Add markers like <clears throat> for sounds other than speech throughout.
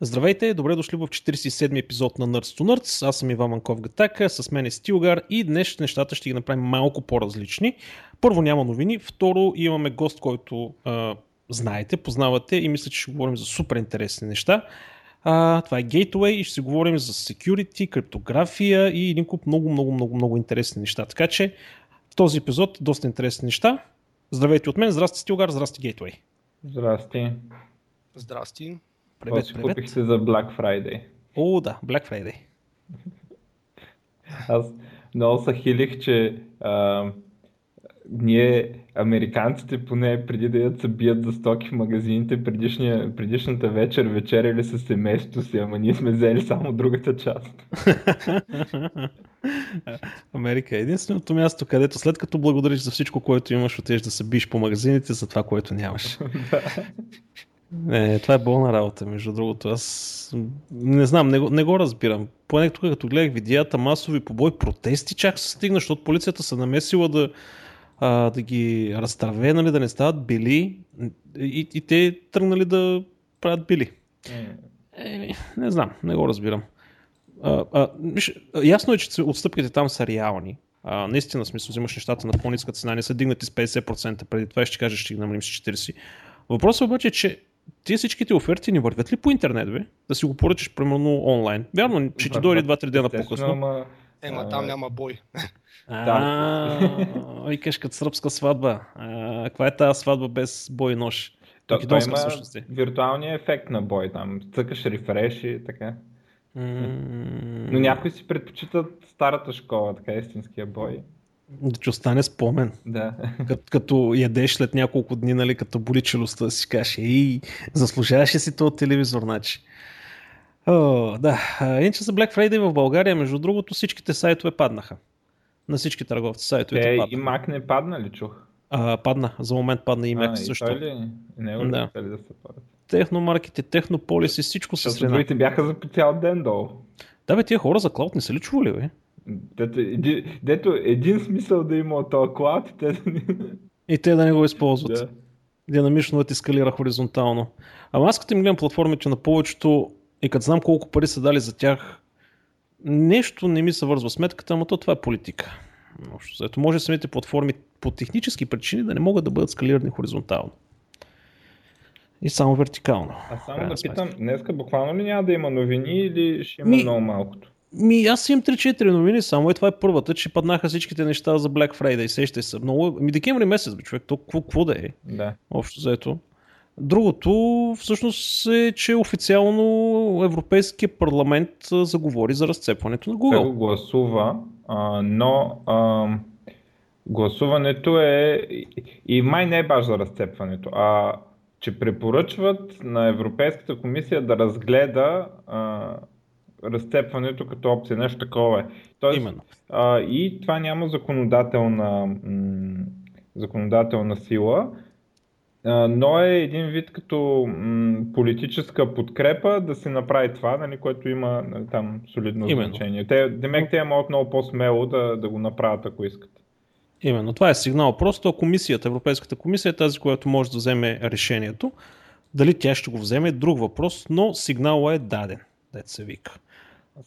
Здравейте, добре дошли в 47 епизод на Nerds to Nerds. Аз съм Иван Манков Гатака, с мен е Стилгар и днес нещата ще ги направим малко по-различни. Първо няма новини, второ имаме гост, който а, знаете, познавате и мисля, че ще говорим за супер интересни неща. А, това е Gateway и ще си говорим за security, криптография и един куп много, много, много, много интересни неща. Така че в този епизод доста интересни неща. Здравейте от мен, здрасти Стилгар, здрасти Gateway. Здрасти. Здрасти. Привет, си привет. купихте за Black Friday? О, да, Black Friday. <laughs> Аз много се хилих, че а, ние, американците, поне преди да ядат се бият за стоки в магазините, предишния, предишната вечер вечеряли с семейството си, ама ние сме взели само другата част. <laughs> Америка е единственото място, където след като благодариш за всичко, което имаш, отидеш да се биш по магазините за това, което нямаш. <laughs> Не, това е болна работа, между другото. Аз не знам, не го, не го разбирам. Поне тук, като гледах видеята, масови побой, протести чак се стигна, защото полицията се намесила да, а, да ги разтърве, нали, да не стават били и, и те тръгнали да правят били. Еми, не знам, не го разбирам. А, а, виж, ясно е, че отстъпките там са реални. А, наистина, смисъл, взимаш нещата на по-ниска цена, не са дигнати с 50%, преди това ще кажеш, ще ги намалим с 40%. Въпросът обаче е, че ти всичките оферти не вървят ли по интернет, бе? Да си го поръчаш, примерно, онлайн. Вярно, ще ти дойде 2-3 дена Естествено, по-късно. Ама, Ема там няма бой. А, <laughs> викаш като сръбска сватба. Каква е тази сватба без бой и нож? То, има всъщност е. виртуалния ефект на бой там. Цъкаш рефреш и така. Но някои си предпочитат старата школа, така истинския бой. Да ти остане спомен. Да. Като, като ядеш след няколко дни, нали, като боли челюстта, си кажеш, ей, заслужаваше си този телевизор, значи. О, да. А, Иначе за Black Friday в България, между другото, всичките сайтове паднаха. На всички търговци сайтовете Те и. Мак не падна ли, чух? А, падна, за момент падна и А, Mac и също. той ли? И него ли Да. се падат? Техномаркет и Технополис и всичко се срина. бяха за цял ден долу. Да бе, тия хора за клауд не са ли чували, бе? Дето, еди, дето един смисъл да има от този клад, те да ни... И те да не го използват. Да. динамично да ти скалира хоризонтално. Ама аз като им гледам платформите на повечето и като знам колко пари са дали за тях, нещо не ми се вързва сметката, ама то това е политика. Зато може самите платформи по технически причини да не могат да бъдат скалирани хоризонтално. И само вертикално. А само да питам, днеска буквално ли няма да има новини или ще има Ми- много малкото? Ми, аз имам 3-4 новини, само и това е първата, че паднаха всичките неща за Black Friday. Сещай се. Много... Ми декември месец, бе, човек, то какво, да е? Да. общо заето. Другото всъщност е, че официално Европейския парламент заговори за разцепването на Той Google. гласува, а, но а, гласуването е и май не е баш за разцепването, а че препоръчват на Европейската комисия да разгледа а, разцепването като опция, нещо такова е. Тоест, Именно. А, и това няма законодателна, м- законодателна сила, а, но е един вид като м- политическа подкрепа да се направи това, нали, което има нали, там солидно Именно. значение. Те, демек те могат много по-смело да, да го направят, ако искат. Именно. Това е сигнал. Просто комисията, Европейската комисия е тази, която може да вземе решението. Дали тя ще го вземе е друг въпрос, но сигналът е даден. Дет се вика.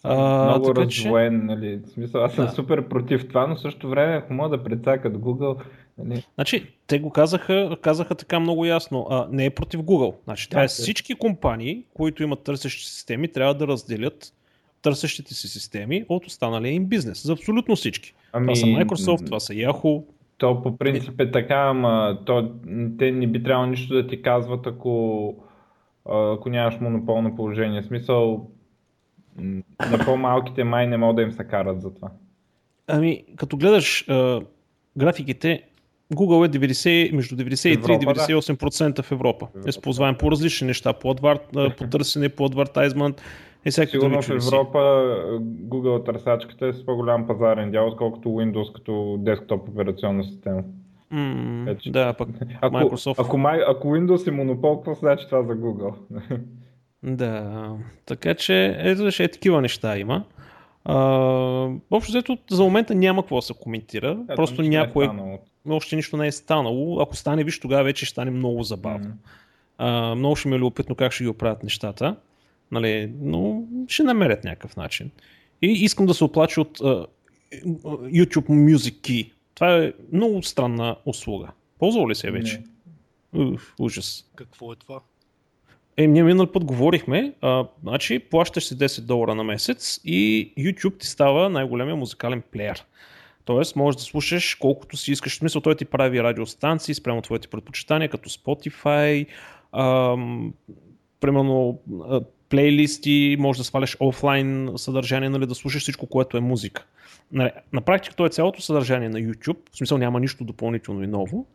А, много така че- раздвоен, нали, в смисъл, аз съм Да. супер против това, но в същото време, ако мога да прецакат Google, нали, Значи, те го казаха, казаха така много ясно. А, не е против Google. Значи, това Да, е всички компании, които имат търсещи системи, трябва да разделят търсещите си системи от останалия им бизнес. За абсолютно всички. ами, Това са Microsoft, това са Yahoo. То по принцип е така, ама то, те не би трябвало нищо да ти казват, ако, ако нямаш монополно положение. В смисъл, на по-малките май не могат да им се карат за това. Ами, като гледаш а, графиките, Google е 90, между 93 Европа, и да. 98% в Европа. Европа, Използваем по различни неща, по, адвар, по търсене, по адвартайзмент всякакви Сигурно в. Европа Google търсачката е с по-голям пазарен дял, отколкото Windows като десктоп операционна система. М, Вече. да, пък Ако, Microsoft. ако, ако Windows е монопол, какво значи това за Google? <laughs> Да, така че ето е такива неща има. А, общо взето за момента няма какво да се коментира. Ето, Просто не е някой, станало. още нищо не е станало. Ако стане, виж, тогава вече ще стане много забавно. М. А, много ще ми е любопитно как ще ги оправят нещата. Нали, но ще намерят някакъв начин. И искам да се оплача от uh, YouTube Music Key. Това е много странна услуга. Ползвал ли се вече? Уф, ужас. Какво е това? Е, ние минал път говорихме, а, значи плащаш си 10 долара на месец и YouTube ти става най-големия музикален плеер. Тоест, можеш да слушаш колкото си искаш. В смисъл, той ти прави радиостанции спрямо твоите предпочитания, като Spotify, ам, примерно плейлисти, можеш да сваляш офлайн съдържание, нали, да слушаш всичко, което е музика. Нали, на практика то е цялото съдържание на YouTube, в смисъл няма нищо допълнително и ново.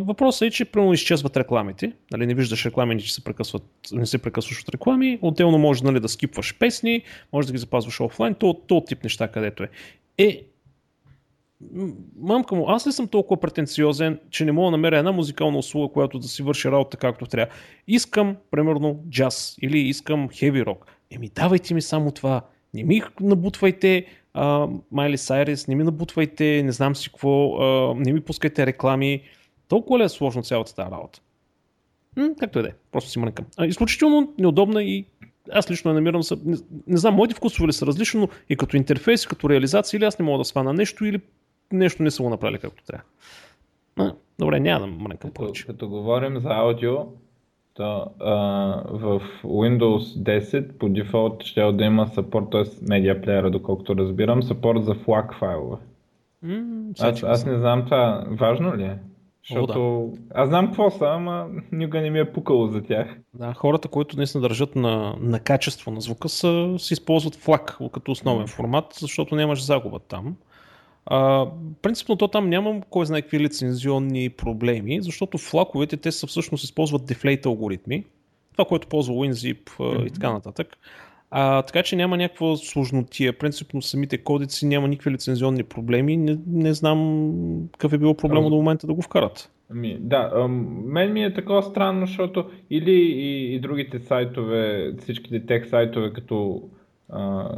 Въпросът е, че примерно изчезват рекламите, нали, не виждаш реклами, че се прекъсват, не се прекъсваш от реклами, отделно можеш нали, да скипваш песни, можеш да ги запазваш офлайн, то, то тип неща където е. Е, мамка му, аз не съм толкова претенциозен, че не мога да намеря една музикална услуга, която да си върши работа както трябва. Искам, примерно, джаз или искам хеви рок. Еми, давайте ми само това. Не ми набутвайте Майли Сайрис, не ми набутвайте, не знам си какво, а, не ми пускайте реклами. Толкова ли е сложно цялата тази работа? М, както и да е, просто си мрънкам. Изключително неудобна и аз лично я намирам, не, не знам, моите вкусове са различни, но и като интерфейс, и като реализация, или аз не мога да свана нещо, или нещо не са го направили както трябва. А, добре, няма да мрънкам повече. Като, като говорим за аудио, то, а, в Windows 10 по дефолт ще да има support, т.е. медиа плеера, доколкото разбирам, support за FLAC файлове. Mm, аз, аз не знам това, важно ли е? Защото О, да. аз знам какво са, ама никога не ми е пукало за тях. Да, хората, които наистина държат на, на качество на звука, са, си използват флаг като основен формат, защото нямаш загуба там. А, принципно то там нямам кой знае какви лицензионни проблеми, защото флаковете те са всъщност използват дефлейт алгоритми, това, което ползва WinZip mm-hmm. и така нататък. А, така че няма някаква сложнотия. Принципно самите кодици няма никакви лицензионни проблеми. Не, не знам какъв е било проблема до момента да го вкарат. Ами, да, мен ми е такова странно, защото или и, и другите сайтове, всичките тех сайтове, като а,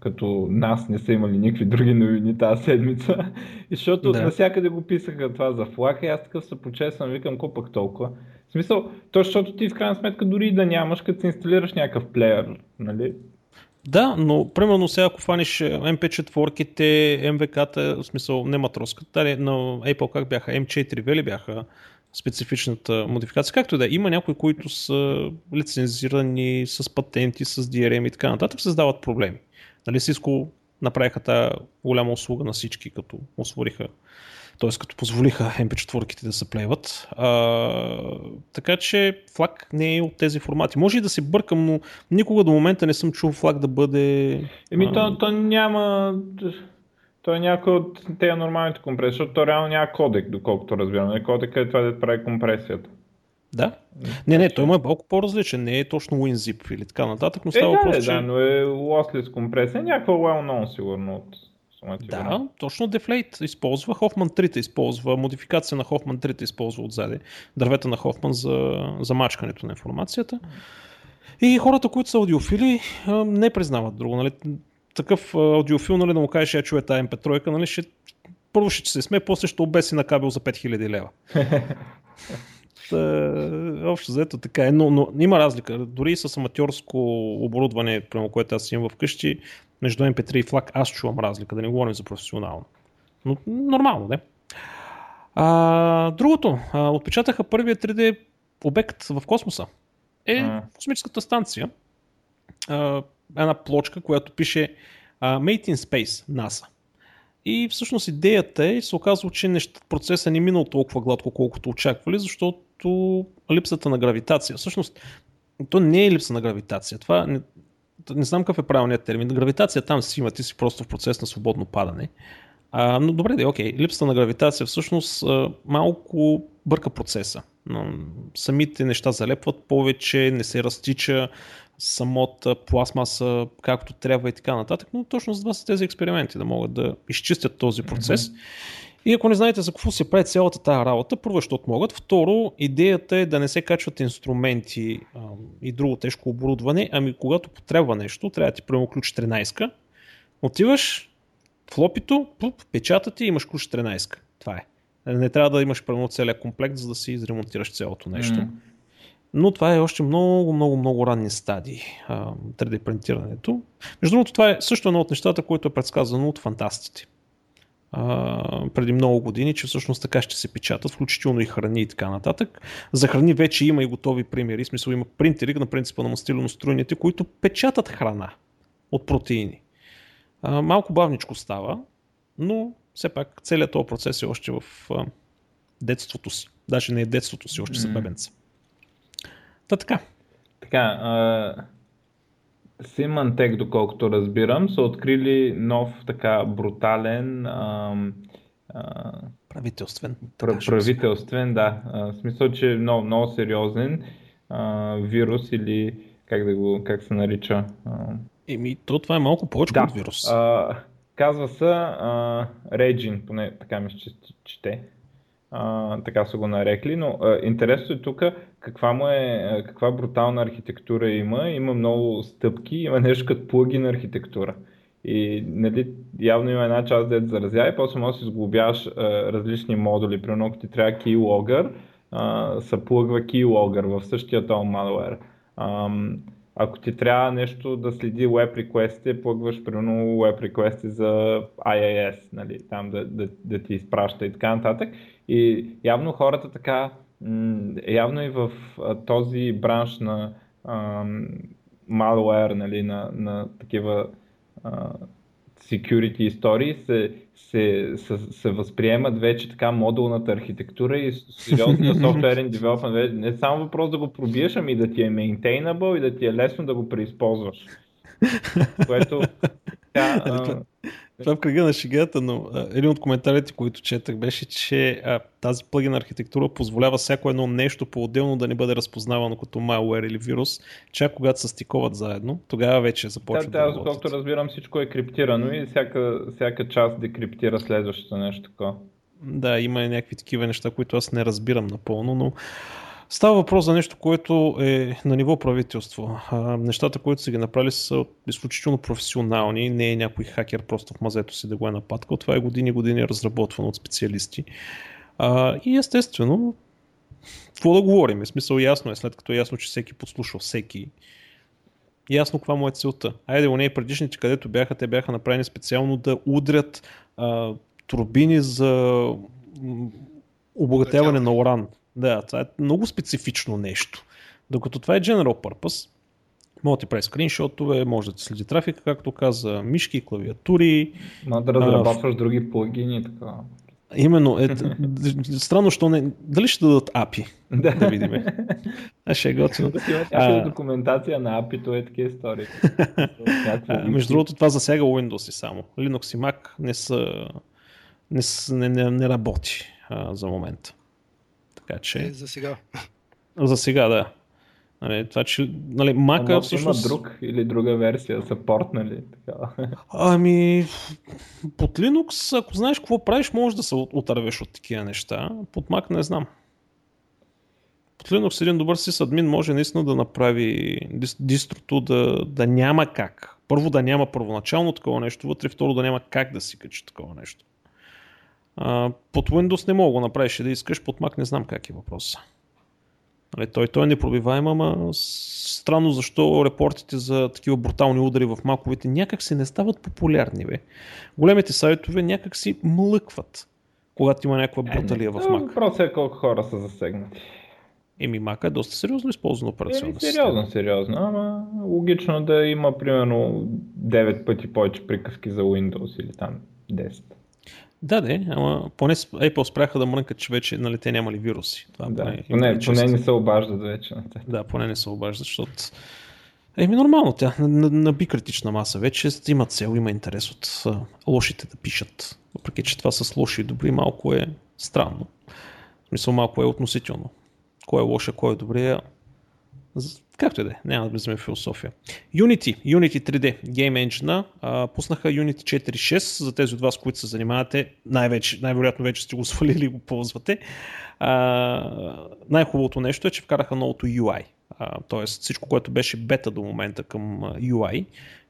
като нас не са имали никакви други новини тази седмица. <laughs> И защото да. навсякъде го писаха това за флака и аз такъв се почесвам, викам, пък толкова. В смисъл, то защото ти в крайна сметка дори да нямаш, като си инсталираш някакъв плеер, нали? Да, но примерно сега ако фаниш MP4-ките, MVK-та, в смисъл не матроската, на Apple как бяха, M4 ли бяха, специфичната модификация. Както да е, има някои, които са лицензирани с патенти, с DRM и така нататък, създават проблеми. Нали, Cisco направиха тази голяма услуга на всички, като освориха т.е. като позволиха MP4-ките да се плейват. А, така че флаг не е от тези формати. Може и да се бъркам, но никога до момента не съм чул флаг да бъде... Еми, а... то, то няма... Той е някой от тези нормалните компресии, защото то реално няма кодек, доколкото разбирам. Нали, кодек е това да прави компресията. Да. Не, не, той е малко по-различен. Не е точно WinZip или така нататък, но е, става е, да, че... да, но е lossless компресия. Някаква well-known сигурно от да, точно Deflate използва. Hoffman 3 използва. Модификация на Hoffman 3 използва отзади. Дървета на Hoffman за, за мачкането на информацията. И хората, които са аудиофили, не признават друго. Нали? такъв аудиофил, нали, да му кажеш, я чуя тази MP3, нали, ще, първо ще се сме, после ще обеси на кабел за 5000 лева. <laughs> Общо заето така е, но, но има разлика. Дори с аматьорско оборудване, прямо което аз имам вкъщи, между MP3 и FLAC аз чувам разлика, да не говорим за професионално. Но нормално, не? А, другото, а, отпечатаха първия 3D обект в космоса. Е космическата станция. А, една плочка, която пише uh, Made in Space, NASA. И всъщност идеята е, се оказва, че нещата, процесът не минал толкова гладко, колкото очаквали, защото липсата на гравитация. Всъщност, то не е липса на гравитация. Това не, знам какъв е правилният термин. Гравитация там си има, ти си просто в процес на свободно падане. А, но добре, да, окей. Липсата на гравитация всъщност малко бърка процеса. Самите неща залепват повече, не се разтича, самата пластмаса както трябва и така нататък, но точно за това са тези експерименти, да могат да изчистят този процес. Mm-hmm. И ако не знаете за какво се прави цялата тази работа, първо, защото могат. Второ, идеята е да не се качват инструменти а, и друго тежко оборудване, ами когато потребва нещо, трябва да ти прямо ключ 13 отиваш в лопито, пуп, печатате и имаш ключ 13 Това е. Не трябва да имаш прямо целият комплект, за да си изремонтираш цялото нещо. Но това е още много, много, много ранни стадии. 3D принтирането. Между другото, това е също едно от нещата, което е предсказано от фантастите. А, преди много години, че всъщност така ще се печатат, включително и храни и така нататък. За храни вече има и готови примери, в смисъл има принтери на принципа на мастилено струйните, които печатат храна от протеини. А, малко бавничко става, но все пак целият този процес е още в а, детството си. Даже не е детството си, още са бебенца. Та така. Така, а, Symantec, доколкото разбирам, са открили нов така брутален а, а, правителствен. Пр- правителствен, да. А, в смисъл, че е много, много сериозен а, вирус или как да го, как се нарича? А... Еми, то това е малко повече да. от вирус. А, казва се а, Raging, поне така ми ще чете така са го нарекли, но а, интересно е тук каква, му е, каква брутална архитектура има. Има много стъпки, има нещо като плагин архитектура. И нали, явно има една част, да заразя и после може да си сглобяваш а, различни модули. Примерно, ако ти трябва keylogger, а, се плъгва keylogger в същия този malware. А, ако ти трябва нещо да следи web request, плъгваш примерно web request за IIS, нали, там да, да, да ти изпраща и така нататък. И явно хората така, явно и в този бранш на malware, нали, на, на такива security истории се, се, се, се възприемат вече така модулната архитектура и сериозния софтуерен девелопмент. Не само въпрос да го пробиеш, ами да ти е maintainable и да ти е лесно да го преизползваш. Което така, а, това е в кръга на шегата, но а, един от коментарите, които четах, беше, че а, тази плагин архитектура позволява всяко едно нещо по-отделно да не бъде разпознавано като malware или вирус, чак когато се стиковат заедно, тогава вече започва да, да, да колкото разбирам всичко е криптирано и всяка, всяка част декриптира следващото нещо такова. Да, има някакви такива неща, които аз не разбирам напълно, но Става въпрос за нещо, което е на ниво правителство. А, нещата, които са ги направили са изключително професионални. Не е някой хакер просто в мазето си да го е нападкал. Това е години години разработвано от специалисти. А, и естествено, какво да говорим? В смисъл ясно е, след като е ясно, че всеки подслушва всеки. Ясно каква му е целта. Айде, у нея предишните, където бяха, те бяха направени специално да удрят а, турбини за обогатяване на уран. Да, това е много специфично нещо. Докато това е general purpose, може да ти прави скриншотове, може да ти следи трафика, както каза, мишки, клавиатури. Може да разработваш а, други плагини и така. Именно. Е, <laughs> странно, що не... Дали ще дадат API? да, да видим. А ще е готино. А, документация на API, то е такива истории. <laughs> между другото, това засяга Windows и само. Linux и Mac не са... Не, не, не, не работи а, за момента. Така че... Е, за сега. За сега, да. Нали, това, че нали, Мака Ама всъщност... Има друг или друга версия, support, нали? Така. Ами, под Linux, ако знаеш какво правиш, можеш да се отървеш от такива неща. Под Mac не знам. Под Linux един добър си админ може наистина да направи дистрото да, да няма как. Първо да няма първоначално такова нещо вътре, второ да няма как да си качи такова нещо. А, под Windows не мога да го направиш да искаш, под Mac не знам как е въпроса. Нали, той, той е непробиваем, ама странно защо репортите за такива брутални удари в маковете някак си не стават популярни. Бе. Големите сайтове някак си млъкват, когато има някаква е, бруталия в Mac. Въпросът е колко хора са засегнати. Еми, Mac е доста сериозно използвано операционна Еми, сериозно, сериозно, ама логично да има примерно 9 пъти повече приказки за Windows или там 10. Да, да, ама поне Apple спряха да мрънкат, че вече нали, те нямали вируси. Това да, поне, поне, поне не се обаждат вече. Да, поне не се обаждат, защото Еми нормално, тя наби критична маса вече, има цел, има интерес от лошите да пишат. Въпреки, че това с лоши и добри малко е странно. В смисъл малко е относително. Кой е лоша, кой е добрия, Както и да е, няма да влизаме в философия. Unity, Unity 3D Game Engine пуснаха Unity 4.6 за тези от вас, които се занимавате, най-вече, най-вероятно вече сте го <laughs> свалили и го ползвате. А, най-хубавото нещо е, че вкараха новото UI. Тоест всичко, което беше бета до момента към UI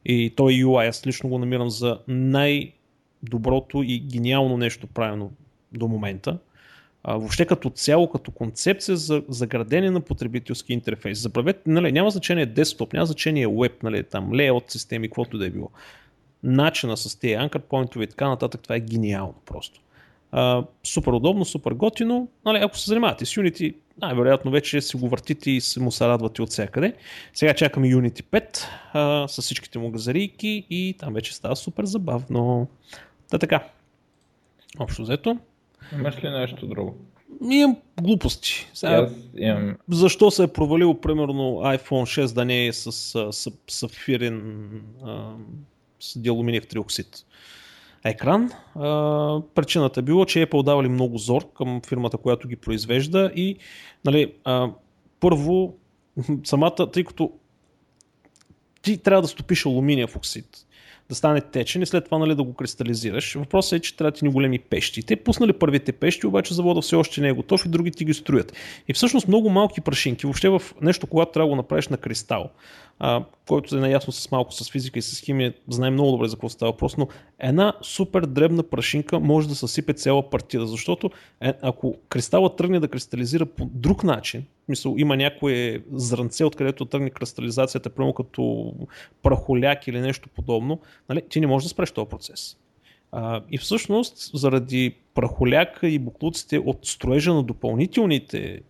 и той UI аз лично го намирам за най-доброто и гениално нещо правено до момента а, въобще като цяло, като концепция за, за на потребителски интерфейс. Забравете, нали, няма значение десктоп, няма значение веб, нали, там, лейаут системи, каквото да е било. Начина с тези anchor point и така нататък, това е гениално просто. А, супер удобно, супер готино. Нали, ако се занимавате с Unity, най-вероятно вече си го въртите и се му се радвате от всякъде. Сега чакаме Unity 5 а, с всичките му газарийки и там вече става супер забавно. Та така. Общо взето. Имаш ли нещо друго? Имам глупости. Сега, Аз имам... Защо се е провалил, примерно, iPhone 6 да не е с, с, с сафирен а, с диалуминиев триоксид екран. А, причината е било, че Apple давали много зор към фирмата, която ги произвежда и нали, а, първо <laughs> самата, тъй като ти трябва да стопиш алуминиев оксид, да стане течен и след това нали, да го кристализираш. Въпросът е, че трябва ти ни големи пещи. Те пуснали първите пещи, обаче завода все още не е готов и другите ги строят. И всъщност много малки прашинки, въобще в нещо, когато трябва да го направиш на кристал, който е наясно с малко с физика и с химия, знае много добре за какво става въпрос, но една супер дребна прашинка може да съсипе цяла партида, защото е, ако кристалът тръгне да кристализира по друг начин, мисъл, има някое зранце, откъдето тръгне кристализацията, прямо като прахоляк или нещо подобно, нали, ти не можеш да спреш този процес. А, и всъщност, заради прахоляка и буклуците от строежа на допълнителните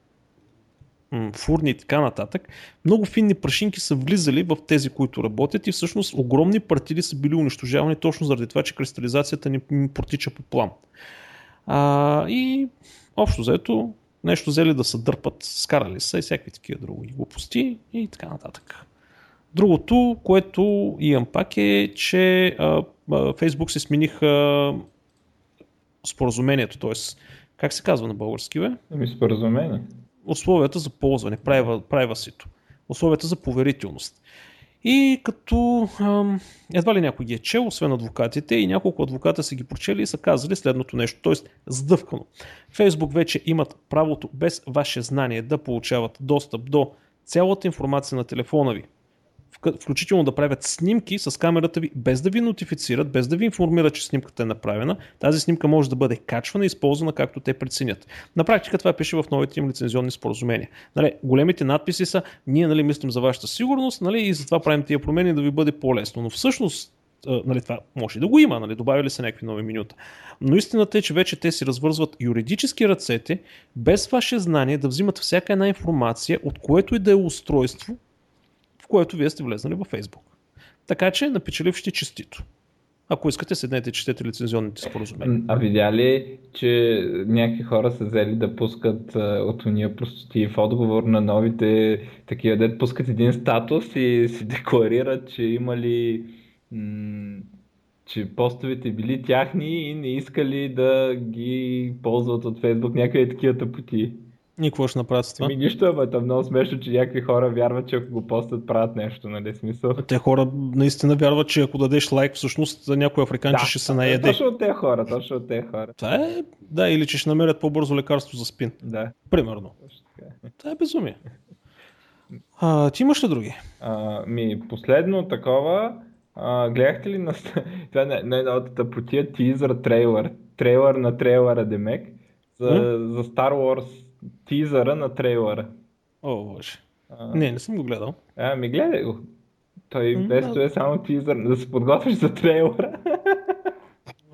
фурни и така нататък, много финни прашинки са влизали в тези, които работят и всъщност огромни партиди са били унищожавани точно заради това, че кристализацията ни протича по план. А, и общо заето нещо взели да се дърпат, скарали са и всякакви такива други глупости и така нататък. Другото, което имам пак е, че а, а, Facebook се смениха споразумението, т.е. как се казва на български, бе? Ами споразумение условията за ползване, privacy условията за поверителност. И като ам, едва ли някой ги е чел, освен адвокатите, и няколко адвоката са ги прочели и са казали следното нещо, т.е. сдъвкано. Фейсбук вече имат правото без ваше знание да получават достъп до цялата информация на телефона ви, включително да правят снимки с камерата ви, без да ви нотифицират, без да ви информират, че снимката е направена. Тази снимка може да бъде качвана и използвана както те преценят. На практика това пише в новите им лицензионни споразумения. Нали, големите надписи са, ние нали, мислим за вашата сигурност нали, и затова правим тия промени да ви бъде по-лесно. Но всъщност нали, това може да го има, нали, добавили са някакви нови минута. Но истината е, че вече те си развързват юридически ръцете, без ваше знание да взимат всяка една информация, от което и да е устройство, което вие сте влезнали във Facebook. Така че напечелившите честито. Ако искате, седнете и четете лицензионните споразумения. А видя ли, че някакви хора са взели да пускат от уния простоти в отговор на новите такива, дет пускат един статус и си декларират, че имали м- че постовете били тяхни и не искали да ги ползват от Фейсбук някакви такива тъпоти. И какво ще направят с това? Ми нищо, ама е много смешно, че някакви хора вярват, че ако го постат, правят нещо, нали смисъл? Те хора наистина вярват, че ако дадеш лайк, всъщност някой африканче да, ще се наеде. Точно от тези хора, точно от тези хора. Това е, да, или че ще намерят по-бързо лекарство за спин. Да. Примерно. Това е безумие. А, ти имаш ли други? А, ми, последно такова, а, гледахте ли на, <laughs> това е на една от тъпотия тизър трейлър, трейлър на трейлъра Демек, за, за Star Wars тизъра на трейлера. О, боже. А... Не, не съм го гледал. А, ми гледай го. Той без това е само тизър, да се подготвиш за трейлера.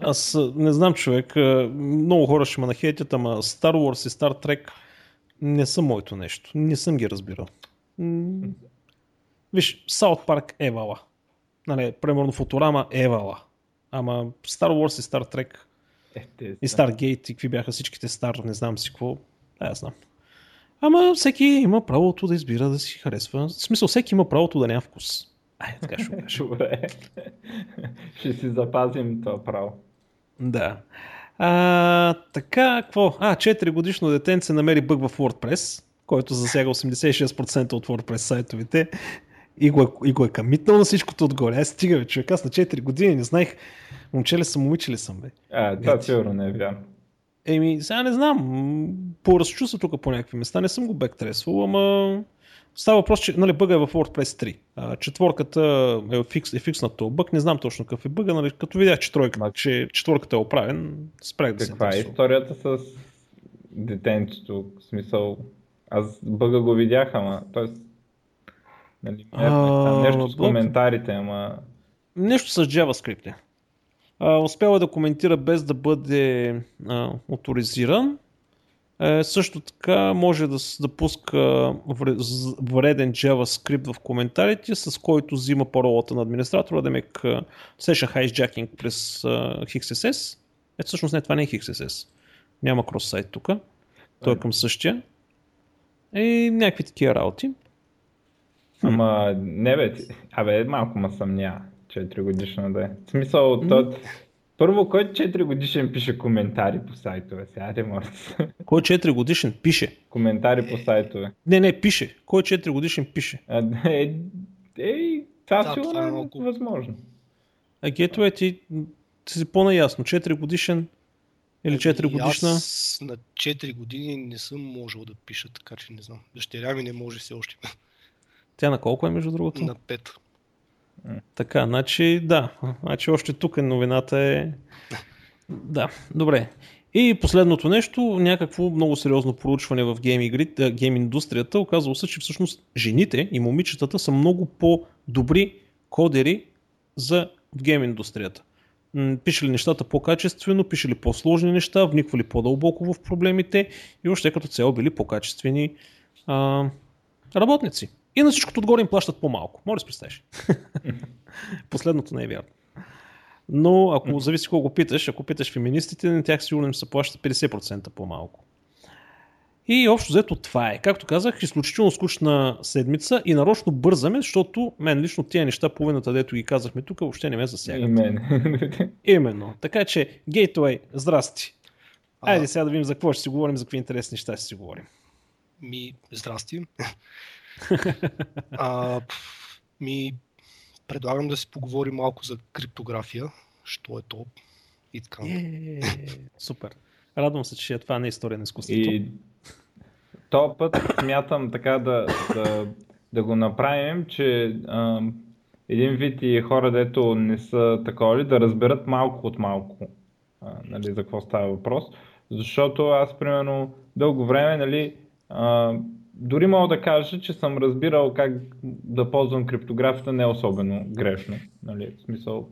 Аз не знам човек, много хора ще ме нахейтят, ама Star Wars и Star Trek не са моето нещо. Не съм ги разбирал. Виж, South Park е вала. Нали, примерно Футурама е вала. Ама Star Wars и Star Trek е, те, и Stargate и какви бяха всичките Star, не знам си какво. Да, знам. Ама всеки има правото да избира да си харесва. В смисъл, всеки има правото да няма вкус. Ай, така ще кажа. Добре. ще си запазим това право. Да. А, така, какво? А, 4 годишно детенце намери бъг в WordPress, който засяга 86% от WordPress сайтовете и го, е, и го е камитнал на всичкото отгоре. Аз стига, бе, човек, аз на 4 години не знаех момче ли съм, момиче ли съм, бе. А, това сигурно не е вярно. Еми, сега не знам, поразчу се тук по някакви места, не съм го бектресвал, ама става въпрос, че нали, бъга е в WordPress 3. А, четворката е, фикс, е фикснат този бъг, не знам точно какъв е бъга, нали, като видях, че, тройка, че четворката е оправен, спрях да Каква е историята с детенцето, в смисъл, аз бъга го видях, ама, т.е. Нали, А, нещо с коментарите, ама Нещо с JavaScript. А, да коментира без да бъде а, авторизиран. Е, също така може да, да пуска вреден JavaScript в коментарите, с който взима паролата на администратора, да мек session hijacking през а, XSS. Е, всъщност не, това не е XSS. Няма крос-сайт тук. Той е към същия. И някакви такива работи. Ама не бе, абе малко ма съмня, 4 годишна да е. В смисъл, то, първо, който 4 годишен пише коментари по сайтове, сега не може. Кой е 4 годишен пише. коментари по сайтове. Не, не, пише. Кой е 4 годишен пише. А, е, е, това Да, сигурно това е е малко. възможно. А Gateway ти, ти си по-наясно. 4 годишен или 4 И годишна. Аз на 4 години не съм можел да пиша, така че не знам. Дъщеря ми не може все още. Тя на колко е между другото? на 5. Така, значи да. Значи още тук новината е... Да, добре. И последното нещо, някакво много сериозно проучване в гейм, игри, гейм индустрията, оказало се, че всъщност жените и момичетата са много по-добри кодери за в гейм индустрията. М, Пишели нещата по-качествено, пишели по-сложни неща, вниквали по-дълбоко в проблемите и още като цяло били по-качествени а, работници. И на всичкото отгоре им плащат по-малко. Може да си представиш. <laughs> Последното не е вярно. Но ако зависи колко питаш, ако питаш феминистите, на тях сигурно им се плаща 50% по-малко. И общо взето това е. Както казах, изключително скучна седмица и нарочно бързаме, защото мен лично тия неща, половината, дето ги казахме тук, въобще не ме засягат. И мен. <laughs> Именно. Така че, Gateway, здрасти. Айде сега да видим за какво ще си говорим, за какви интересни неща ще си говорим. Ми, здрасти. А, ми, предлагам да си поговорим малко за криптография, що е то и така. Е, супер. Радвам се, че това не е история на изкуството. И то път смятам така да, да, да го направим, че ам, един вид и хора, дето не са такова ли, да разберат малко от малко а, нали, за какво става въпрос. Защото аз, примерно, дълго време, нали, а, дори мога да кажа, че съм разбирал как да ползвам криптографията не особено грешно. Нали, в смисъл,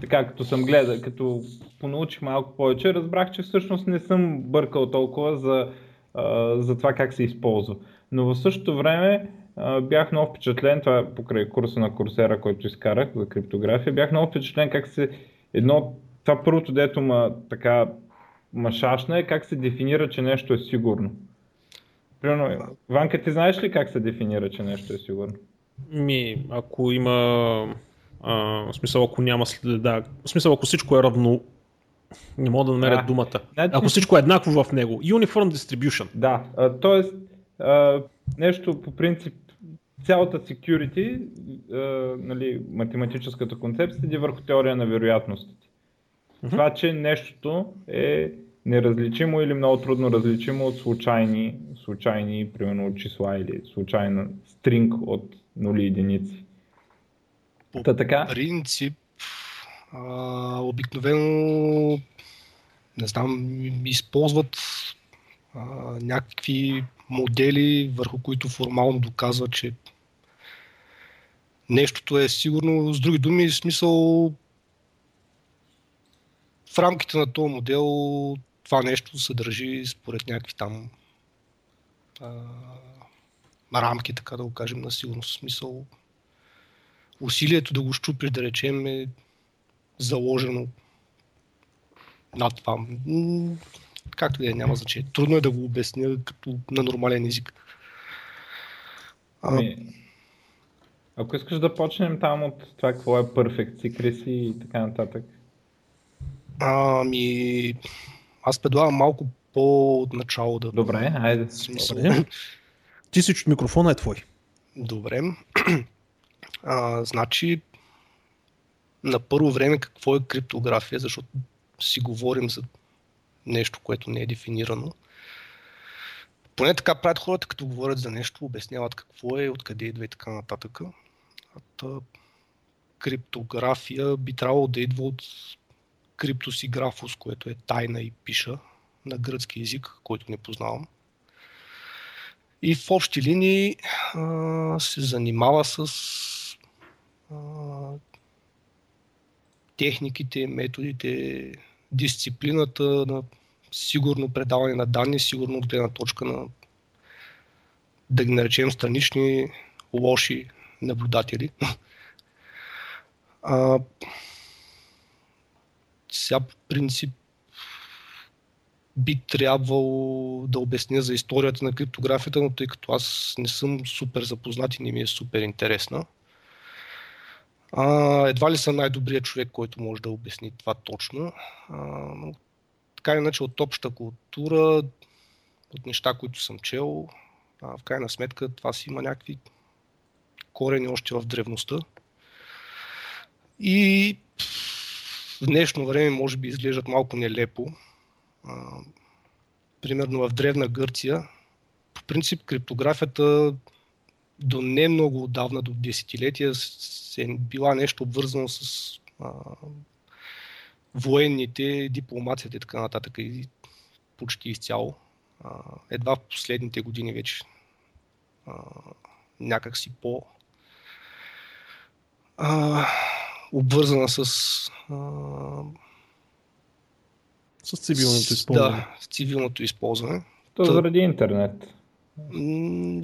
така като съм гледал, като понаучих малко повече, разбрах, че всъщност не съм бъркал толкова за, за това как се използва. Но в същото време бях много впечатлен, това е покрай курса на Курсера, който изкарах за криптография, бях много впечатлен как се едно, това първото дето ма така ма шашна е как се дефинира, че нещо е сигурно. Примерно, Ванка, ти знаеш ли как се дефинира, че нещо е сигурно? Ми, ако има... А, в смисъл, ако няма следа... В смисъл, ако всичко е равно... Не мога да намеря А, думата. значи- Ако всичко е еднакво в него. Uniform distribution. Да, а, т.е. а, нещо по принцип, цялата security, а, нали, математическата концепция седи върху теория на вероятностите. Това, че нещото е неразличимо или много трудно различимо от случайни, случайни примерно от числа или случайна стринг от нули и единици. По Та така, принцип, а, обикновено, не знам, използват а, някакви модели, върху които формално доказват, че нещото е сигурно. С други думи, смисъл в рамките на този модел това нещо се държи според някакви там а, рамки, така да го кажем, на сигурност. В смисъл усилието да го щупиш, да речем, е заложено над това. Както да е, няма значение. Трудно е да го обясня като на нормален език. А, Ами, ако искаш да почнем там от това какво е Perfect Secrecy и така нататък. ами, аз предлагам малко по-отначало да... Добре, айде. Добре. Ти си чут, микрофона е твой. Добре. <clears throat> А, значи, на първо време какво е криптография, защото си говорим за нещо, което не е дефинирано. Поне така правят хората, като говорят за нещо, обясняват какво е, откъде идва и така нататък. А та, криптография би трябвало да идва от криптосиграфос, което е тайна и пиша. на гръцки язик, който не познавам. И в общи линии а, се занимава с а, техниките, методите, дисциплината на сигурно предаване на данни, сигурно от гледна точка на да ги наречем странични лоши наблюдатели. <laughs> А, сега по принцип би трябвало да обясня за историята на криптографията, но тъй като аз не съм супер запознат и не ми е супер интересна, а, едва ли съм най-добрият човек, който може да обясни това точно. А, но така иначе от обща култура, от неща, които съм чел, а, в крайна сметка това си има някакви корени още в древността. И в днешно време може би изглеждат малко нелепо. Примерно в Древна Гърция, по принцип криптографията до не много отдавна, до десетилетия, се е била нещо обвързано с а, военните, дипломацията и така нататък. И почти изцяло. А, едва в последните години вече а, някак си по а, обвързана с а, с цивилното използване. Да, с цивилното използване. То заради интернет.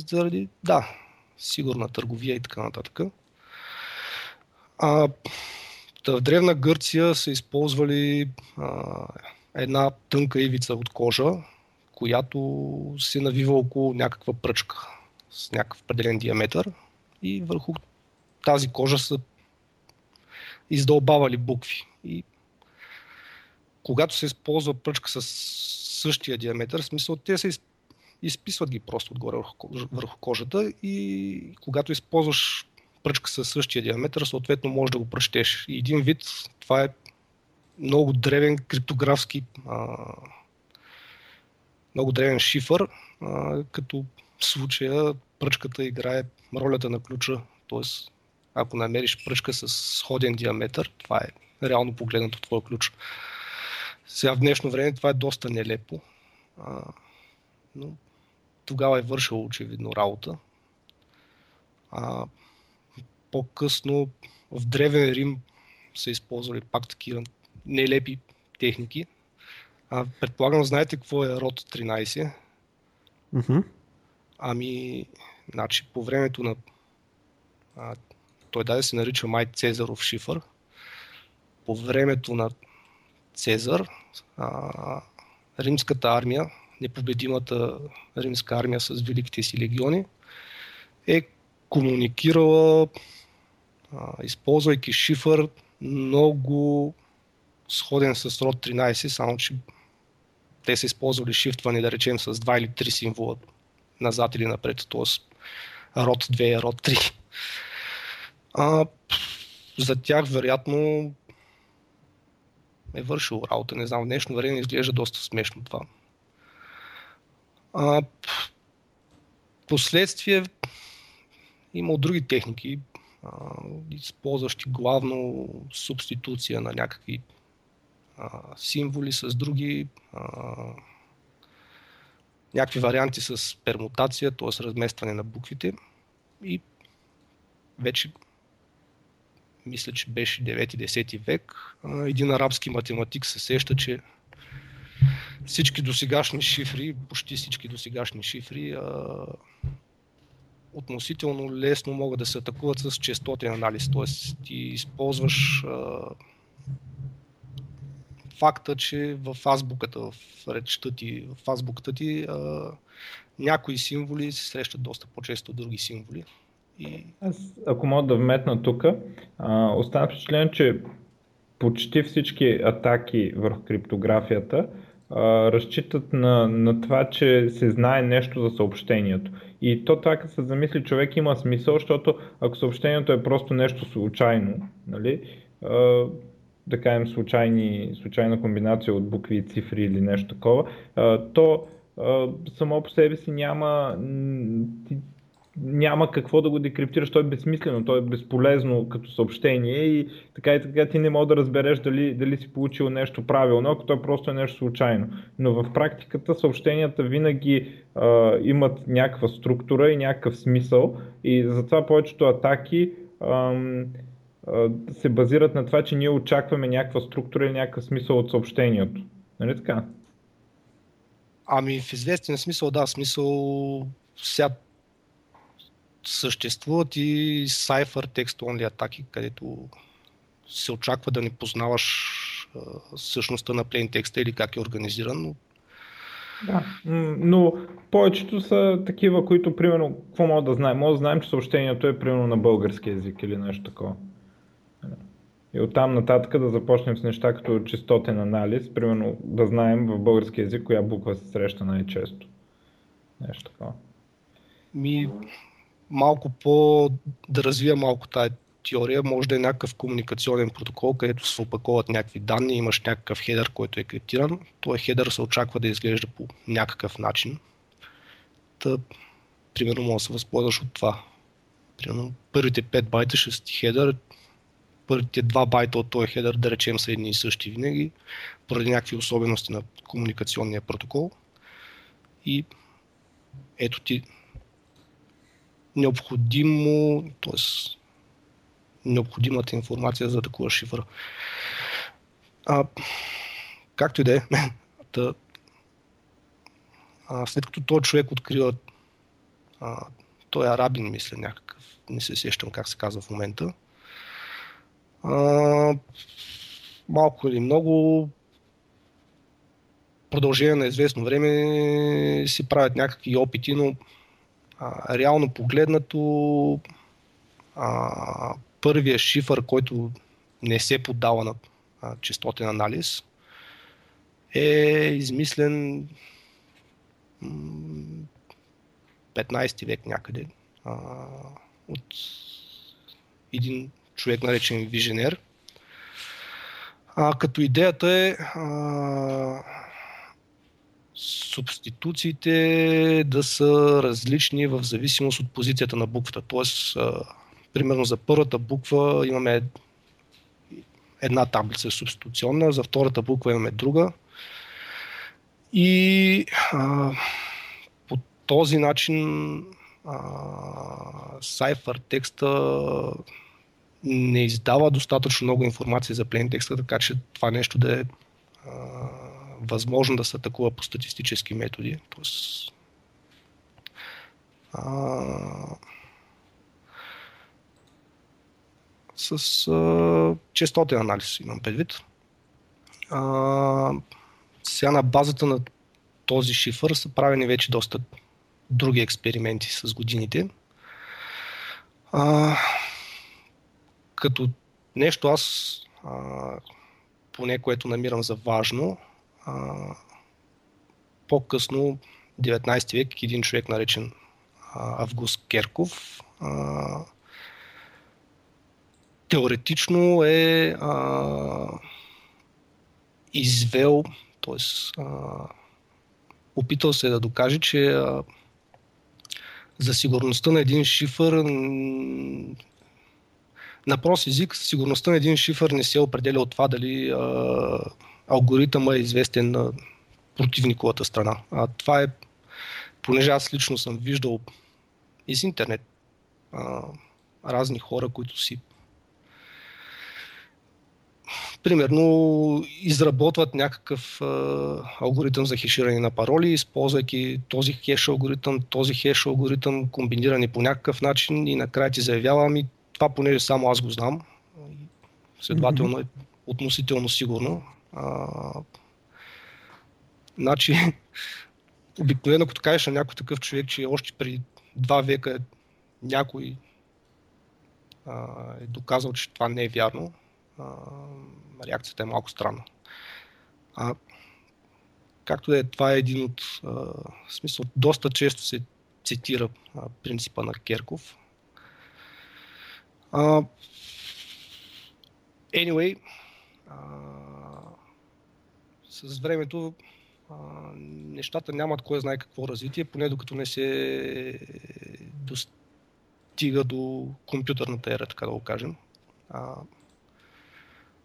заради, да, сигурна търговия и така нататък. А, в Древна Гърция са използвали а, една тънка ивица от кожа, която се навива около някаква пръчка с някакъв определен диаметър и върху тази кожа са издълбавали букви. И когато се използва пръчка с същия диаметър, в смисъл те се изписват ги просто отгоре върху кожата и когато използваш пръчка със същия диаметър, съответно можеш да го прочетеш. И един вид, това е много древен криптографски а, много древен шифър, а, като в случая пръчката играе ролята на ключа. Тоест, ако намериш пръчка с сходен диаметър, това е реално погледнато твой ключ. Сега в днешно време това е доста нелепо, а, но тогава е вършил очевидно работа. А, по-късно в Древен Рим са използвали пак такива нелепи техники. А, предполагам, знаете какво е род 13. Mm-hmm. Ами, значи, по времето на... А, той даде се нарича май Цезаров шифър. По времето на Цезар, а, римската армия, непобедимата римска армия с великите си легиони, е комуникирала, а, използвайки шифър, много сходен с род 13, само че те са използвали шифтване, да речем, с 2 или 3 символа назад или напред, т.е. род 2, род 3. А, за тях, вероятно, е вършил работа. Не знам, в днешно време изглежда доста смешно това. А, последствие има от други техники, а, използващи главно субституция на някакви а, символи с други, а, някакви варианти с пермутация, т.е. разместване на буквите и вече мисля, че беше 9-10 век, един арабски математик се сеща, че всички досегашни шифри, почти всички досегашни шифри, относително лесно могат да се атакуват с частотен анализ. Т.е. ти използваш факта, че в азбуката, в речта ти, в азбуката ти някои символи се срещат доста по-често от други символи. И... Аз, ако мога да вметна тук, остана впечатлен, че почти всички атаки върху криптографията а, разчитат на, на това, че се знае нещо за съобщението. И то така се замисли човек има смисъл, защото ако съобщението е просто нещо случайно, нали, а, да кажем случайни, случайна комбинация от букви и цифри или нещо такова, а, то само по себе си няма, няма какво да го декриптираш, то е безсмислено, то е безполезно като съобщение и така и така ти не мога да разбереш дали, дали си получил нещо правилно, ако то просто е нещо случайно. Но в практиката съобщенията винаги а, имат някаква структура и някакъв смисъл и затова повечето атаки ам, а, се базират на това, че ние очакваме някаква структура или някакъв смисъл от съобщението. Нали така? Ами в известен смисъл, да, смисъл сега съществуват и Cypher Text Only атаки, където се очаква да не познаваш а, същността на plain текста или как е организиран, но да, но повечето са такива, които, примерно, какво мога да знаем? Може да знаем, че съобщението е примерно на български язик или нещо такова. И оттам нататък да започнем с неща като частотен анализ, примерно да знаем в български язик коя буква се среща най-често. Нещо такова. Ми, малко по, да развия малко тази теория, може да е някакъв комуникационен протокол, където се опаковат някакви данни, имаш някакъв хедър, който е криптиран. Той хедър се очаква да изглежда по някакъв начин. Та, примерно, може да се възползваш от това. Примерно, първите 5 байта ще си хедър, първите 2 байта от този хедър, да речем, са едни и същи винаги, поради някакви особености на комуникационния протокол. И ето ти необходимо, т.е. необходимата информация за да атакуваш шифъра. А, както и да е, <laughs> да, а, след като този човек открива, а, той е арабин, мисля, някакъв, не се сещам как се казва в момента, а, малко или много продължение на известно време си правят някакви опити, но реално погледнато а, първия шифър, който не се поддава на а, частотен анализ, е измислен 15 век някъде а, от един човек наречен Виженер. А, като идеята е а, субституциите да са различни в зависимост от позицията на буквата. Тоест, примерно за първата буква имаме една таблица субституционна, за втората буква имаме друга. И а, по този начин Cypher текста не издава достатъчно много информация за плен текста, така че това нещо да е а, възможно да се атакува по статистически методи. Тоест, а, с а, честотен анализ имам предвид. А, сега на базата на този шифър са правени вече доста други експерименти с годините. А, като нещо аз а, поне което намирам за важно, по-късно, 19 век, един човек наречен Август Керков теоретично е извел, т.е. опитал се да докаже, че за сигурността на един шифър на прост език сигурността на един шифър не се определя от това дали а, алгоритъма е известен на противниковата страна. А това е, понеже аз лично съм виждал из интернет а, разни хора, които си примерно изработват някакъв а, алгоритъм за хеширане на пароли, използвайки този хеш алгоритъм, този хеш алгоритъм, комбинирани по някакъв начин и накрая ти заявява, ами това понеже само аз го знам, следователно е относително сигурно. Значи, обикновено, като кажеш на някой такъв човек, че още преди два века някой а, е доказал, че това не е вярно, а, реакцията е малко странна. А, както е, това е един от, а, смисъл, доста често се цитира а, принципа на Керков. А, anyway, а, с времето а, нещата нямат кой знае какво развитие, поне докато не се стига до компютърната ера, така да го кажем. А,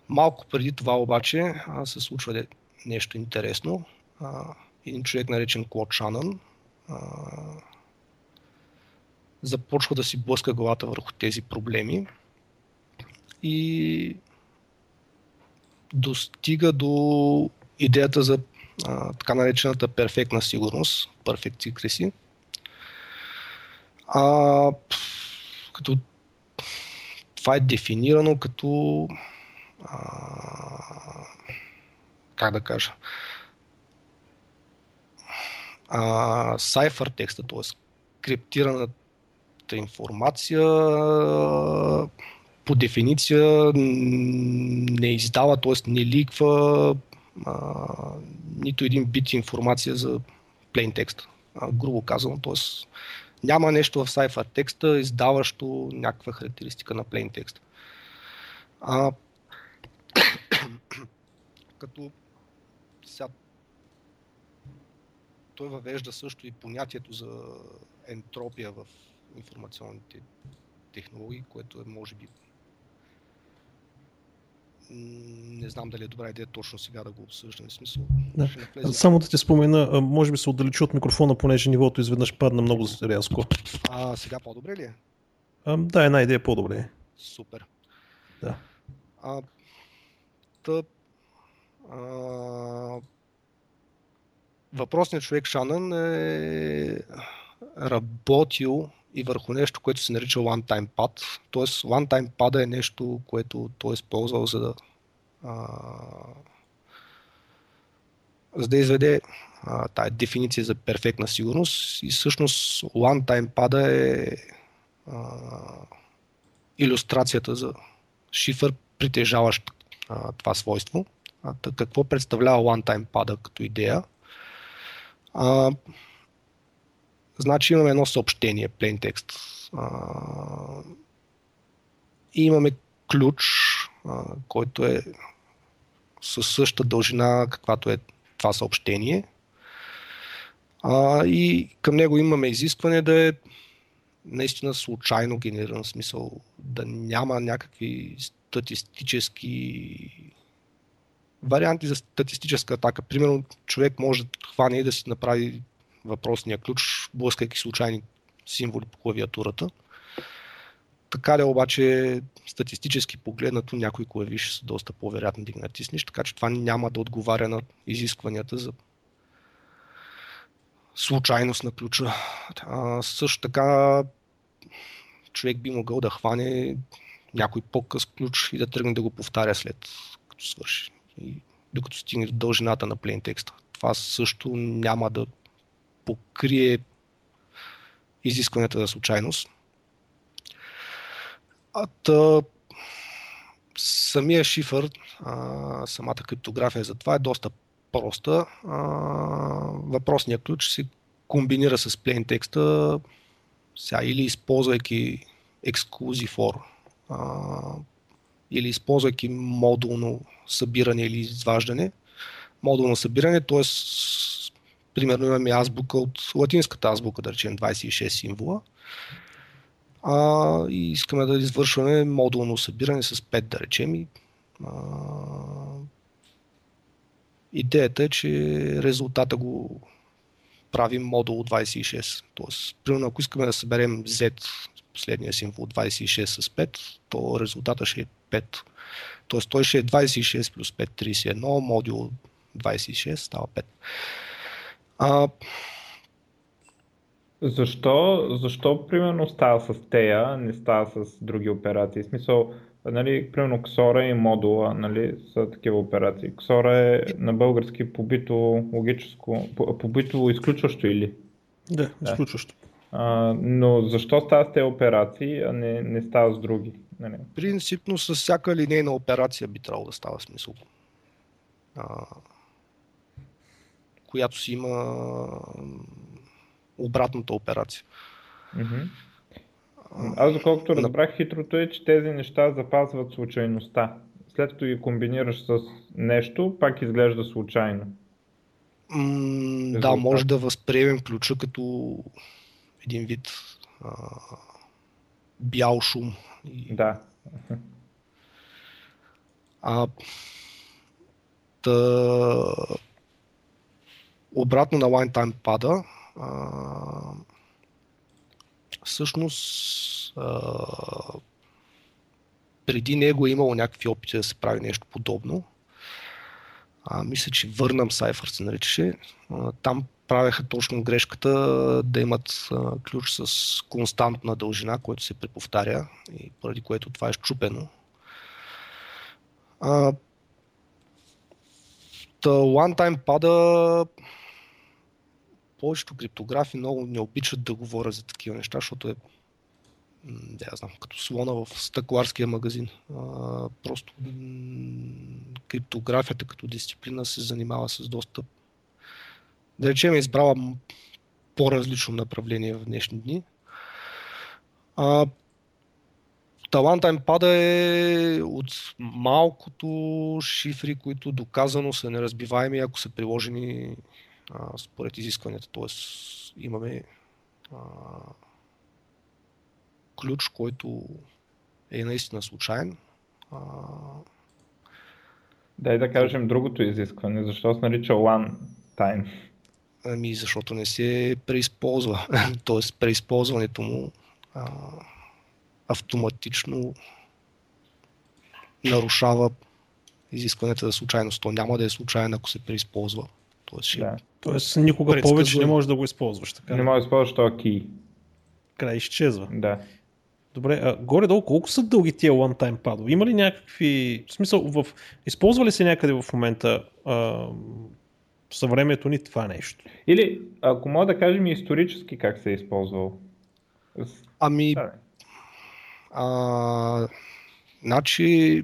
малко преди това обаче а, се случва нещо интересно. А, един човек наречен Клод Шанън а, започва да си блъска главата върху тези проблеми и достига до идеята за а, така наречената перфектна сигурност, perfect secrecy. А, като това е дефинирано като а, как да кажа а, сайфър текста, т.е. криптираната информация по дефиниция не издава, т.е. не ликва а, нито един бит информация за plain текст. Грубо казано, т.е. няма нещо в сайфър текста, издаващо някаква характеристика на plain текст. А, <coughs> като сега той въвежда също и понятието за ентропия в информационните технологии, което е може би не знам дали е добра идея точно сега да го обсъждаме. Смисъл, да. Само да ти спомена, може би се отдалечи от микрофона, понеже нивото изведнъж падна много рязко. А сега по-добре ли е? А, да, една идея по-добре. Супер. Да. А, тъп, а, въпросният човек Шанън е работил и върху нещо, което се нарича one-time pad. Тоест, one-time pad е нещо, което той е използвал за да, а, за да изведе тая дефиниция за перфектна сигурност. И всъщност one-time pad е а, иллюстрацията за шифър, притежаващ а, това свойство. А, какво представлява one-time pad като идея? А, значи имаме едно съобщение, plain text. И имаме ключ, който е със същата дължина, каквато е това съобщение. И към него имаме изискване да е наистина случайно генериран смисъл, да няма някакви статистически варианти за статистическа атака. Примерно човек може да хване и да си направи въпросния ключ, блъскайки случайни символи по клавиатурата. Така ли обаче статистически погледнато някои клавиши са доста по-вероятни да ги натиснеш, така че това няма да отговаря на изискванията за случайност на ключа. А, също така човек би могъл да хване някой по-къс ключ и да тръгне да го повтаря след като свърши и докато стигне до дължината на plain текста. Това също няма да покрие изискванията за случайност. А, та, самия шифър, а, самата криптография за това е доста проста. А, въпросният ключ се комбинира с plain текста сега, или използвайки exclusive for, а, или използвайки модулно събиране или изваждане. Модулно събиране, т.е. примерно имаме азбука от латинската азбука, да речем 26 символа. А, и искаме да извършваме модулно събиране с 5, да речем. И, а, идеята е, че резултата го правим модул 26. Тоест, примерно, ако искаме да съберем Z, последния символ 26 с 5, то резултата ще е 5. Тоест той ще е 26 плюс 5, 31, модул 26 става 5. А, защо, защо примерно става с тея, не става с други операции? В смисъл, нали, примерно Ксора и модула нали, са такива операции. Ксора е на български побито логическо, побито изключващо или? Да, изключващо. А, но защо става с тези операции, а не, не става с други? Не. Принципно с всяка линейна операция би трябвало да става смисъл. А, която си има обратната операция. Mm-hmm. Аз доколкото разбрах, хитрото е, че тези неща запазват случайността. След като ги комбинираш с нещо, пак изглежда случайно. М- да, може да възприемем ключа като един вид а, бял шум. Да. А, та, обратно на лайн пада, а, всъщност а, преди него е имало някакви опити да се прави нещо подобно. А, мисля, че върнам Cypher се наричаше. А, там правеха точно грешката да имат а, ключ с константна дължина, който се преповтаря и поради което това е щупено. А, та, one-time пада повечето криптографи много не обичат да говоря за такива неща, защото е да знам, като слона в стъкларския магазин. А, просто криптографията като дисциплина се занимава с доста да речем е избрала по-различно направление в днешни дни. А, таланта им пада е от малкото шифри, които доказано са неразбиваеми, ако са приложени а, според изискванията. Тоест имаме а, ключ, който е наистина случайен. А... Дай да кажем другото изискване. Защо се нарича one time? Ами защото не се преизползва. <laughs> Тоест преизползването му а, автоматично нарушава изискването за случайност. То няма да е случайно, ако се преизползва. Тоест, ще... да. Тоест никога повече не можеш да го използваш. Така не можеш да използваш този ки. Край изчезва. Да. Добре, а, горе-долу колко са дълги тия one-time падове? Има ли някакви... В смисъл, в... използва ли се някъде в момента а, в съвремето ни това нещо? Или, ако мога да кажем исторически как се е използвал? Ами, а, значи,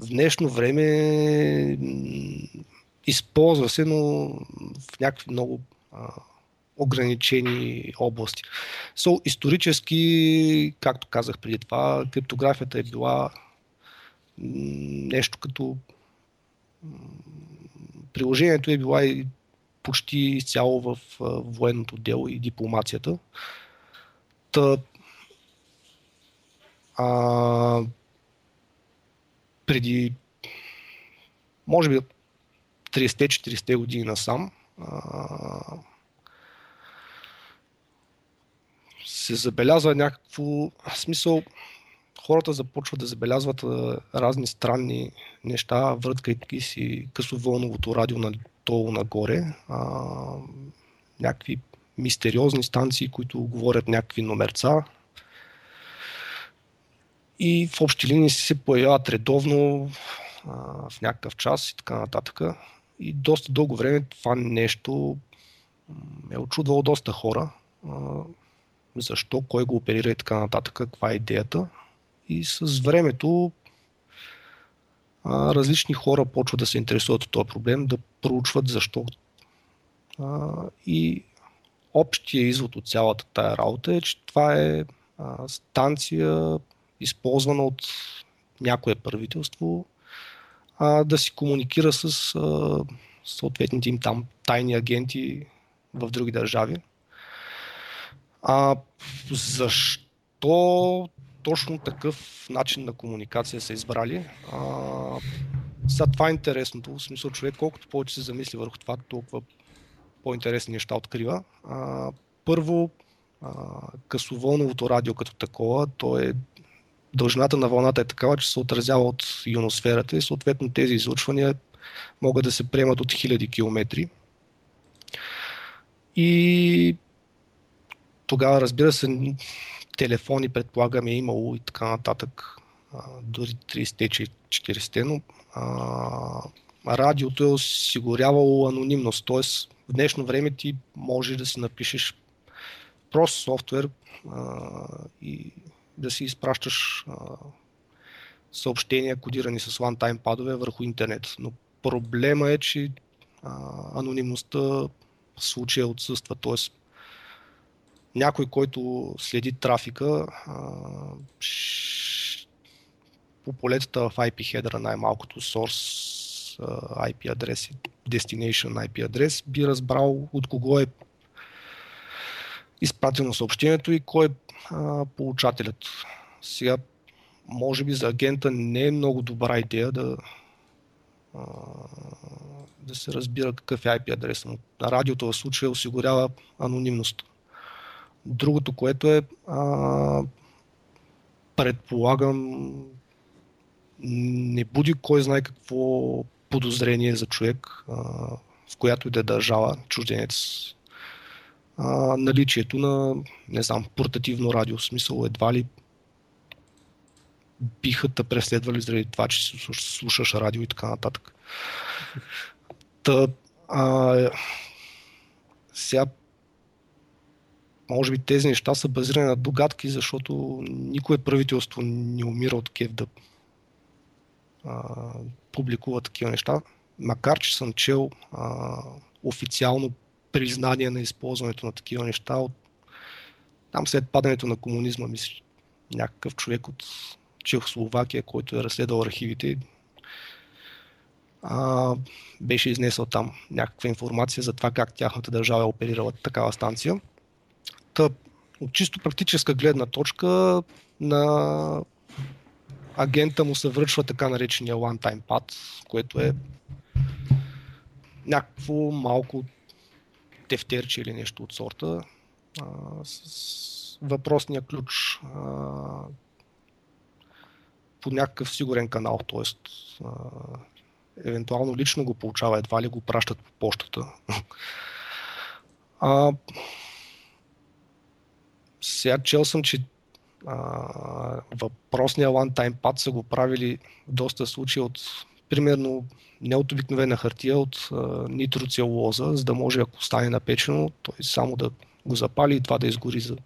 в днешно време използва се, но в някакви много а, ограничени области. So, исторически, както казах преди това, криптографията е била нещо като приложението е била и почти изцяло в военното дело и дипломацията. Та, а, преди може би 30-40 години насам се забелязва някакво смисъл, хората започват да забелязват разни странни неща, върткайки си късовълновото радио надолу нагоре, а, някакви мистериозни станции, които говорят някакви номерца. И в общи линии се появяват редовно а, в някакъв час и така нататък. И доста дълго време това нещо е очудвало доста хора защо, кой го оперира и така нататък, каква е идеята. И с времето различни хора почват да се интересуват от този проблем, да проучват защо. И общия извод от цялата тая работа е, че това е станция, използвана от някое правителство, а, да си комуникира с а, съответните им там тайни агенти в други държави. А, защо точно такъв начин на комуникация са избрали? А, сега това е интересното. В смисъл човек колкото повече се замисли върху това, толкова по-интересни неща открива. А, първо, а, късоволновото радио като такова, то е дължината на вълната е такава, че се отразява от ионосферата и съответно тези излучвания могат да се приемат от хиляди километри. И тогава, разбира се, телефони, предполагаме, е имало и така нататък, дори 30-те, 40-те, но а, радиото е осигурявало анонимност, т.е. в днешно време ти можеш да си напишеш прост софтуер а, и да си изпращаш а, съобщения, кодирани с one-time падове върху интернет. Но проблема е, че а, анонимността в случая отсъства, т.е някой, който следи трафика, по полетата в IP header най-малкото source IP адрес и destination IP адрес би разбрал от кого е изпратено съобщението и кой е получателят сега, може би за агента не е много добра идея да, да се разбира какъв е IP адрес. Но на радиото в случая осигурява анонимност. Другото, което е, а, предполагам, не буди кой знае какво подозрение за човек, а, в която и да е държава, чужденец, а, наличието на, не знам, портативно радио, смисъл едва ли биха те преследвали заради това, че слушаш радио и така нататък. Та, а, сега може би тези неща са базирани на догадки, защото никое правителство не умира от кев да а, публикува такива неща. Макар, че съм чел а, официално признание на използването на такива неща от там след падането на комунизма, мисля, някакъв човек от Чехословакия, който е разследвал архивите, а, беше изнесъл там някаква информация за това как тяхната държава е оперирала такава станция. Та, от чисто практическа гледна точка на агента му се връчва така наречения one-time pad, което е някакво малко тефтерче или нещо от сорта а, с въпросния ключ а, по някакъв сигурен канал, т.е. евентуално лично го получава, едва ли го пращат по почтата. А, сега чел съм, че а, въпросния one-time pad са го правили в доста случаи от примерно не от обикновена хартия, от а, нитроцелулоза, за да може ако стане напечено, той само да го запали и това да изгори за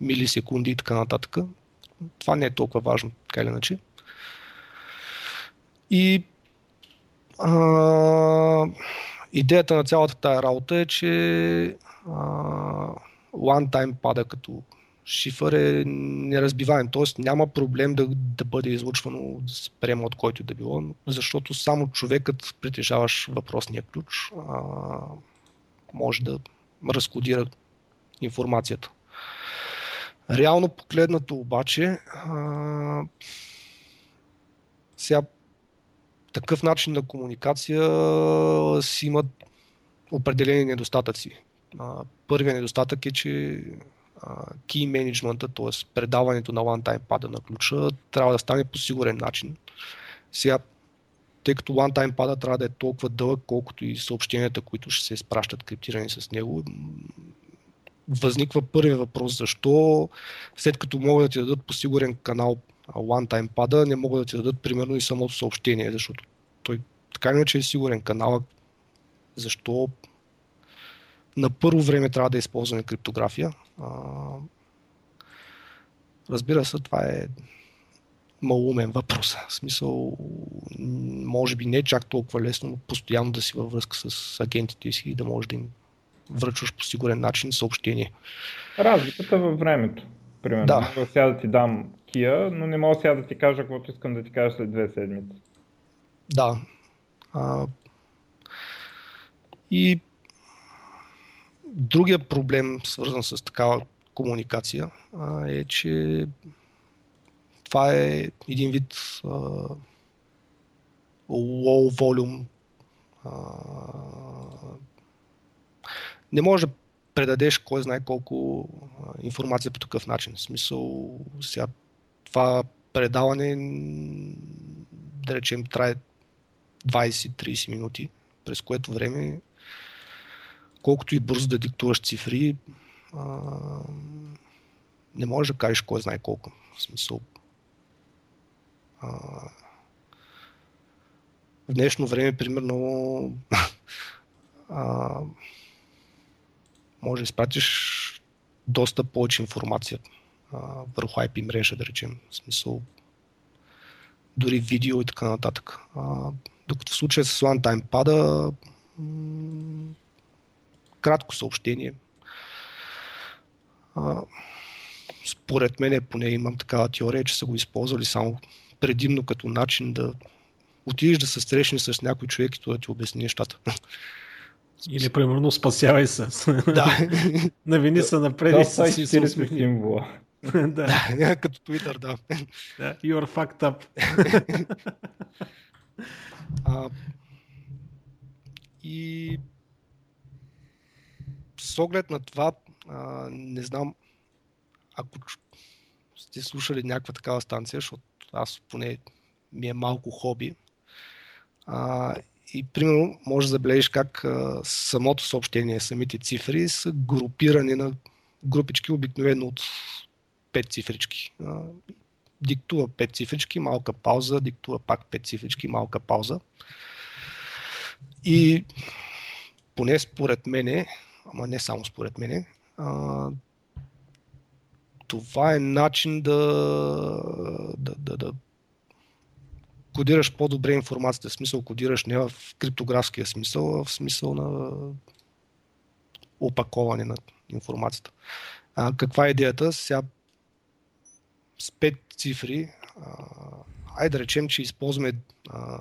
милисекунди и така нататък. Това не е толкова важно, така или иначе. И а, идеята на цялата тая работа е, че а, one time пада като шифър е неразбиваем, т.е. няма проблем да, да бъде излучвано, приема от който да било, защото само човекът, притежаваш въпросния ключ, а, може да разкодира информацията. Реално погледнато обаче, а, сега такъв начин на комуникация си имат определени недостатъци. Първият недостатък е, че key менеджмента, т.е. предаването на one-time пада на ключа, трябва да стане по сигурен начин. Сега, тъй като one-time пада трябва да е толкова дълъг, колкото и съобщенията, които ще се изпращат криптирани с него, възниква първият въпрос, защо след като могат да ти дадат по сигурен канал one-time пада, не могат да ти дадат примерно и самото съобщение, защото той така иначе е сигурен канал, защо на първо време трябва да използваме криптография. А, разбира се, това е малумен въпрос. В смисъл, може би не чак толкова лесно, но постоянно да си във връзка с агентите си и да можеш да им връчваш по сигурен начин съобщение. Разликата във времето. Примерно, да. мога сега да ти дам кия, но не мога сега да ти кажа каквото искам да ти кажа след две седмици. Да. А, и Другия проблем, свързан с такава комуникация, е, че това е един вид low volume. Не може да предадеш кой знае колко информация по такъв начин. В смисъл, сега това предаване, да речем, трае 20-30 минути, през което време колкото и бързо да диктуваш цифри, а, не можеш да кажеш кой знае колко. В смисъл. А, в днешно време, примерно, <laughs> а, може да изпратиш доста повече информация а, върху IP мрежа, да речем. В смисъл, дори видео и така нататък. А, докато в случая с OneTime пада, кратко съобщение. А, според мен, поне имам такава теория, че са го използвали само предимно като начин да отидеш да се срещнеш с някой човек и да ти обясни нещата. Или примерно спасявай се. Да. <laughs> Навини се напред и си се символа. <laughs> да. <laughs> като Twitter, да. да. You're fucked up. а, и с оглед на това, а, не знам, ако сте слушали някаква такава станция, защото аз поне ми е малко хоби, а, и примерно може да забележиш как а, самото съобщение, самите цифри са групирани на групички обикновено от 5 цифрички. А, диктува 5 цифрички, малка пауза, диктува пак 5 цифрички, малка пауза. И поне според мене, ама не само според мене, а, това е начин да, да, да, да кодираш по-добре информацията. В смисъл кодираш не в криптографския смисъл, а в смисъл на опаковане на информацията. А, каква е идеята? Сега с 5 цифри, а, айде да речем, че използваме а,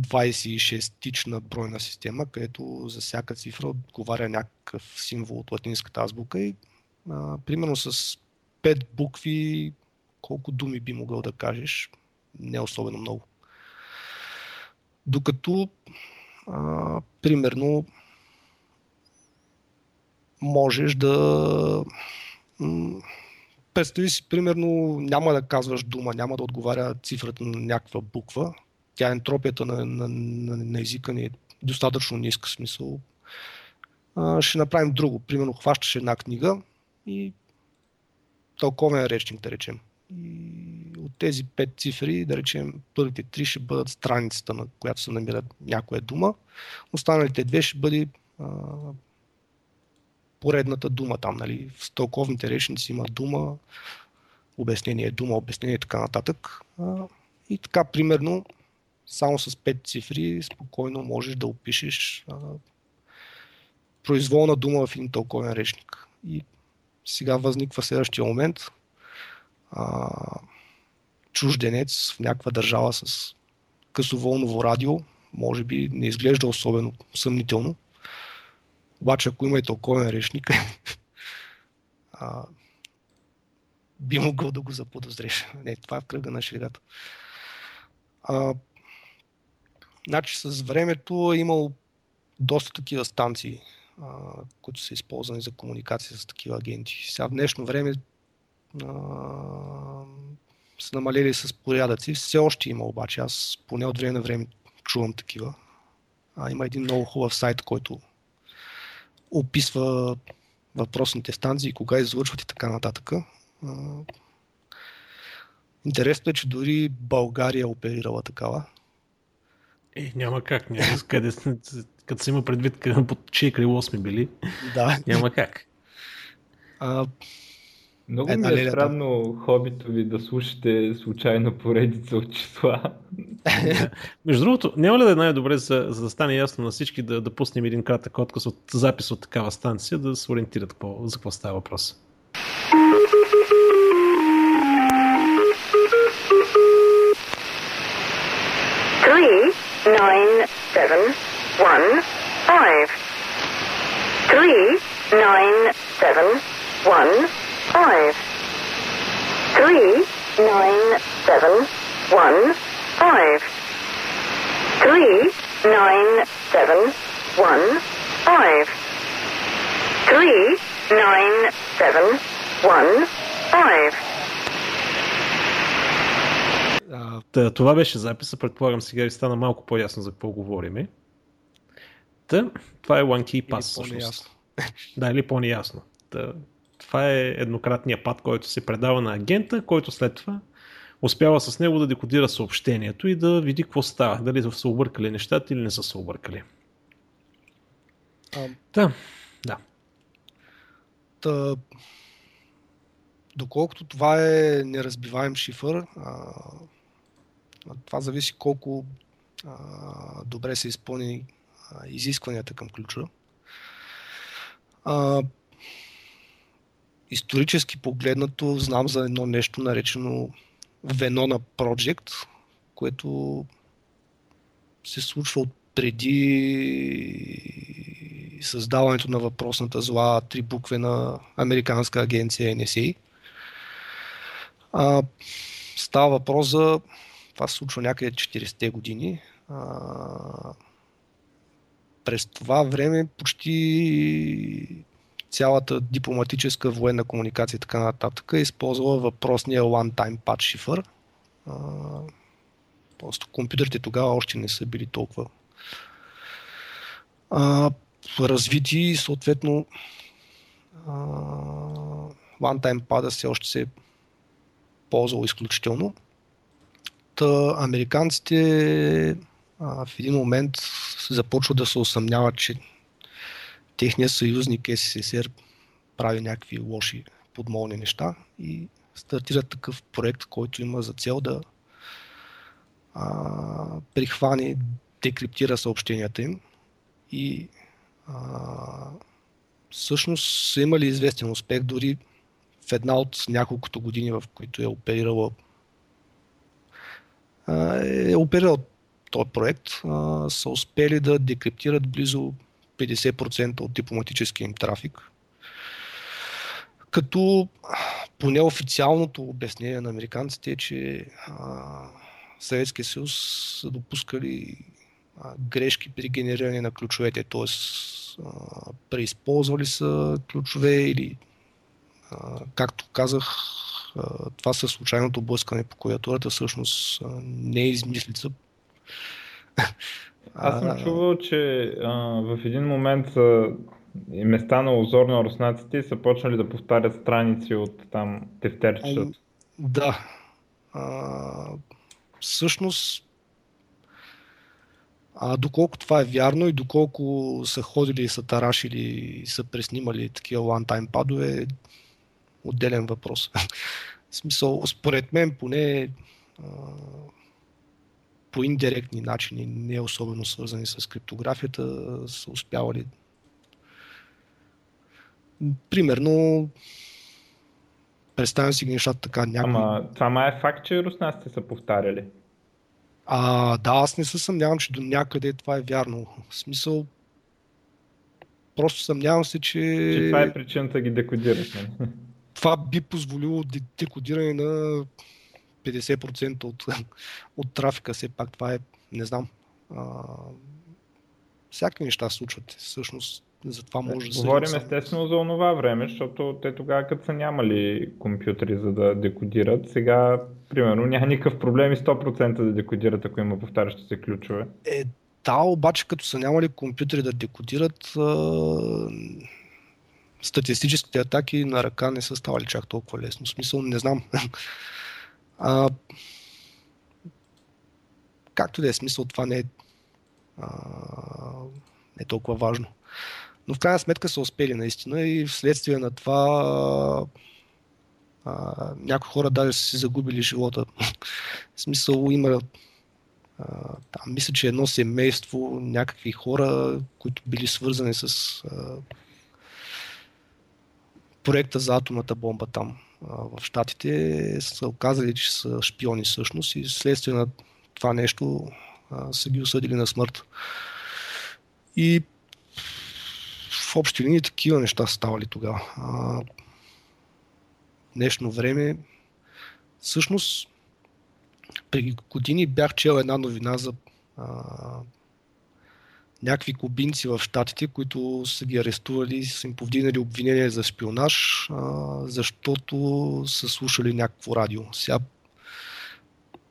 26-тична бройна система, където за всяка цифра отговаря някакъв символ от латинската азбука и а, примерно с 5 букви колко думи би могъл да кажеш, не особено много. Докато, а, примерно, можеш да. Представи си, примерно, няма да казваш дума, няма да отговаря цифрата на някаква буква. Тя ентропията на, на, на, на езика ни е достатъчно ниска смисъл. А, ще направим друго. Примерно, хващаш една книга и тълковен речник, да речем. И от тези пет цифри, да речем, първите три ще бъдат страницата, на която се намира някоя дума. Останалите две ще бъде а, поредната дума там. Нали. В тълковните речници има дума, обяснение, дума, обяснение и така нататък. А, и така, примерно, само с пет цифри спокойно можеш да опишеш а, произволна дума в един тълковен речник. И сега възниква следващия момент – а, чужденец в някаква държава с късоволново радио, може би не изглежда особено съмнително. Обаче, ако има и толкова речник, <laughs> а, би могъл да го заподозреш. Не, това е в кръга на шегата. А, значи с времето е имало доста такива станции, а, които са използвани за комуникация с такива агенти. Сега в днешно време са намалели с порядъци. Все още има обаче. Аз поне от време на време чувам такива. А, има един много хубав сайт, който описва въпросните станции, кога излъчват и така нататък. Интересно е, че дори България е оперирала такава. Е, няма как. Няма къде, като се има предвид под чие крило сме били. Да. Няма как. А, много Една ми е странно хобито ви да слушате случайно поредица от числа. Между другото, няма ли да е най-добре, за, за да стане ясно на всички, да, да пуснем един кратък отказ от запис от такава станция, да се ориентират какво, за какво става въпрос? Three, nine, seven, one, five. Three, nine, seven, one, five, three, nine, seven, one, five, three, nine, seven, one, five, three, nine, seven, one, five. Та, това беше записа. Предполагам сега ви стана малко по-ясно за какво говориме. Та, това е One Key Pass. всъщност. <laughs> Да, или по-неясно. Та, това е еднократния пад, който се предава на агента, който след това успява с него да декодира съобщението и да види какво става. Дали са объркали нещата или не са се объркали. А... Да, да. Та, доколкото това е неразбиваем шифър, а, това зависи колко а, добре са изпълнени изискванията към ключа. А, исторически погледнато знам за едно нещо наречено Venona Project, което се случва от преди създаването на въпросната зла три буквена американска агенция NSA. А, става въпрос за това се случва някъде 40-те години. А, през това време почти цялата дипломатическа военна комуникация и така нататък е използвала въпросния one-time patch шифър. просто компютрите тогава още не са били толкова а, развити и съответно one-time пада все още се е ползвал изключително. Та, американците в един момент започват да се усъмняват, че техният съюзник СССР прави някакви лоши подмолни неща и стартират такъв проект, който има за цел да а, прихване, декриптира съобщенията им и а, всъщност са имали известен успех дори в една от няколкото години, в които е оперирала е оперирал този проект, са успели да декриптират близо 50% от дипломатическия им трафик. Като по неофициалното обяснение на американците е, че Съветския съюз са допускали а, грешки при генериране на ключовете, т.е. преизползвали са ключове или а, както казах, а, това със случайното блъскане по клавиатурата всъщност не е измислица. Аз съм чувал, че а, в един момент а, им е станало озор на руснаците и са почнали да повтарят страници от там тефтерчета. Да. А, всъщност, а доколко това е вярно и доколко са ходили и са тарашили и са преснимали такива one-time падове, отделен въпрос. <laughs> В смисъл, според мен поне по индиректни начини, не особено свързани с криптографията, са успявали. Примерно, представям си ги нещата така. Някой... Ама това ма е факт, че руснаците са повтаряли. А, да, аз не се съмнявам, че до някъде това е вярно. В смисъл, просто съмнявам се, че... Че това е причината да ги декодират. Нали? Това би позволило декодиране на 50% от, <laughs> от трафика, все пак това е, не знам, а, всякакви неща случват. Всъщност, затова може да се... Говорим естествено за онова време, защото те тогава като са нямали компютри за да декодират, сега, примерно, няма никакъв проблем и 100% да декодират, ако има повтарящи се ключове. Е, да, обаче като са нямали компютри да декодират, а... статистическите атаки на ръка не са ставали чак толкова лесно. В смисъл, не знам. <laughs> А, както да е смисъл, това не е, а, не е толкова важно. Но в крайна сметка са успели наистина и вследствие на това а, някои хора даже са си загубили живота. <laughs> в смисъл има а, там, мисля, че едно семейство, някакви хора, които били свързани с а, проекта за атомната бомба там в Штатите са оказали, че са шпиони всъщност и следствие на това нещо са ги осъдили на смърт. И в общи линии такива неща ставали тогава. в днешно време всъщност преди години бях чел една новина за някакви кубинци в Штатите, които са ги арестували са им повдигнали обвинение за шпионаж, защото са слушали някакво радио. Сега,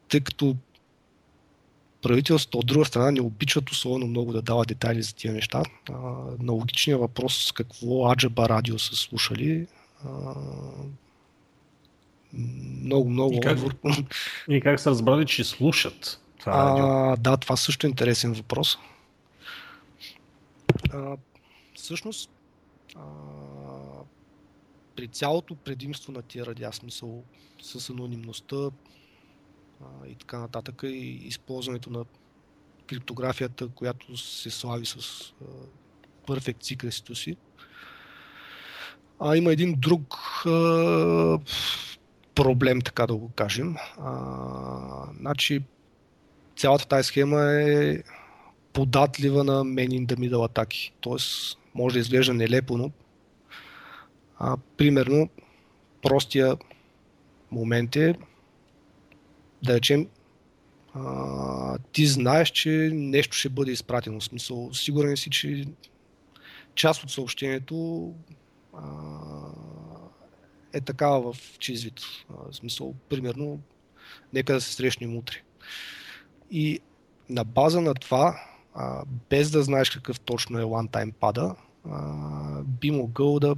тъй като правителството от друга страна не обичат особено много да дава детайли за тия неща. на логичния въпрос какво Аджаба радио са слушали, много, много и как, И как са разбрали, че слушат това радио? А, да, това също е интересен въпрос. А, всъщност, а, при цялото предимство на тия радиа, смисъл с анонимността а, и така нататък, и използването на криптографията, която се слави с а, Perfect си, а, има един друг а, проблем, така да го кажем. А, значи, цялата тази схема е податлива на мен in the атаки. Тоест, може да изглежда нелепо, но а, примерно простия момент е да речем а, ти знаеш, че нещо ще бъде изпратено. В смисъл, сигурен си, че част от съобщението а, е такава в чизвит. В смисъл, примерно, нека да се срещнем утре. И на база на това, без да знаеш какъв точно е one-time пада, би могъл да,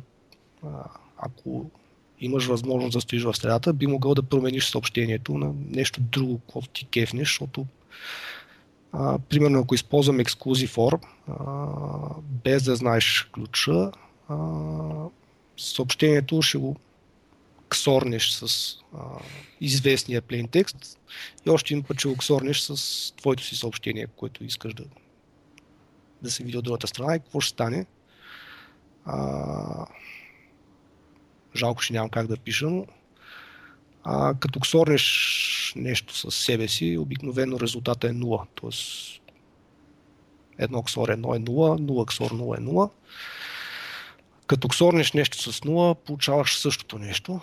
ако имаш възможност да стоиш в средата, би могъл да промениш съобщението на нещо друго, което ти кефнеш, защото а, примерно ако използвам Exclusive OR, а, без да знаеш ключа, а, съобщението ще го ксорнеш с а, известния plain текст и още един път ще го ксорнеш с твоето си съобщение, което искаш да, да се види от другата страна и какво ще стане. А, жалко, че нямам как да пиша, но а, като ксорнеш нещо с себе си, обикновено резултата е 0. Тоест, едно ксор 1 е 0, 0 ксор 0 е 0. Като ксорнеш нещо с 0, получаваш същото нещо.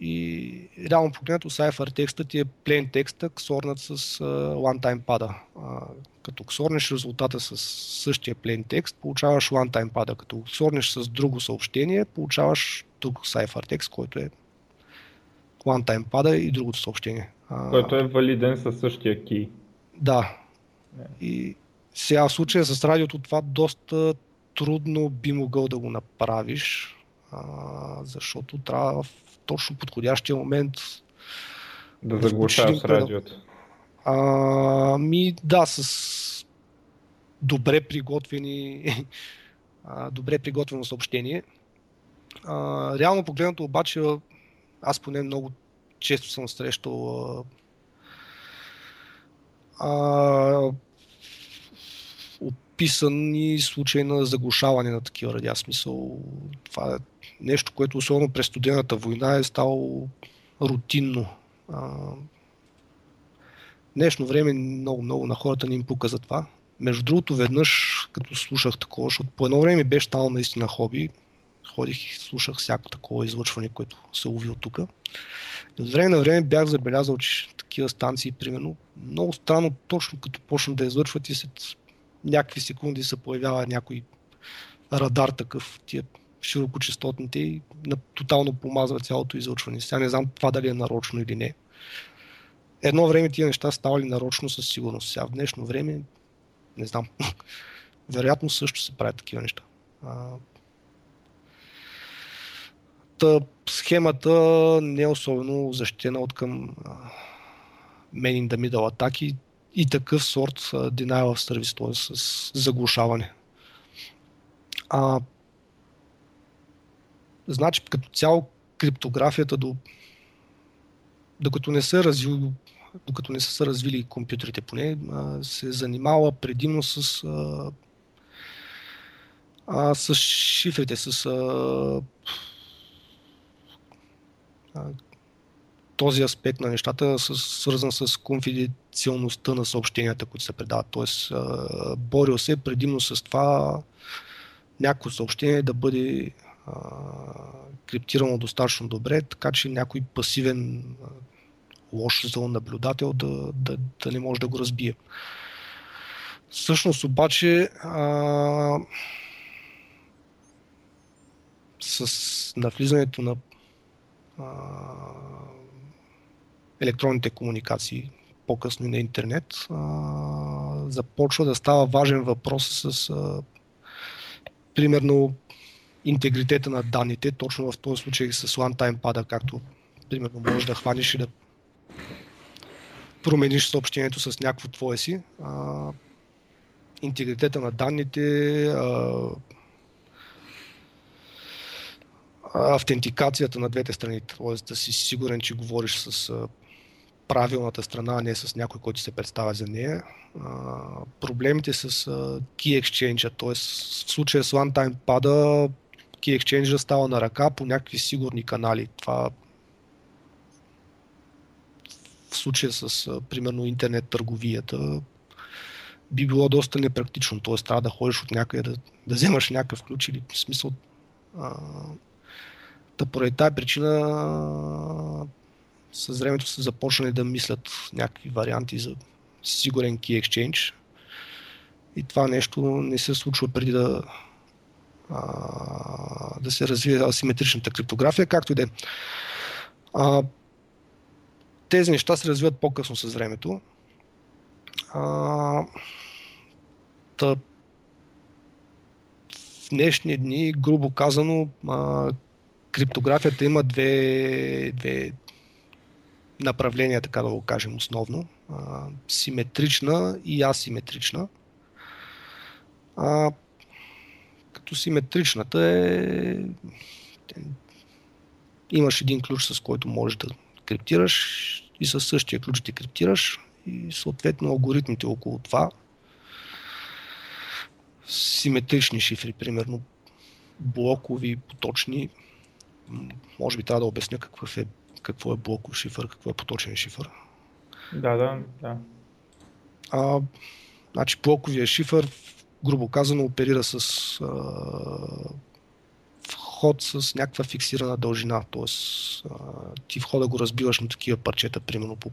И реално погледнато сайфър текста ти е plain текста, ксорнат с uh, one-time пада. Uh, като ксорнеш резултата с същия plain текст, получаваш one-time пада. Като ксорнеш с друго съобщение, получаваш друг сайфър текст, който е one-time пада и другото съобщение. Който е валиден със същия ки. Да. Не. И сега в случая с радиото това доста трудно би могъл да го направиш, а, защото трябва в точно подходящия момент да заглушаваш радиото. А, ми да, с добре приготвени <laughs> а, добре приготвено съобщение. А, реално погледнато обаче аз поне много често съм срещал а, а, описани случаи на заглушаване на такива радиа. Смисъл, това е нещо, което особено през студената война е ставало рутинно. А, днешно време много-много на хората не им пука за това. Между другото, веднъж, като слушах такова, защото по едно време беше станало наистина хоби, ходих и слушах всяко такова излъчване, което се уви от тук. И от време на време бях забелязал, че такива станции, примерно, много странно, точно като почнат да излъчват и след някакви секунди се появява някой радар такъв, тия широкочастотните и тотално помазва цялото излъчване. Сега не знам това дали е нарочно или не. Едно време тия неща ставали нарочно със сигурност. Сега в днешно време не знам. <laughs> Вероятно също се правят такива неща. Та, схемата не е особено защитена от към мен in the middle атаки и такъв сорт denial of service, т.е. с заглушаване. А, значи, като цяло криптографията до докато не са развили, докато не са се развили компютрите поне, се е занимава предимно с а, а, с шифрите, с а, този аспект на нещата е свързан с конфиденциалността на съобщенията, които се предават. Тоест, борил се предимно с това някакво съобщение да бъде а, криптирано достатъчно добре, така че някой пасивен лош зон наблюдател да, да, да не може да го разбие. Всъщност обаче а, с навлизането на електронните комуникации, по-късно и на интернет, а, започва да става важен въпрос с а, примерно интегритета на данните, точно в този случай с OneTime пада, както примерно можеш да хванеш и да промениш съобщението с някакво твое си. А, интегритета на данните, а, автентикацията на двете страни, т.е. да си сигурен, че говориш с правилната страна, а не с някой, който се представя за нея. проблемите с Key Exchange, т.е. в случая с OneTime пада, Key Exchange става на ръка по някакви сигурни канали. Това в случая с примерно интернет търговията би било доста непрактично. Т.е. трябва да ходиш от някъде да, да вземаш някакъв ключ или в смисъл. А, да поради тази причина с времето са започнали да мислят някакви варианти за сигурен key exchange. И това нещо не се случва преди да, да се развие асиметричната криптография, както и да е. Тези неща се развиват по-късно с времето. А, та, в днешни дни, грубо казано, а, криптографията има две, две направления, така да го кажем основно. А, симетрична и асиметрична. А, като симетричната е имаш един ключ, с който можеш да криптираш и със същия ключ ти криптираш и съответно алгоритмите около това симетрични шифри, примерно блокови, поточни. Може би трябва да обясня какъв е, какво е блоков шифър, какво е поточен шифър. Да, да, да. А, значи блоковия шифър, грубо казано, оперира с а, вход с някаква фиксирана дължина. А, ти входа го разбиваш на такива парчета, примерно по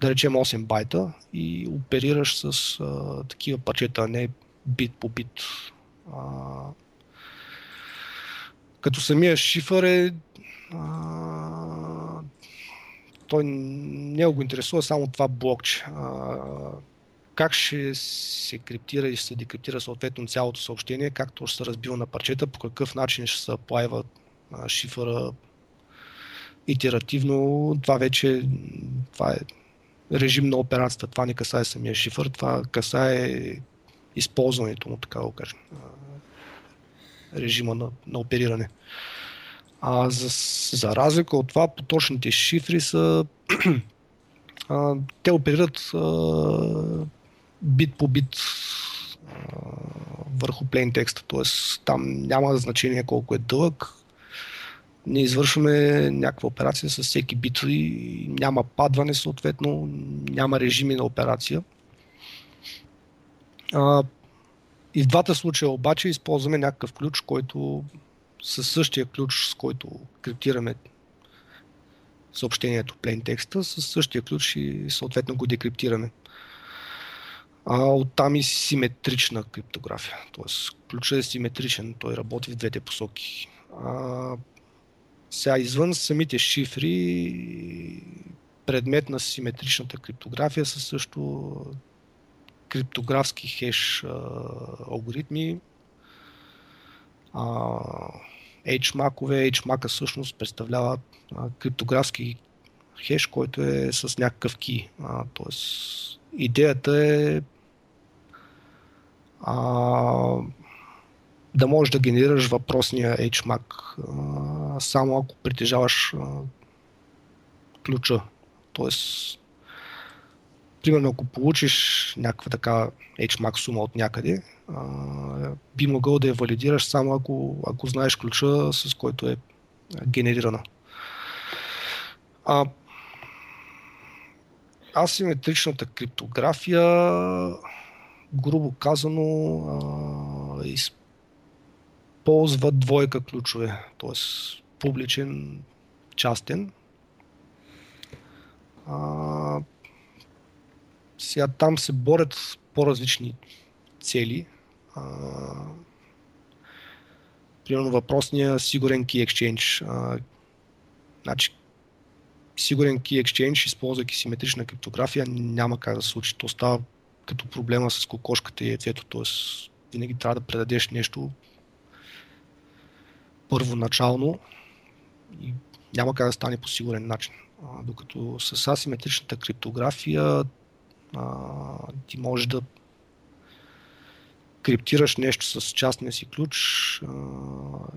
да речем 8 байта и оперираш с а, такива парчета, а не бит по бит. А, като самия шифър е а, той не го интересува само това блокче. А, как ще се криптира и се декриптира съответно цялото съобщение, както ще се разбива на парчета, по какъв начин ще се плайва шифъра итеративно. Това вече това е режим на операцията. Това не касае самия шифър, това касае използването му, така го кажем. Режима на, на опериране. А за, за разлика от това, поточните шифри са <clears throat> те оперират а, бит по бит върху плейн текста, т.е. там няма значение колко е дълъг, не извършваме някаква операция с всеки бит и няма падване съответно, няма режими на операция. А, и в двата случая обаче използваме някакъв ключ, който със същия ключ, с който криптираме съобщението plain текста, със същия ключ и съответно го декриптираме. А оттам и симетрична криптография. Тоест ключът е симетричен, той работи в двете посоки. А, сега извън самите шифри, предмет на симетричната криптография са също криптографски хеш алгоритми. А, HMAC-ове, HMAC всъщност представлява а, криптографски хеш, който е с някакъв ки. А, тоест, идеята е а, да можеш да генерираш въпросния HMAC а, само ако притежаваш а, ключа. Тоест, примерно ако получиш някаква така HMAC сума от някъде, а, би могъл да я валидираш само ако, ако знаеш ключа, с който е генерирана. А, асиметричната криптография, грубо казано, а, използва двойка ключове, т.е. публичен, частен. А, сега там се борят по-различни цели. А, примерно въпросния сигурен key exchange. А, значи, сигурен key exchange, използвайки симетрична криптография, няма как да се случи. То става като проблема с кокошката и яйцето, т.е. винаги трябва да предадеш нещо първоначално и няма как да стане по сигурен начин. А, докато с асиметричната криптография а, ти можеш да криптираш нещо с частния си ключ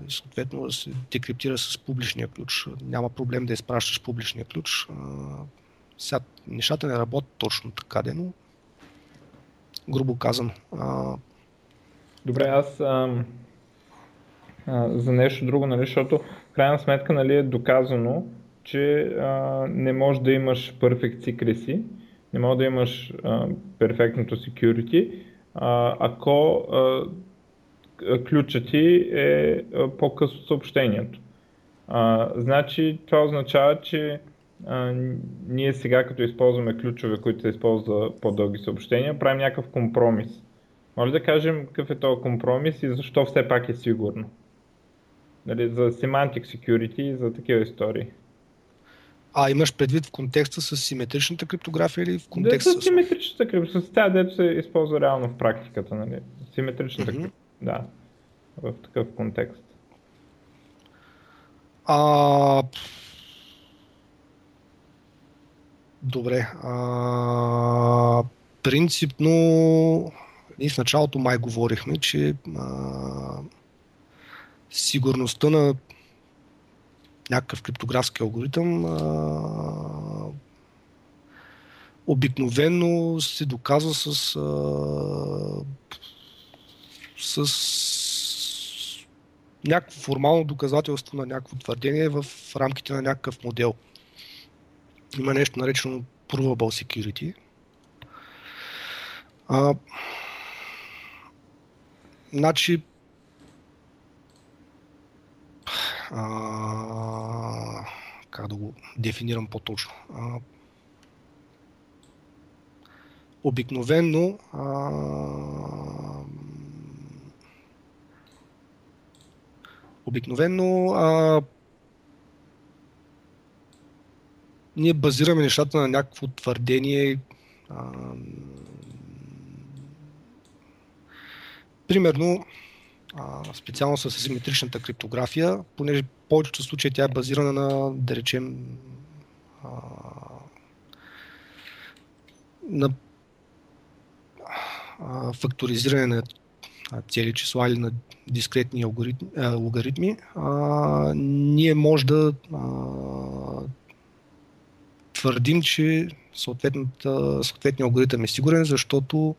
и съответно да се декриптира с публичния ключ. Няма проблем да изпращаш публичния ключ. А, сега нещата не работят точно така, но грубо казано. А... Добре, аз а, а, за нещо друго, нали, защото в крайна сметка нали, е доказано, че а, не може да имаш perfect secrecy Не може да имаш а, перфектното security, а, ако а, ключът ти е по-късно съобщението. А, значи това означава, че а, ние сега като използваме ключове, които се използват за по-дълги съобщения, правим някакъв компромис. Може да кажем какъв е този компромис и защо все пак е сигурно. Дали, за semantic security и за такива истории. А имаш предвид в контекста с симетричната криптография или в контекста да, с... симетричната криптография, с тази, дето се използва реално в практиката, нали? Симетричната mm-hmm. да, в такъв контекст. А... Добре. А... Принципно, ние в началото май говорихме, че а... сигурността на някакъв криптографски алгоритъм а... обикновено се доказва с, а... с някакво формално доказателство на някакво твърдение в рамките на някакъв модел. Има нещо наречено Provable Security. А, значи, а, как да го дефинирам по-точно. А, обикновенно а, Обикновено а, ние базираме нещата на някакво твърдение. А, примерно, а, специално с асиметричната криптография, понеже повечето случаи тя е базирана на, да речем, а, на а, факторизиране на цели числа или на дискретни алгоритми, логаритми, а, ние може да а, твърдим, че съответният алгоритъм е сигурен, защото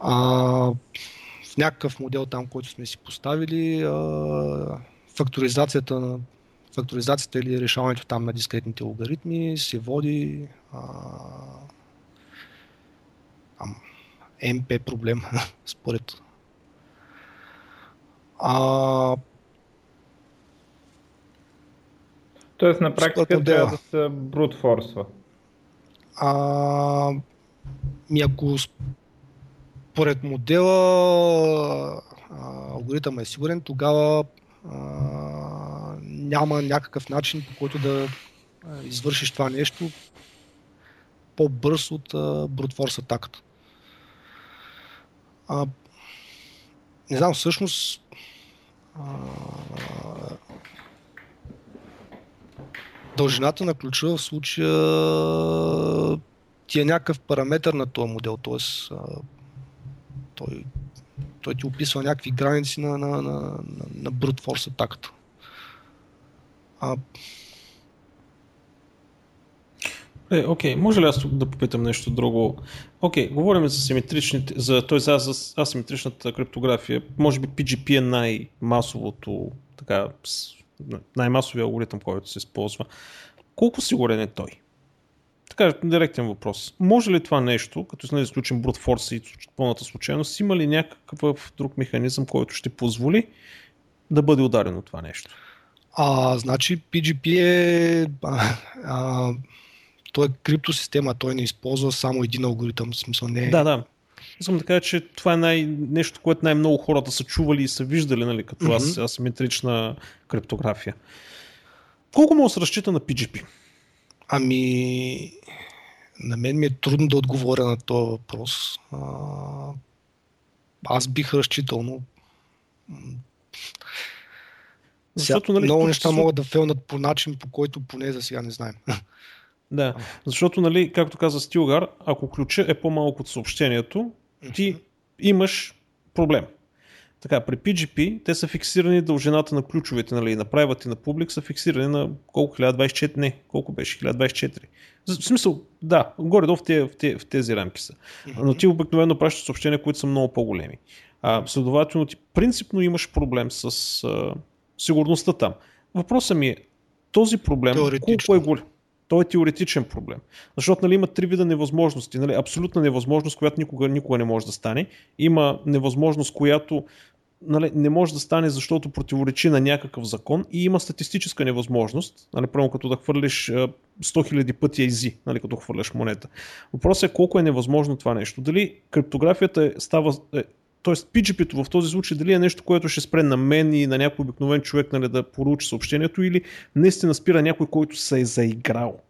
а, в някакъв модел там, който сме си поставили, а, факторизацията факторизацията или решаването там на дискретните логаритми се води а, МП проблем, <laughs> според. А... Тоест на практика трябва да се брутфорсва. А, ми ако според модела алгоритъм е сигурен, тогава а, няма някакъв начин по който да извършиш това нещо по-бърз от брутфорс атаката. А, не знам, всъщност а, дължината на ключа в случая ти е някакъв параметър на този модел, т.е. той, той ти описва някакви граници на, на, на, на, на brute force атаката. А, е, окей, може ли аз тук да попитам нещо друго? Окей, говорим за симетричните, за, т.е. за, асиметричната криптография. Може би PGP е най-масовото, така, най-масовия алгоритъм, който се използва. Колко сигурен е той? Така, директен въпрос. Може ли това нещо, като сме изключим brute force и пълната случайност, има ли някакъв друг механизъм, който ще позволи да бъде ударено това нещо? А, значи PGP е а, а, той е криптосистема, той не използва само един алгоритъм, в смисъл не е... Да, да. Искам да кажа, че това е най- нещо, което най-много хората са чували и са виждали, нали, като mm-hmm. асиметрична криптография. Колко му се разчита на PGP? Ами, на мен ми е трудно да отговоря на този въпрос. А, аз бих разчитал, но Защото, нали, много неща могат да фелнат по начин, по който поне за сега не знаем. Да, защото, нали, както каза Стилгар, ако ключа е по-малко от съобщението, ти имаш проблем. Така, при PGP те са фиксирани дължината на ключовете, нали, на private и на public са фиксирани на колко 1024, не, колко беше 1024. В смисъл, да, горе-долу в, в, в тези рамки са. Но ти обикновено пращаш съобщения, които са много по-големи. А, следователно ти принципно имаш проблем с а, сигурността там. Въпросът ми е, този проблем колко е голям? Той е теоретичен проблем. Защото нали, има три вида невъзможности. Нали, абсолютна невъзможност, която никога, никога не може да стане. Има невъзможност, която нали, не може да стане, защото противоречи на някакъв закон и има статистическа невъзможност, нали, прямо като да хвърлиш 100 000 пъти ези, нали, като хвърляш монета. Въпросът е колко е невъзможно това нещо. Дали криптографията е, става, т.е. PGP-то в този случай дали е нещо, което ще спре на мен и на някой обикновен човек нали, да поручи съобщението или наистина спира някой, който се е заиграл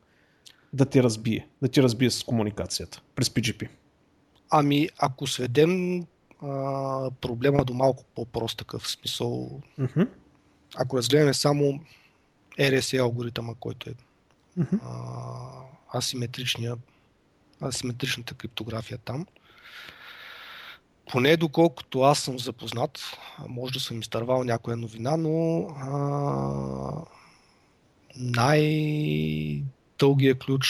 да ти разбие, да ти разбие с комуникацията през PGP. Ами, ако сведем а, проблема до малко по-прост такъв смисъл. Mm-hmm. Ако разгледаме само RSA алгоритъма, който е mm-hmm. а, асиметричния, асиметричната криптография там, поне доколкото аз съм запознат, може да съм изтървал някоя новина, но а, най-дългият ключ,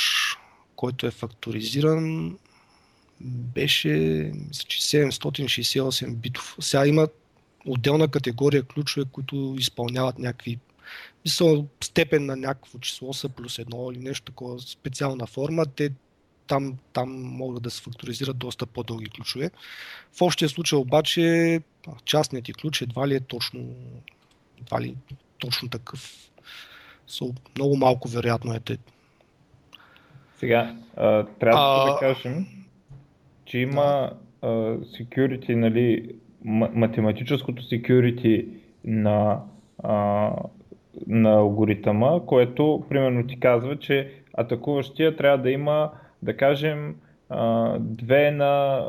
който е факторизиран, беше мисля, че 768 битов. Сега има отделна категория ключове, които изпълняват някакви мисля, степен на някакво число са плюс едно или нещо такова специална форма. Те там, там могат да се факторизират доста по-дълги ключове. В общия случай обаче частният ти ключ едва ли е точно, едва ли точно такъв. So, много малко вероятно е те. Сега, а, трябва а... да кажем, че има да. security, нали, математическото security на, а, на алгоритъма, което примерно ти казва, че атакуващия трябва да има, да кажем, две на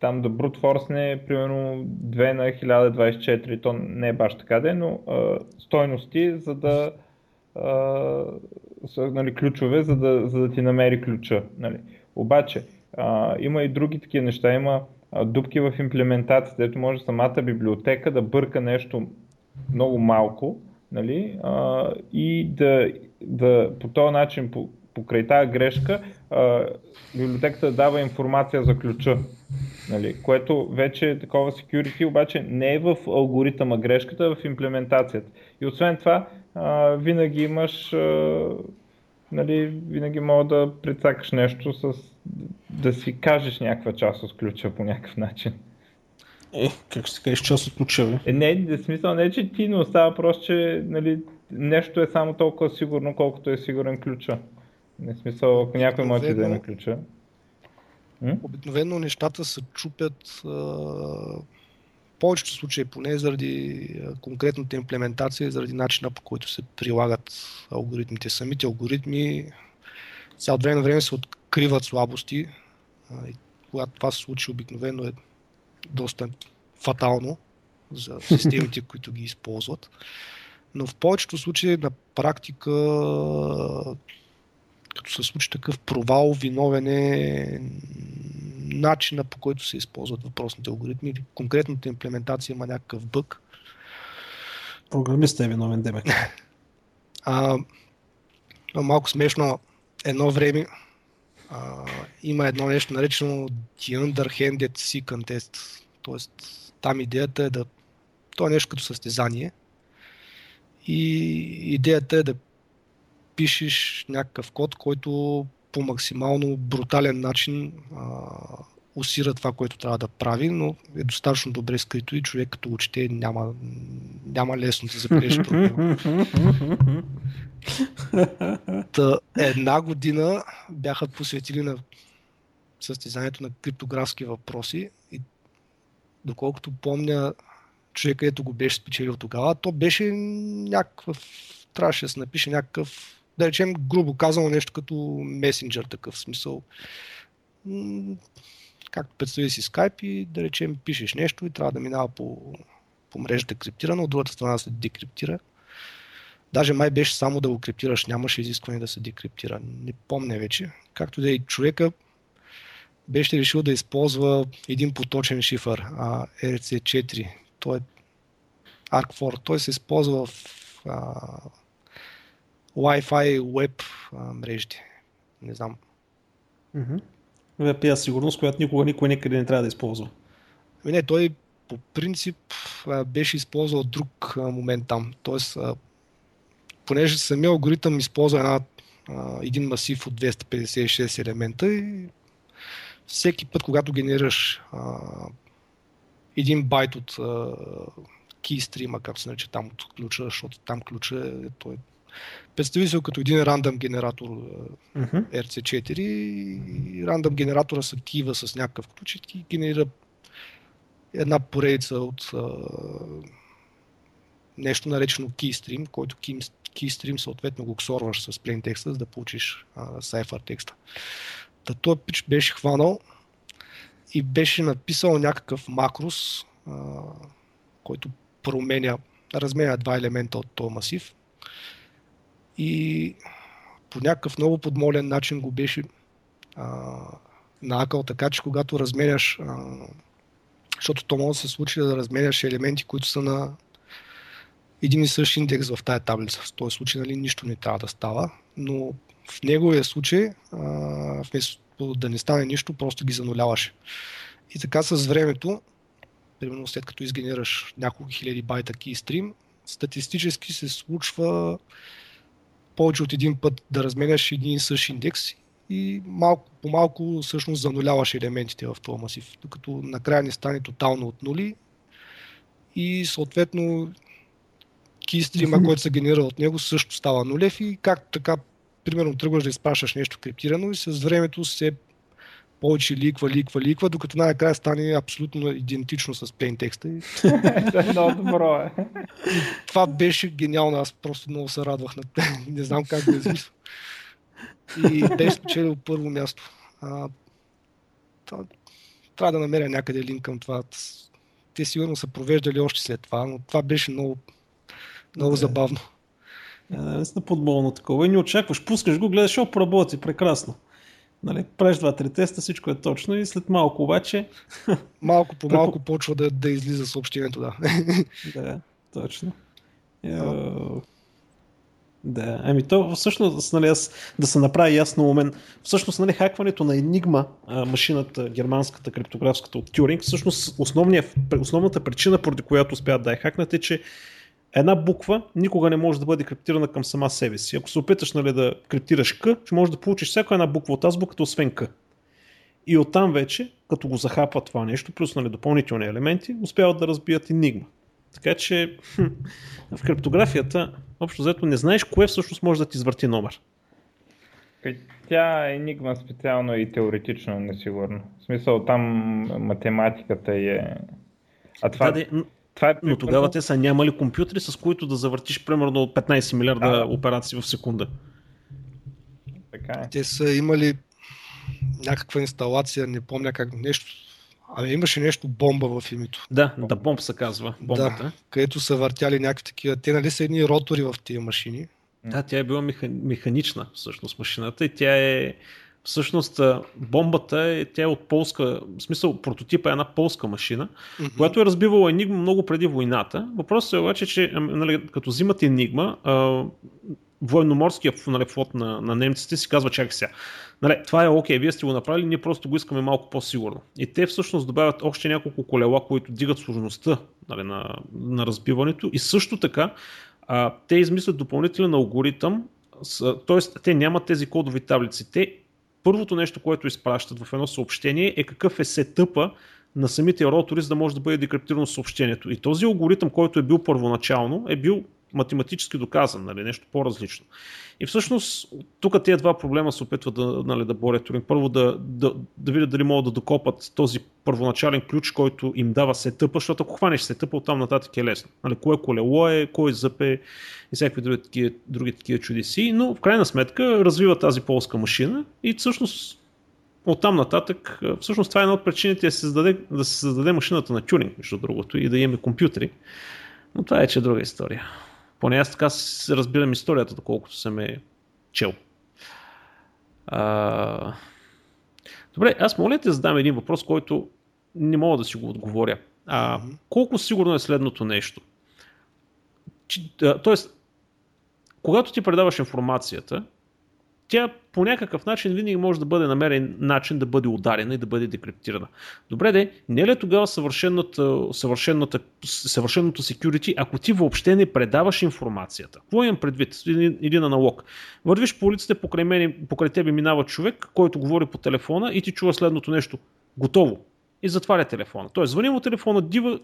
там да брут форсне, примерно 2 на 1024, то не е баш така де, но а, стойности, за да а, са нали, ключове, за да, за да ти намери ключа. Нали. Обаче, а, има и други такива неща. Има а, дупки в имплементацията, ето може самата библиотека да бърка нещо много малко нали, а, и да, да по този начин, по, покрай тази грешка, а, библиотеката дава информация за ключа. Нали, което вече е такова security, обаче не е в алгоритъма грешката, а в имплементацията. И освен това, а, винаги имаш, а, нали, винаги мога да прецакаш нещо с да си кажеш някаква част от ключа по някакъв начин. Е, как ще кажеш част от ключа, бе? Е, не, в смисъл не, че ти не остава просто, че нали, нещо е само толкова сигурно, колкото е сигурен ключа. Не смисъл, ако някой може да даде на ключа. Обикновено нещата се чупят в повечето случаи поне заради конкретната имплементация, заради начина по който се прилагат алгоритмите. Самите алгоритми от време на време се откриват слабости. И когато това се случи, обикновено е доста фатално за <laughs> системите, които ги използват. Но в повечето случаи на практика, като се случи такъв провал, виновен е начина по който се използват въпросните алгоритми или конкретната имплементация има някакъв бък. Програмиста е виновен, Дебек. А, малко смешно, едно време а, има едно нещо наречено The Underhanded C Contest. Тоест, там идеята е да... То е нещо като състезание. И идеята е да пишеш някакъв код, който по максимално брутален начин а, усира това, което трябва да прави, но е достатъчно добре скрито и човек като учите няма, няма лесно да запиеш проблема. Една година бяха посветили на състезанието на криптографски въпроси и доколкото помня човека, ето го беше спечелил тогава, то беше някакъв, трябваше да се напише някакъв, да речем, грубо казано нещо като месенджер такъв смисъл. Както представи си скайп и да речем пишеш нещо и трябва да минава по, по мрежата криптирана, от другата страна се декриптира. Даже май беше само да го криптираш, нямаше изискване да се декриптира. Не помня вече. Както да и човека беше решил да използва един поточен шифър, а, RC4. Той е ARC4. Той се използва в а, Wi-Fi web мрежите. Не знам. Mm-hmm. VPA сигурност, която никога никой никъде не трябва да използва. Ами не, той по принцип беше използвал друг момент там. Тоест, понеже самия алгоритъм използва една един масив от 256 елемента и всеки път, когато генерираш а, един байт от а, кейстрима, както се нарича там от ключа, защото там ключа е, той Представи се като един рандъм генератор uh-huh. RC4 и рандъм генератора се кива с някакъв ключ и генерира една поредица от а, нещо наречено keystream, който keystream съответно го ксорваш с plain текста, за да получиш а, cipher текста. Та той пич беше хванал и беше написал някакъв макрос, а, който променя, разменя два елемента от този масив и по някакъв много подмолен начин го беше а, наакал, така че когато разменяш, а, защото то може да се случи да разменяш елементи, които са на един и същ индекс в тая таблица. В този случай нали, нищо не трябва да става, но в неговия случай, а, вместо да не стане нищо, просто ги зануляваше. И така с времето, примерно след като изгенераш няколко хиляди байта keystream, статистически се случва повече от един път да разменяш един и същ индекс и малко по малко всъщност зануляваш елементите в този масив, докато накрая не стане тотално от нули. И съответно кейстрима, който се генерира от него, също става нулев и както така, примерно тръгваш да изпращаш нещо криптирано и с времето се повече ликва, ликва, ликва, докато най-накрая стане абсолютно идентично с plain <laughs> текста. Много добро е. Това беше гениално, аз просто много се радвах на те. Не знам как да измисля. И беше спечелил първо място. А, това, трябва да намеря някъде линк към това. Те сигурно са провеждали още след това, но това беше много, много да. забавно. Е, наистина подболно такова. И не очакваш, пускаш го, гледаш, о, поработи, прекрасно. Нали, правиш два-три теста, всичко е точно и след малко обаче... <laughs> Малко по малко почва да, да излиза съобщението, да. <laughs> да, точно. Да, ами то всъщност, нали, аз, да се направи ясно у мен, всъщност нали, хакването на Enigma, машината, германската, криптографската от Тюринг, всъщност основната причина, поради която успяват да я хакнат е, че една буква никога не може да бъде криптирана към сама себе си. Ако се опиташ нали, да криптираш К, ще можеш да получиш всяка една буква от азбуката, освен К. И оттам вече, като го захапва това нещо, плюс нали, допълнителни елементи, успяват да разбият енигма. Така че хм, в криптографията, общо взето, не знаеш кое всъщност може да ти извърти номер. Е, тя е енигма специално и теоретично несигурно. В смисъл там математиката е... А това... Да, това е Но тогава те са нямали компютри, с които да завъртиш примерно 15 милиарда да. операции в секунда. Така е. Те са имали някаква инсталация, не помня как нещо. Ами имаше нещо бомба в името. Да, да бомб се казва. Бомбата. Да, където са въртяли някакви такива. Те нали са едни ротори в тия машини. Да, тя е била механична всъщност машината и тя е Всъщност бомбата е, тя е от полска, в смисъл прототипа е една полска машина, mm-hmm. която е разбивала Енигма много преди войната. Въпросът е обаче, че нали, като взимат Енигма, военноморския нали, флот на, на немците си казва, чакай сега, нали, това е окей, вие сте го направили, ние просто го искаме малко по-сигурно. И те всъщност добавят още няколко колела, които дигат сложността нали, на, на разбиването и също така а, те измислят допълнителен алгоритъм, т.е. те нямат тези кодови таблици, те първото нещо, което изпращат в едно съобщение е какъв е сетъпа на самите ротори, за да може да бъде декриптирано съобщението. И този алгоритъм, който е бил първоначално, е бил математически доказан, нали, нещо по-различно. И всъщност тук тези два проблема се опитват да, нали, да борят Туринг. Първо да, да, да видят дали могат да докопат този първоначален ключ, който им дава сетъпа, защото ако хванеш сетъпа, оттам нататък е лесно. Нали, кое колело е, кой зъб е и всякакви други други такива чудеси, но в крайна сметка развива тази полска машина и всъщност оттам нататък, всъщност това е една от причините да се създаде, да се създаде машината на Тюринг, между другото, и да имаме компютри. Но това е че е друга история. Поне аз така разбирам историята, доколкото съм е чел. А... Добре, аз моля да задам един въпрос, който не мога да си го отговоря. А, колко сигурно е следното нещо? Тоест, когато ти предаваш информацията тя по някакъв начин винаги може да бъде намерен начин да бъде ударена и да бъде декриптирана. Добре, де, не е ли тогава съвършеното, съвършеното, съвършеното security, ако ти въобще не предаваш информацията? Какво имам предвид? Един, един аналог. Вървиш по улиците, покрай, мен, покрай тебе минава човек, който говори по телефона и ти чува следното нещо. Готово. И затваря телефона. Тоест, звъни му телефона, дива,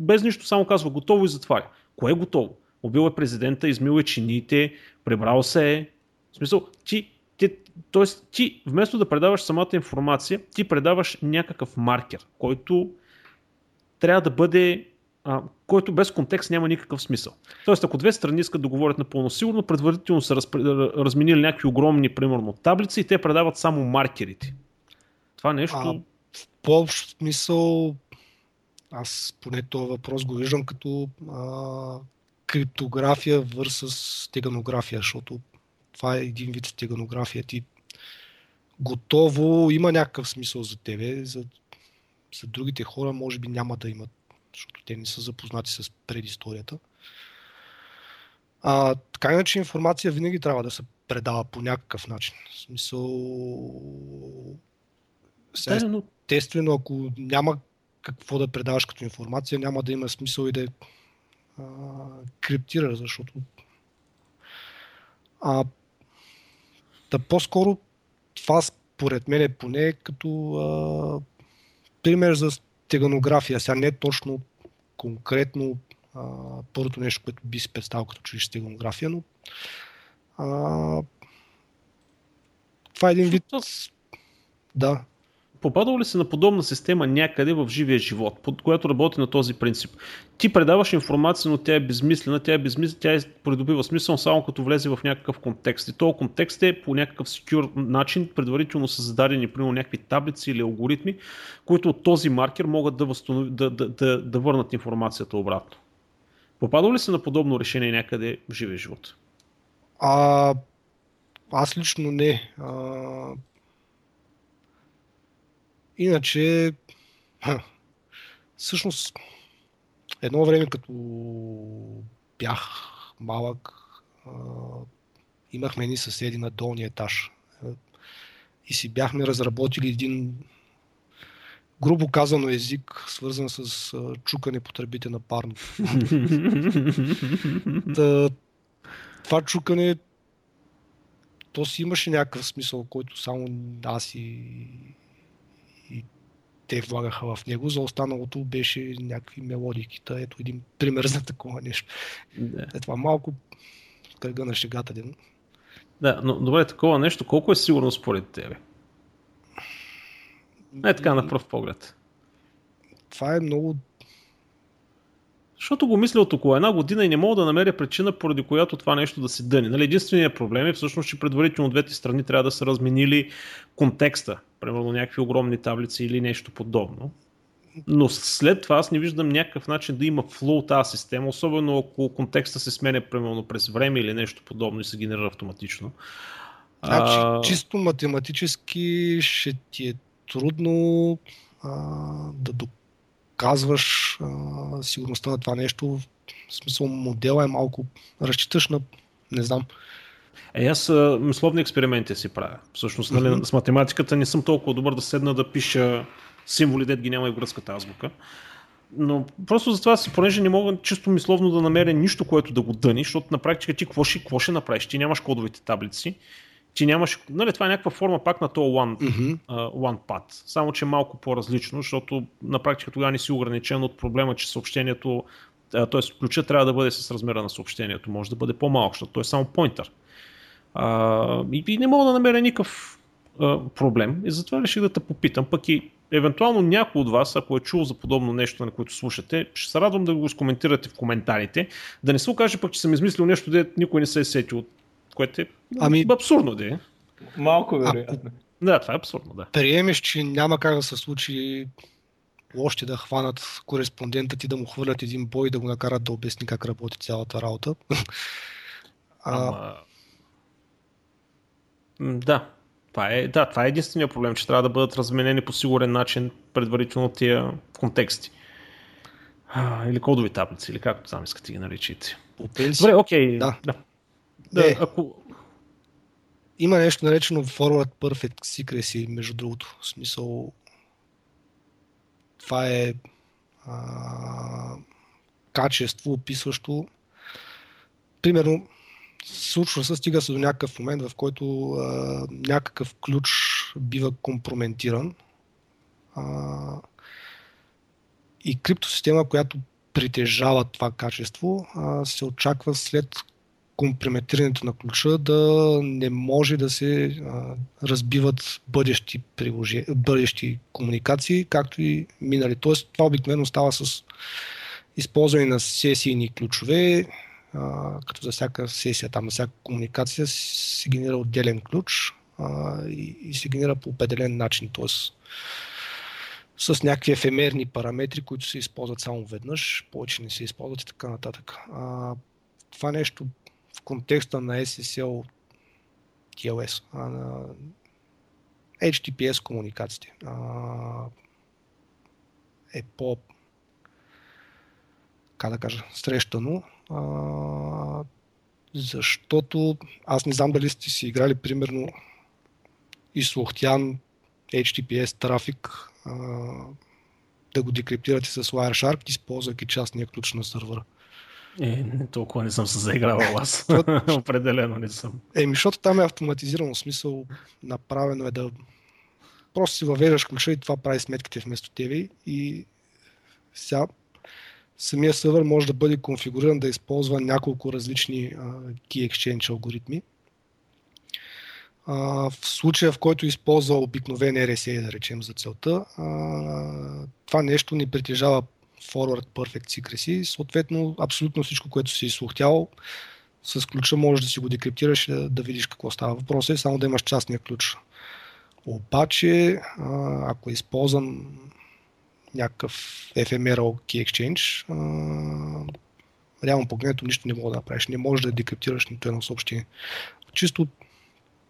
без нищо, само казва готово и затваря. Кое е готово? Убил е президента, измил е чиниите, пребрал се е. В смисъл, ти, ти, т.е. ти вместо да предаваш самата информация, ти предаваш някакъв маркер, който трябва да бъде а, който без контекст няма никакъв смисъл. Тоест, ако две страни искат да говорят напълно сигурно, предварително са разпр... разменили някакви огромни, примерно, таблици и те предават само маркерите. Това нещо... В по-общ смисъл, аз поне този въпрос го виждам като а, криптография versus стеганография, защото това е един вид стеганография. Ти готово има някакъв смисъл за тебе, за, за другите хора може би няма да имат, защото те не са запознати с предисторията. А, така иначе информация винаги трябва да се предава по някакъв начин. В смисъл... Естествено, ако няма какво да предаваш като информация, няма да има смисъл и да а, криптираш, защото а, да по-скоро това според мен е поне като а, пример за стеганография. Сега не е точно конкретно а, първото нещо, което би си представил като чуеш стеганография, но а, това е един вид... Да попадал ли си на подобна система някъде в живия живот, под която работи на този принцип? Ти предаваш информация, но тя е безмислена, тя е безмислена, тя е придобива смисъл само като влезе в някакъв контекст. И този контекст е по някакъв секюр начин, предварително са зададени, примерно, някакви таблици или алгоритми, които от този маркер могат да, възстанови, да, да, да, да върнат информацията обратно. Попадал ли си на подобно решение някъде в живия живот? А, аз лично не. А, Иначе, всъщност, едно време като бях малък, имахме ни съседи на долния етаж. И си бяхме разработили един грубо казано език, свързан с чукане по тръбите на парно. <laughs> това чукане то си имаше някакъв смисъл, който само аз и те влагаха в него, за останалото беше някакви мелодики. Та ето един пример за такова нещо. Да. Е това малко кръга на шегата. Ден. Да, но добре, такова нещо, колко е сигурно според тебе? Не така на пръв поглед. Това е много защото го мисля от около една година и не мога да намеря причина, поради която това нещо да се дъни. Нали, единственият проблем е всъщност, че предварително двете страни трябва да са разменили контекста. Примерно някакви огромни таблици или нещо подобно. Но след това аз не виждам някакъв начин да има флоу тази система, особено ако контекста се сменя примерно през време или нещо подобно и се генерира автоматично. Значи, а... чисто математически ще ти е трудно а, да докажеш казваш а, сигурността на това нещо. В смисъл модела е малко разчиташ на, не знам. Е, аз мисловни експерименти си правя. Всъщност, нали, mm-hmm. с математиката не съм толкова добър да седна да пиша символи, дет ги няма и връзката азбука. Но просто за това, понеже не мога чисто мисловно да намеря нищо, което да го дъни, защото на практика ти какво ще, какво ще направиш? Ти нямаш кодовите таблици ти нямаш, нали, това е някаква форма пак на то one, mm-hmm. uh, one pad, само че е малко по-различно, защото на практика тогава не си ограничен от проблема, че съобщението, т.е. ключа трябва да бъде с размера на съобщението, може да бъде по-малко, защото той е само поинтър. Uh, и, и не мога да намеря никакъв uh, проблем и затова реших да те попитам, пък и евентуално някой от вас, ако е чул за подобно нещо, на което слушате, ще се радвам да го скоментирате в коментарите, да не се окаже пък, че съм измислил нещо, де никой не се е сетил което е ами, абсурдно да е. Малко вероятно. Да, това е абсурдно, да. Приемеш, че няма как да се случи още да хванат кореспондента ти, да му хвърлят един бой и да го накарат да обясни как работи цялата работа. <laughs> а... Ама... Да, това е, да, това е единствения проблем, че трябва да бъдат разменени по сигурен начин предварително тия контексти. А, или кодови таблици, или както там искате ги наричите. Добре, окей. Да. да. Да, е. ако... има нещо наречено Forward Perfect Secrecy, между другото. В смисъл, това е а, качество, описващо. Примерно, случва се, стига се до някакъв момент, в който а, някакъв ключ бива компрометиран. А, и криптосистема, която притежава това качество, а, се очаква след компрометирането на ключа да не може да се а, разбиват бъдещи, приложи, бъдещи комуникации, както и минали. Тоест, това обикновено става с използване на сесийни ключове, като за всяка сесия, там, за всяка комуникация се генера отделен ключ а, и, и се генера по определен начин. Тоест, с някакви ефемерни параметри, които се използват само веднъж, повече не се използват и така нататък. А, това нещо в контекста на SSL TLS, а, на HTTPS комуникациите а, е по как да кажа, срещано, а, защото аз не знам дали сте си играли примерно и Слухтян HTTPS трафик а, да го декриптирате с Wireshark, използвайки частния ключ на сървъра. Е, не толкова не съм се заигравал аз. <laughs> Определено не съм. Еми, защото там е автоматизирано смисъл, направено е да просто си въвеждаш ключа и това прави сметките вместо тебе и сега самия сървър може да бъде конфигуриран да използва няколко различни key exchange алгоритми. В случая, в който използва обикновен RSA, да речем, за целта, това нещо не притежава forward perfect secrecy. Съответно, абсолютно всичко, което си изслухтял, с ключа можеш да си го декриптираш и да, да видиш какво става. Въпросът е само да имаш частния ключ. Обаче, ако е използван някакъв ephemeral key exchange, реално погледнато нищо не мога да направиш. Не можеш да декриптираш нито едно съобщение. Чисто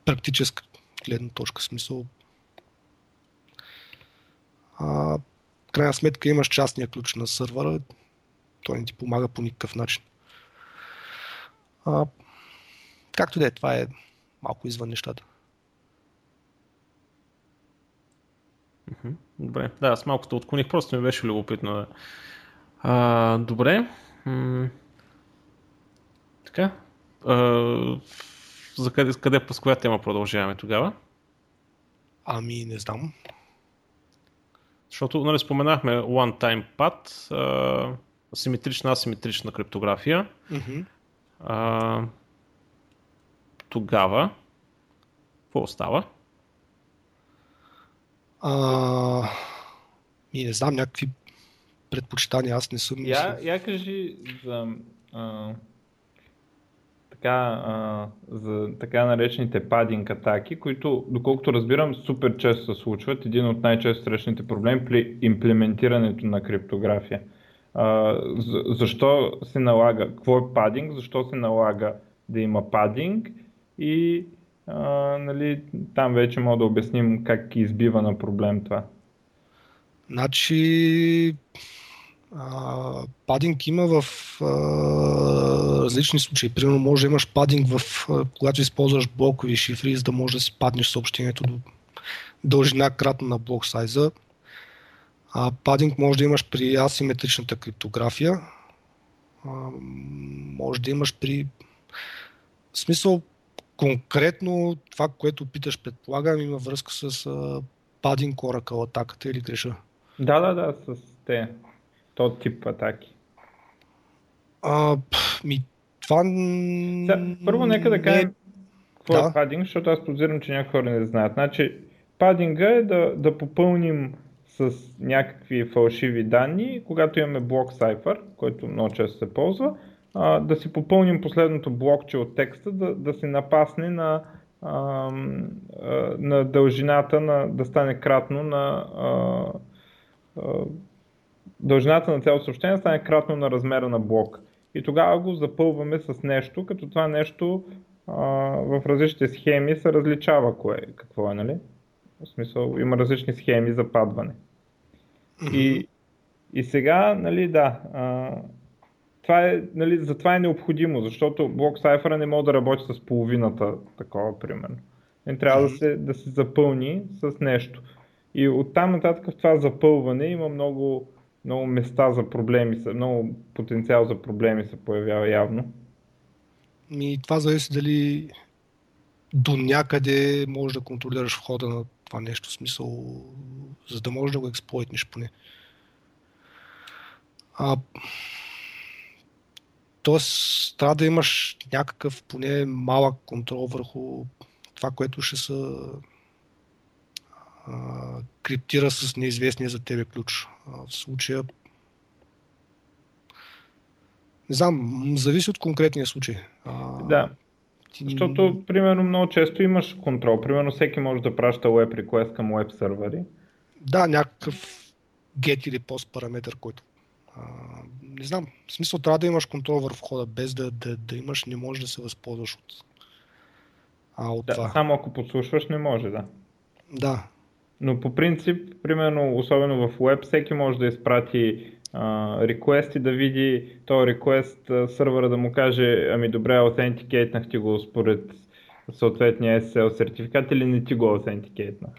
практическа гледна точка, смисъл. А, крайна сметка имаш частния ключ на сървъра, той не ти помага по никакъв начин. А, както да е, това е малко извън нещата. Добре, да, аз малко те отклоних, просто ми беше любопитно. Да. А, добре. М- така. А, за къде, къде, с коя тема продължаваме тогава? Ами, не знам. Защото нали, споменахме one-time pad, а, симетрична, асиметрична криптография. Mm-hmm. А, тогава, какво остава? А, и не знам, някакви предпочитания, аз не съм... Я, я кажи за а, така, а, за така наречените падинг атаки, които, доколкото разбирам, супер често се случват. Един от най-често срещаните проблеми при имплементирането на криптография. А, за, защо се налага, какво е падинг, защо се налага да има падинг и нали, там вече мога да обясним как избива на проблем това. Значи, падинг има в а, различни случаи. Примерно може да имаш падинг, в, а, когато използваш блокови шифри, за да може да си паднеш съобщението до дължина кратно на блок сайза. А падинг може да имаш при асиметричната криптография. А, може да имаш при... В смисъл, конкретно това, което питаш, предполагам, има връзка с падинг Oracle атаката или греша? Да, да, да, с те. То тип атаки. А, ми, това... Да, първо нека да кажем не... какво е да. е падинг, защото аз подозирам, че някои хора не знаят. Значи, падинга е да, да попълним с някакви фалшиви данни, когато имаме блок Cypher, който много често се ползва, а, да си попълним последното блокче от текста, да, да се напасне на, а, на дължината, на, да стане кратно на а, а, дължината на цялото съобщение стане кратно на размера на блок. И тогава го запълваме с нещо, като това нещо а, в различните схеми се различава кое, какво е, нали? В смисъл, има различни схеми за падване. И, и сега, нали, да, а, това е, нали, за това е необходимо, защото блок Cypher не може да работи с половината такова, примерно. Не трябва да, се, да се запълни с нещо. И оттам нататък в това запълване има много, много места за проблеми, много потенциал за проблеми се появява явно. И това зависи дали до някъде можеш да контролираш входа на това нещо, смисъл, за да можеш да го експлойтнеш поне. А, тоест, трябва да имаш някакъв поне малък контрол върху това, което ще се а, криптира с неизвестния за тебе ключ. А, в случая не знам, зависи от конкретния случай. А, да. Ти... Защото, примерно, много често имаш контрол. Примерно, всеки може да праща web request към web сервери. Да, някакъв get или post параметър, който а, не знам, в смисъл трябва да имаш контрол върху входа, без да, да, да имаш, не можеш да се възползваш от, а, от да, това. Само ако подслушваш, не може, да. Да. Но по принцип, примерно, особено в web, всеки може да изпрати реквест и да види този request сървъра да му каже, ами добре, аутентикейтнах ти го според съответния SSL сертификат или не ти го аутентикейтнах.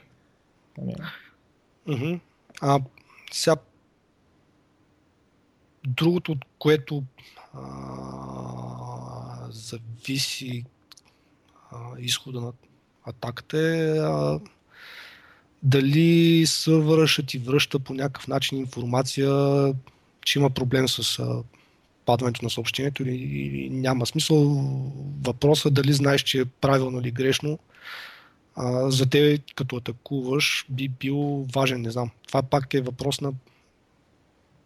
Mm-hmm. А сега другото, от което а, зависи а, изхода на атаката е а, дали сървъра ще ти връща по някакъв начин информация, че има проблем с а, падването на съобщението или, или няма смисъл. Въпросът е дали знаеш, че е правилно или грешно, а, за тебе като атакуваш би бил важен, не знам. Това пак е въпрос на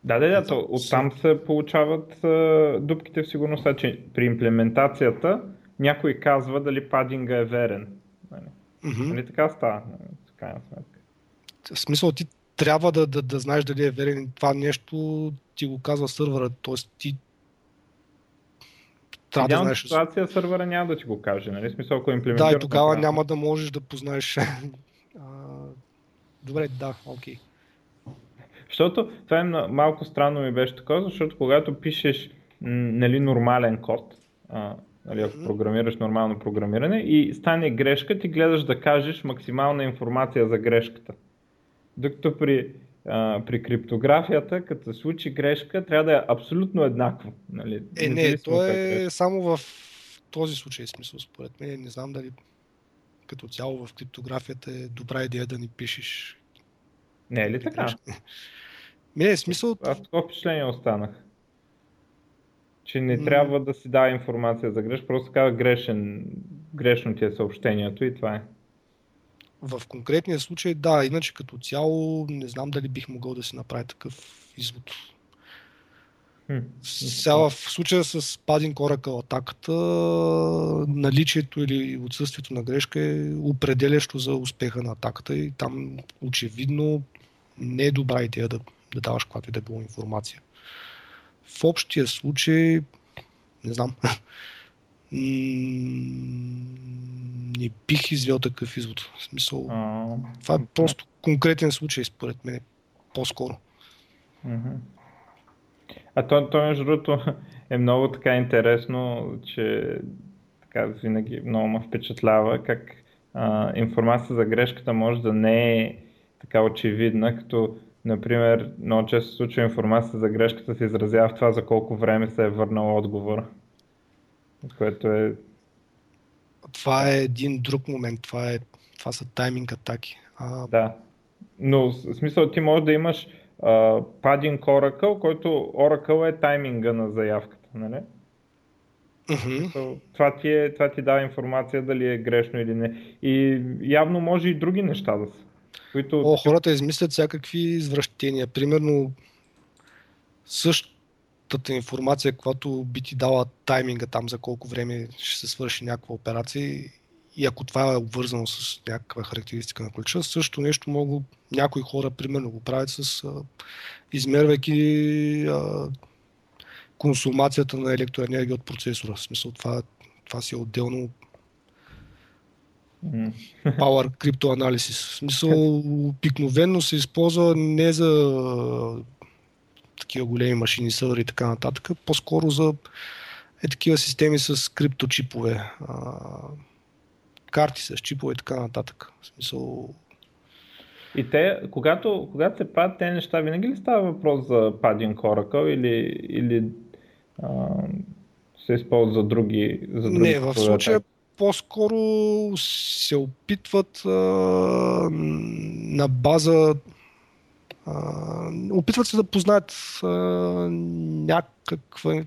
да, да, да, то, оттам се получават а, дупките в сигурността, че при имплементацията някой казва дали падинга е верен. Mm-hmm. Нали така става? крайна сметка. В смисъл ти трябва да, да, да знаеш дали е верен това нещо, ти го казва сървъра, т.е. ти трябва да знаеш. ситуация сървъра няма да ти го каже, нали? Смисъл, ако имплементира. Да, и тогава няма да можеш да познаеш. <laughs> Добре, да, окей. Okay. Защото това е малко странно ми беше така, защото когато пишеш нали, нормален код, а, нали, ако програмираш нормално програмиране и стане грешка, ти гледаш да кажеш максимална информация за грешката. Докато при, а, при криптографията, като се случи грешка, трябва да е абсолютно еднакво. Нали? Е, не, то е, е само в този случай смисъл, според мен. Не знам дали като цяло в криптографията е добра идея да ни пишеш. Не е ли така? Не, е смисъл... Аз такова впечатление останах че не трябва да си дава информация за греш, просто казва грешен, грешно ти е съобщението и това е. В конкретния случай да, иначе като цяло не знам дали бих могъл да си направя такъв извод. Сега в случая с Padding Oracle атаката, наличието или отсъствието на грешка е определящо за успеха на атаката и там очевидно не е добра идея да, да даваш каквато и да било информация. В общия случай, не знам, <laughs> не бих извел такъв извод. В смисъл, а, това е просто конкретен случай, според мен, по-скоро. А то, то между другото <laughs> е много така интересно, че така винаги много ме впечатлява как а, информация за грешката може да не е така очевидна, като Например, много често се случва информация за грешката се изразява в това за колко време се е върнал отговор. Което е... Това е един друг момент. Това, е, това са тайминг атаки. А... Да. Но в смисъл ти можеш да имаш uh, Padding Oracle, който Oracle е тайминга на заявката, нали? Uh-huh. Това, ти е, това ти дава информация дали е грешно или не. И явно може и други неща да са. Които... О, хората измислят всякакви извращения. Примерно същата информация, която би ти дала тайминга там за колко време ще се свърши някаква операция и ако това е обвързано с някаква характеристика на ключа, също нещо могат някои хора примерно го правят с а, измервайки а, консумацията на електроенергия от процесора. В смисъл това, това си е отделно Power Analysis. В смисъл, обикновено се използва не за такива големи машини, сървъри и така нататък, по-скоро за е такива системи с крипточипове. карти с чипове и така нататък. В смисъл, и те, когато, когато се правят тези неща, винаги ли става въпрос за Padding Oracle или, или а, се използва за други, за други Не, в случая по-скоро се опитват а, на база а, опитват се да познаят а, някаква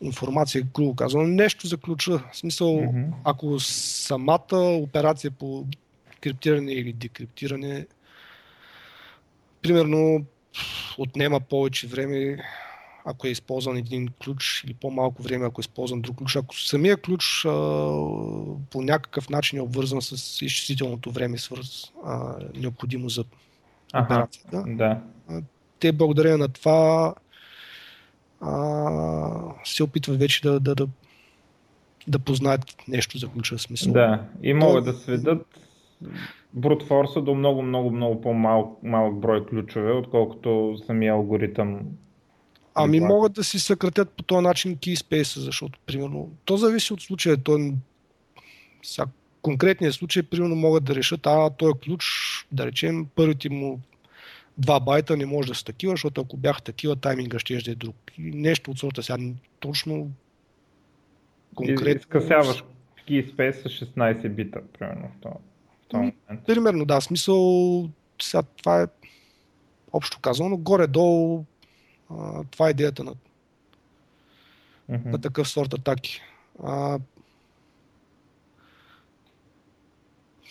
информация, грубо казвам, нещо за ключа. В смисъл, mm-hmm. ако самата операция по криптиране или декриптиране, примерно отнема повече време, ако е използван един ключ или по-малко време, ако е използван друг ключ. Ако самия ключ а, по някакъв начин е обвързан с изчислителното време, свърз, а, необходимо за операцията, да. те благодарение на това а, се опитват вече да, да, да, да познаят нещо за ключа смисъл. Да, и могат да сведат брутфорса до много, много, много по-малък малък брой ключове, отколкото самия алгоритъм. Ами могат да си съкратят по този начин keyspace, защото, примерно, то зависи от случая. То, сега, конкретния случай, примерно, могат да решат, а, този ключ, да речем, първите му два байта не може да са такива, защото ако бяха такива, тайминга ще е друг. И нещо от сорта сега точно конкретно... И скъсяваш keyspace с 16 бита, примерно в това. Ами, примерно, да, смисъл, сега това е общо казано, но горе-долу а, това е идеята на, mm-hmm. на такъв сорт атаки. А,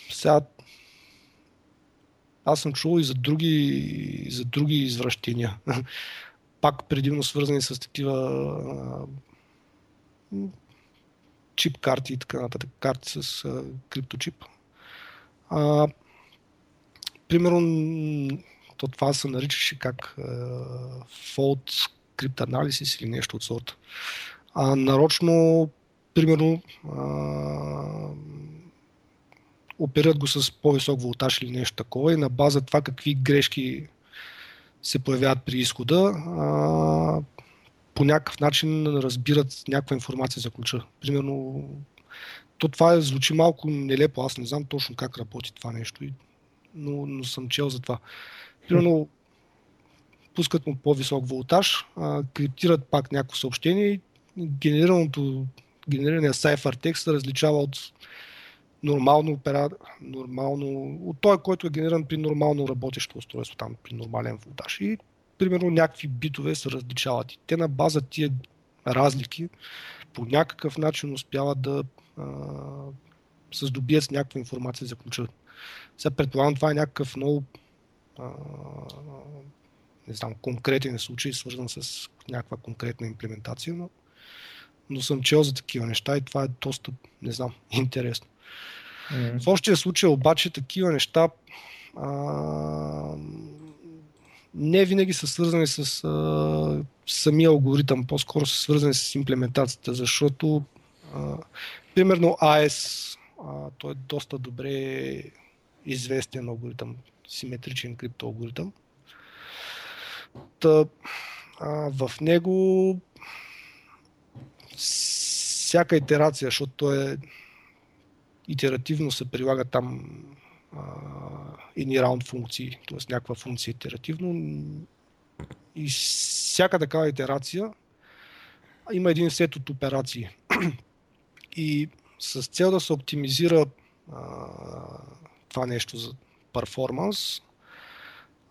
сега аз съм чувал и за други, за други извращения. <laughs> Пак предимно свързани с такива а, чип карти и така нататък. Карти с а, крипточип. А, примерно, то това се наричаше как а, fault script analysis или нещо от сорта. А, нарочно, примерно, а, оперират го с по-висок волтаж или нещо такова и на база това какви грешки се появяват при изхода, а, по някакъв начин разбират някаква информация за ключа. Примерно то това е, звучи малко нелепо, аз не знам точно как работи това нещо, но, но съм чел за това. Примерно, пускат му по-висок волтаж, а, криптират пак някакво съобщение и генерираното, генерирания сайфър текст се различава от нормално опера, нормално, от той, който е генериран при нормално работещо устройство, там при нормален волтаж. И примерно някакви битове се различават. И те на база тия разлики по някакъв начин успяват да се здобият с някаква информация за ключа. Сега предполагам, това е някакъв много а, не знам, конкретен случай, свързан с някаква конкретна имплементация, но, но съм чел за такива неща и това е доста, не знам, <laughs> интересно. Mm-hmm. В общия случай обаче такива неща а, не винаги са свързани с а, самия алгоритъм, по-скоро са свързани с имплементацията, защото а, Примерно AES, а, той е доста добре известен алгоритъм, симетричен криптоалгоритъм. Та, а, в него всяка итерация, защото той е итеративно се прилага там едни раунд функции, т.е. някаква функция итеративно и всяка такава итерация има един сет от операции. И с цел да се оптимизира а, това нещо за перформанс,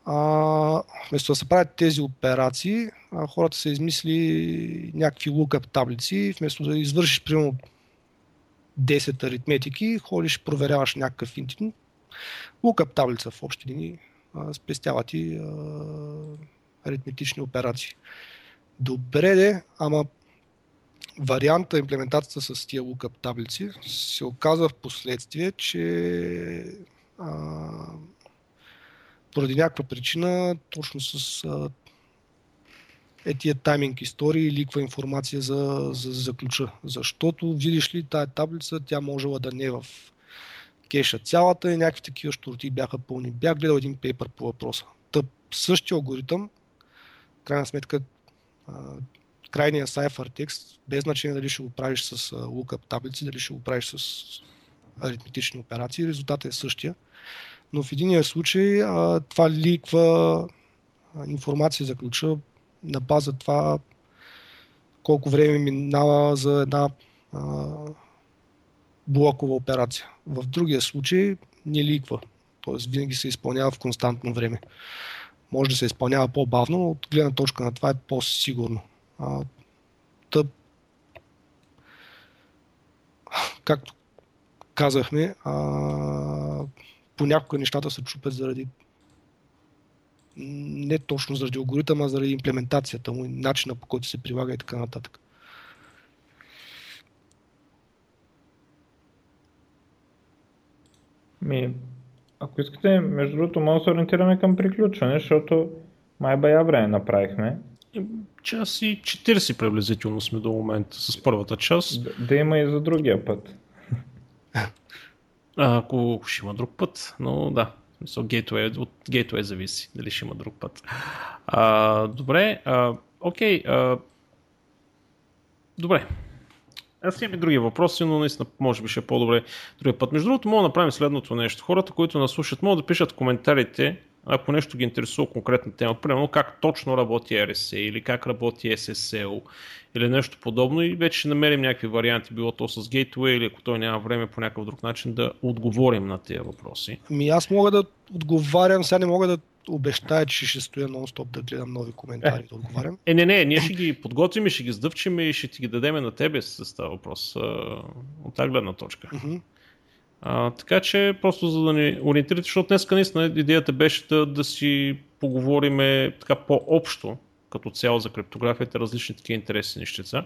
а, вместо да се правят тези операции, а, хората са измисли някакви лукъп таблици, вместо да извършиш примерно 10 аритметики, ходиш, проверяваш някакъв интим. Лукъп таблица в общи линии спестява ти а, аритметични операции. Добре де, ама варианта, имплементацията с тия lookup таблици се оказва в последствие, че а, поради някаква причина, точно с а, е тия тайминг истории ликва информация за, за, за ключа. Защото, видиш ли, тая таблица, тя можела да не е в кеша цялата и някакви такива штурти бяха пълни. Бях гледал един пейпер по въпроса. Тъп, същия алгоритъм, крайна сметка, крайния сайфър текст, без значение дали ще го правиш с lookup таблици, дали ще го правиш с аритметични операции, резултатът е същия. Но в единия случай а, това ликва информация за ключа на база това колко време минава за една а, блокова операция. В другия случай не ликва, т.е. винаги се изпълнява в константно време. Може да се изпълнява по-бавно, но от гледна точка на това е по-сигурно. А, тъп, както казахме, а, понякога нещата се чупят заради не точно заради алгоритъма, а заради имплементацията му, начина по който се прилага и така нататък. Ми, ако искате, между другото, може да се ориентираме към приключване, защото май бая време направихме. Час и 40 приблизително сме до момента с първата част. Да, да има и за другия път. Ако ще има друг път, но да. So, gateway, от Gateway зависи, дали ще има друг път. А, добре, а, окей. А, добре. Аз имам и други въпроси, но наистина може би ще е по-добре другия път. Между другото, мога да направим следното нещо. Хората, които нас слушат, могат да пишат коментарите, ако нещо ги интересува конкретна тема. Примерно как точно работи RSA или как работи SSL или нещо подобно и вече ще намерим някакви варианти, било то с Gateway или ако той няма време по някакъв друг начин да отговорим на тези въпроси. Ми аз мога да отговарям, сега не мога да обещая, че ще стоя нон-стоп да гледам нови коментари, е, да отговарям. Е, не, не, ние ще ги подготвим и ще ги сдъвчим и ще ти ги дадем на тебе с този въпрос от тази гледна точка. Uh-huh. А, така че просто за да ни ориентирате, защото днес наистина идеята беше да, да си поговориме така по-общо като цяло за криптографията, различни такива интересни нещица.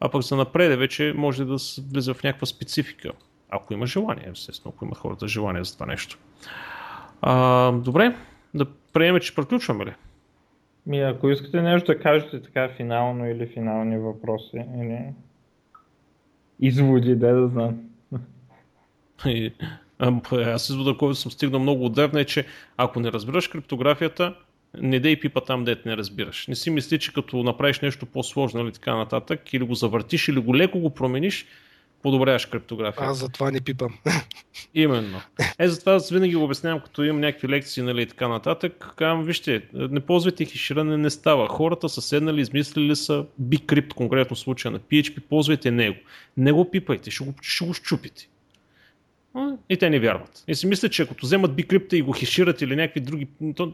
А пък за напред вече може да влиза в някаква специфика, ако има желание, естествено, ако имат хората желание за това нещо. А, добре, да приемем, че приключваме ли? Ми, ако искате нещо да кажете така финално или финални въпроси, или изводи, да да знам. И, аз извода, който съм стигнал много отдавна е, че ако не разбираш криптографията, не дей пипа там, дете не разбираш. Не си мисли, че като направиш нещо по-сложно или така нататък, или го завъртиш, или го леко го промениш, подобряваш криптография. Аз затова не пипам. <laughs> Именно. Е, затова аз винаги го обяснявам, като имам някакви лекции нали, и така нататък. Казвам, вижте, не ползвайте хеширане, не става. Хората са седнали, измислили са Bcrypt, конкретно случая на PHP, ползвайте него. Не го пипайте, ще го, ще го щупите. И те не вярват. И си мислят, че ако вземат Bcrypt и го хешират или някакви други, то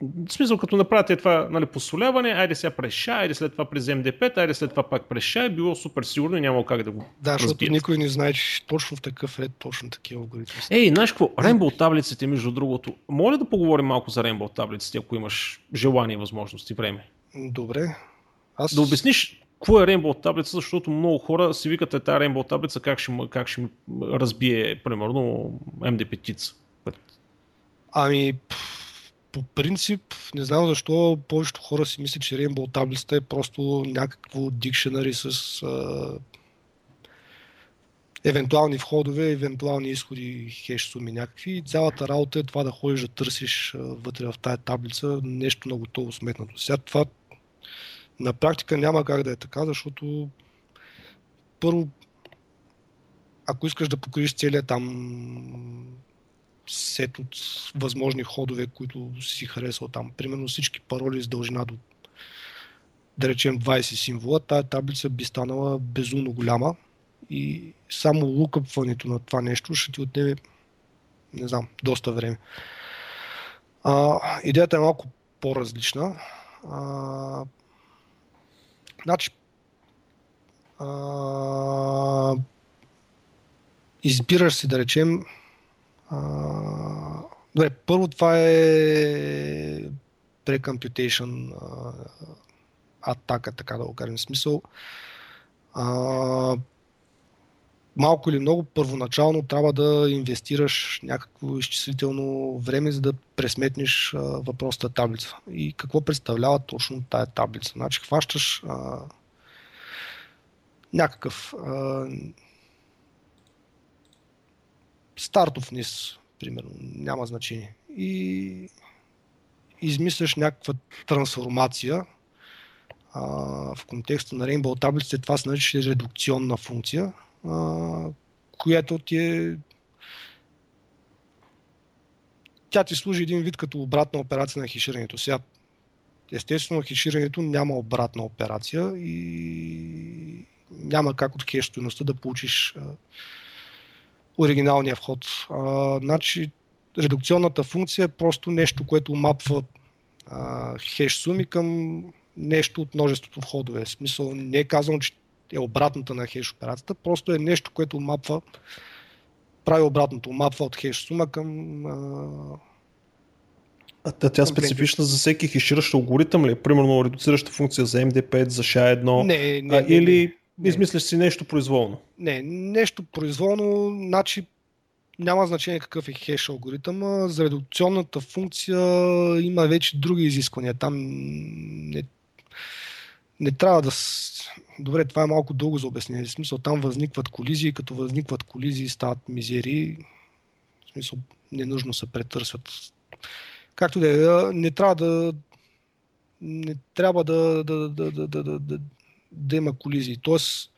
в смисъл, като направите това нали, посоляване, айде сега през ша, айде след това през MD5, айде след това пак през ша, е било супер сигурно и няма как да го Да, защото разбият. никой не знае, че точно в такъв ред точно такива алгоритми. Ей, знаеш какво? Rainbow таблиците, между другото. Моля да поговорим малко за Rainbow таблиците, ако имаш желание, възможност и време. Добре. Аз... Да обясниш какво е Rainbow таблица, защото много хора си викат е тази Rainbow таблица, как ще, как ще разбие, примерно, MD5. Ами, по принцип, не знам защо повечето хора си мислят, че Rainbow таблицата е просто някакво дикшенари с а, евентуални входове, евентуални изходи, хеш суми някакви. Цялата работа е това да ходиш да търсиш а, вътре в тая таблица нещо на готово сметнато. Сега това на практика няма как да е така, защото първо, ако искаш да покриеш целият там сет от възможни ходове, които си харесал там. Примерно всички пароли с дължина до да речем 20 символа, тая таблица би станала безумно голяма и само лукъпването на това нещо ще ти отнеме, не знам, доста време. А, идеята е малко по-различна. А, значи, а, избираш си, да речем, добре, първо това е pre-computation атака, така да го кажем. Смисъл, а, малко или много първоначално трябва да инвестираш някакво изчислително време, за да пресметнеш а, въпросната таблица. И какво представлява точно тая таблица? Значи хващаш а, някакъв а, стартов низ, примерно, няма значение. И измисляш някаква трансформация а, в контекста на Rainbow таблиците, това се нарича редукционна функция, която ти е тя ти служи един вид като обратна операция на хеширането. Сега, естествено, хеширането няма обратна операция и няма как от хеш стоеността да получиш оригиналния вход. А, значи, редукционната функция е просто нещо, което мапва а, хеш суми към нещо от множеството входове. В смисъл не е казано, че е обратната на хеш операцията, просто е нещо, което мапва прави обратното, мапва от хеш сума към а, а тя, тя специфична за всеки хеширащ алгоритъм ли? Е? Примерно редуцираща функция за MD5, за SHA-1 не, не, а, не, или не. измисляш си нещо произволно? Не, нещо произволно, значи няма значение какъв е хеш алгоритъм. За редукционната функция има вече други изисквания. Там не, не трябва да... Добре, това е малко дълго за обяснение. В смисъл, там възникват колизии, като възникват колизии, стават мизери. В смисъл, ненужно се претърсват. Както да е, не трябва да не трябва да, да, да, да, да, да, да, да има колизии. Тоест,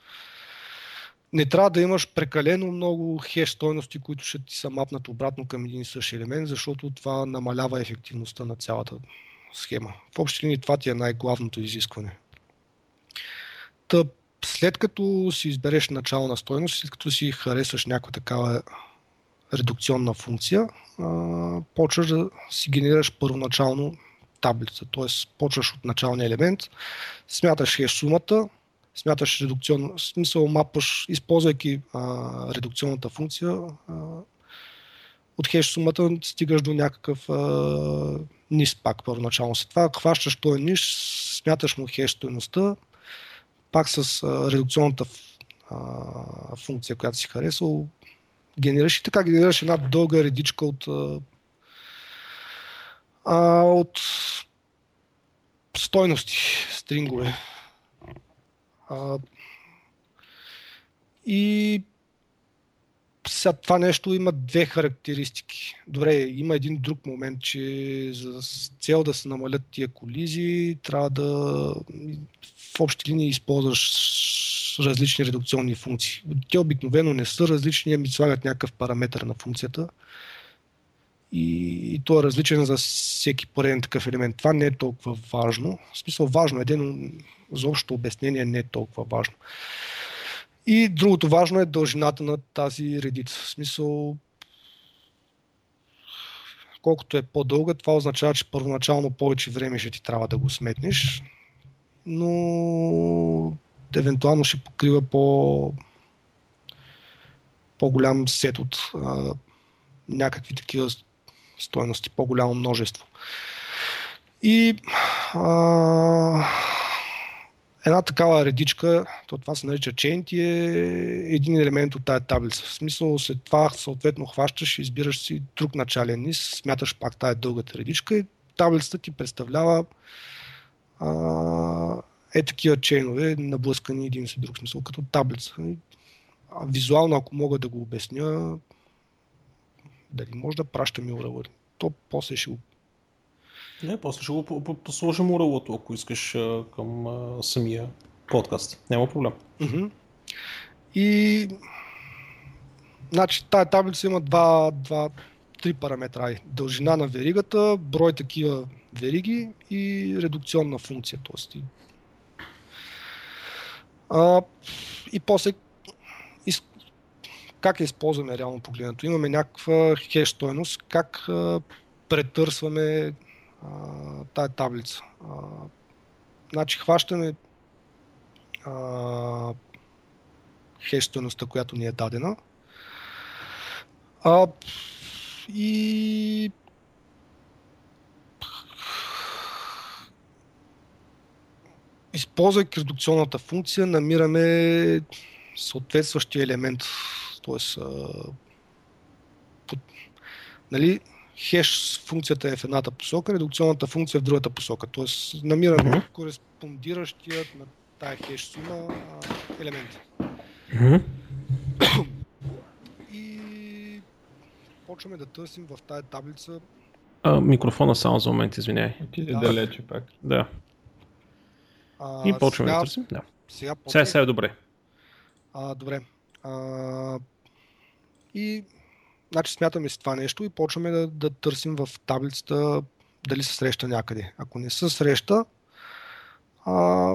не трябва да имаш прекалено много хеш стойности, които ще ти са мапнат обратно към един и същи елемент, защото това намалява ефективността на цялата схема. В общи линии това ти е най-главното изискване. След като си избереш начална стойност, след като си харесваш някаква такава редукционна функция, почваш да си генерираш първоначално таблица. Т.е. почваш от началния елемент, смяташ хеш сумата, смяташ редукционно, смисъл мапаш, използвайки редукционната функция, от хеш сумата стигаш до някакъв а, низ пак първоначално. След това хващаш този ниш, смяташ му хеш стоеността, пак с а, редукционната а, функция, която си харесал, генерираш и така генерираш една дълга редичка от, а, от стойности, стрингове. А, и сега това нещо има две характеристики. Добре, има един друг момент, че за цел да се намалят тия колизии, трябва да в общи линии използваш различни редукционни функции. Те обикновено не са различни, ами слагат някакъв параметър на функцията. И, и то е различен за всеки пореден такъв елемент. Това не е толкова важно. В смисъл важно е, но за общото обяснение не е толкова важно. И другото важно е дължината на тази редица. В смисъл, колкото е по-дълга, това означава, че първоначално повече време ще ти трябва да го сметнеш, но евентуално ще покрива по по-голям сет от а, някакви такива стоености, по-голямо множество. И а, една такава редичка, то това се нарича chain, е един елемент от тази таблица. В смисъл след това съответно хващаш, избираш си друг начален низ, смяташ пак тази дългата редичка и таблицата ти представлява а, е такива чейнове, наблъскани един с друг смисъл, като таблица. А визуално, ако мога да го обясня, дали може да пращаме URL, то после ще го не, после ще го посложим уралото, ако искаш към а, самия подкаст. Няма проблем. Mm-hmm. И значи, тая таблица има два, два, три параметра. Дължина на веригата, брой такива вериги и редукционна функция. Тоест, и, а, и после как използваме реално погледнато. Имаме някаква хеш стоеност, как а, претърсваме а, тая таблица. А, значи хващаме а, хеш която ни е дадена. А, и използвайки редукционната функция, намираме съответстващия елемент. Тоест, а, под, нали, хеш функцията е в едната посока, редукционната функция е в другата посока. Тоест намираме mm-hmm. кореспондиращият на тая хеш сума елемент. Mm-hmm. <clears throat> <clears throat> Почваме да търсим в тая таблица. А, микрофона само за момент, извиняй. Ти да. далече пак. Да. А, и почваме сега, да търсим. Да. Сега, сега, сега е добре. А, добре. А, и значи смятаме си това нещо и почваме да, да търсим в таблицата дали се среща някъде. Ако не се среща, а,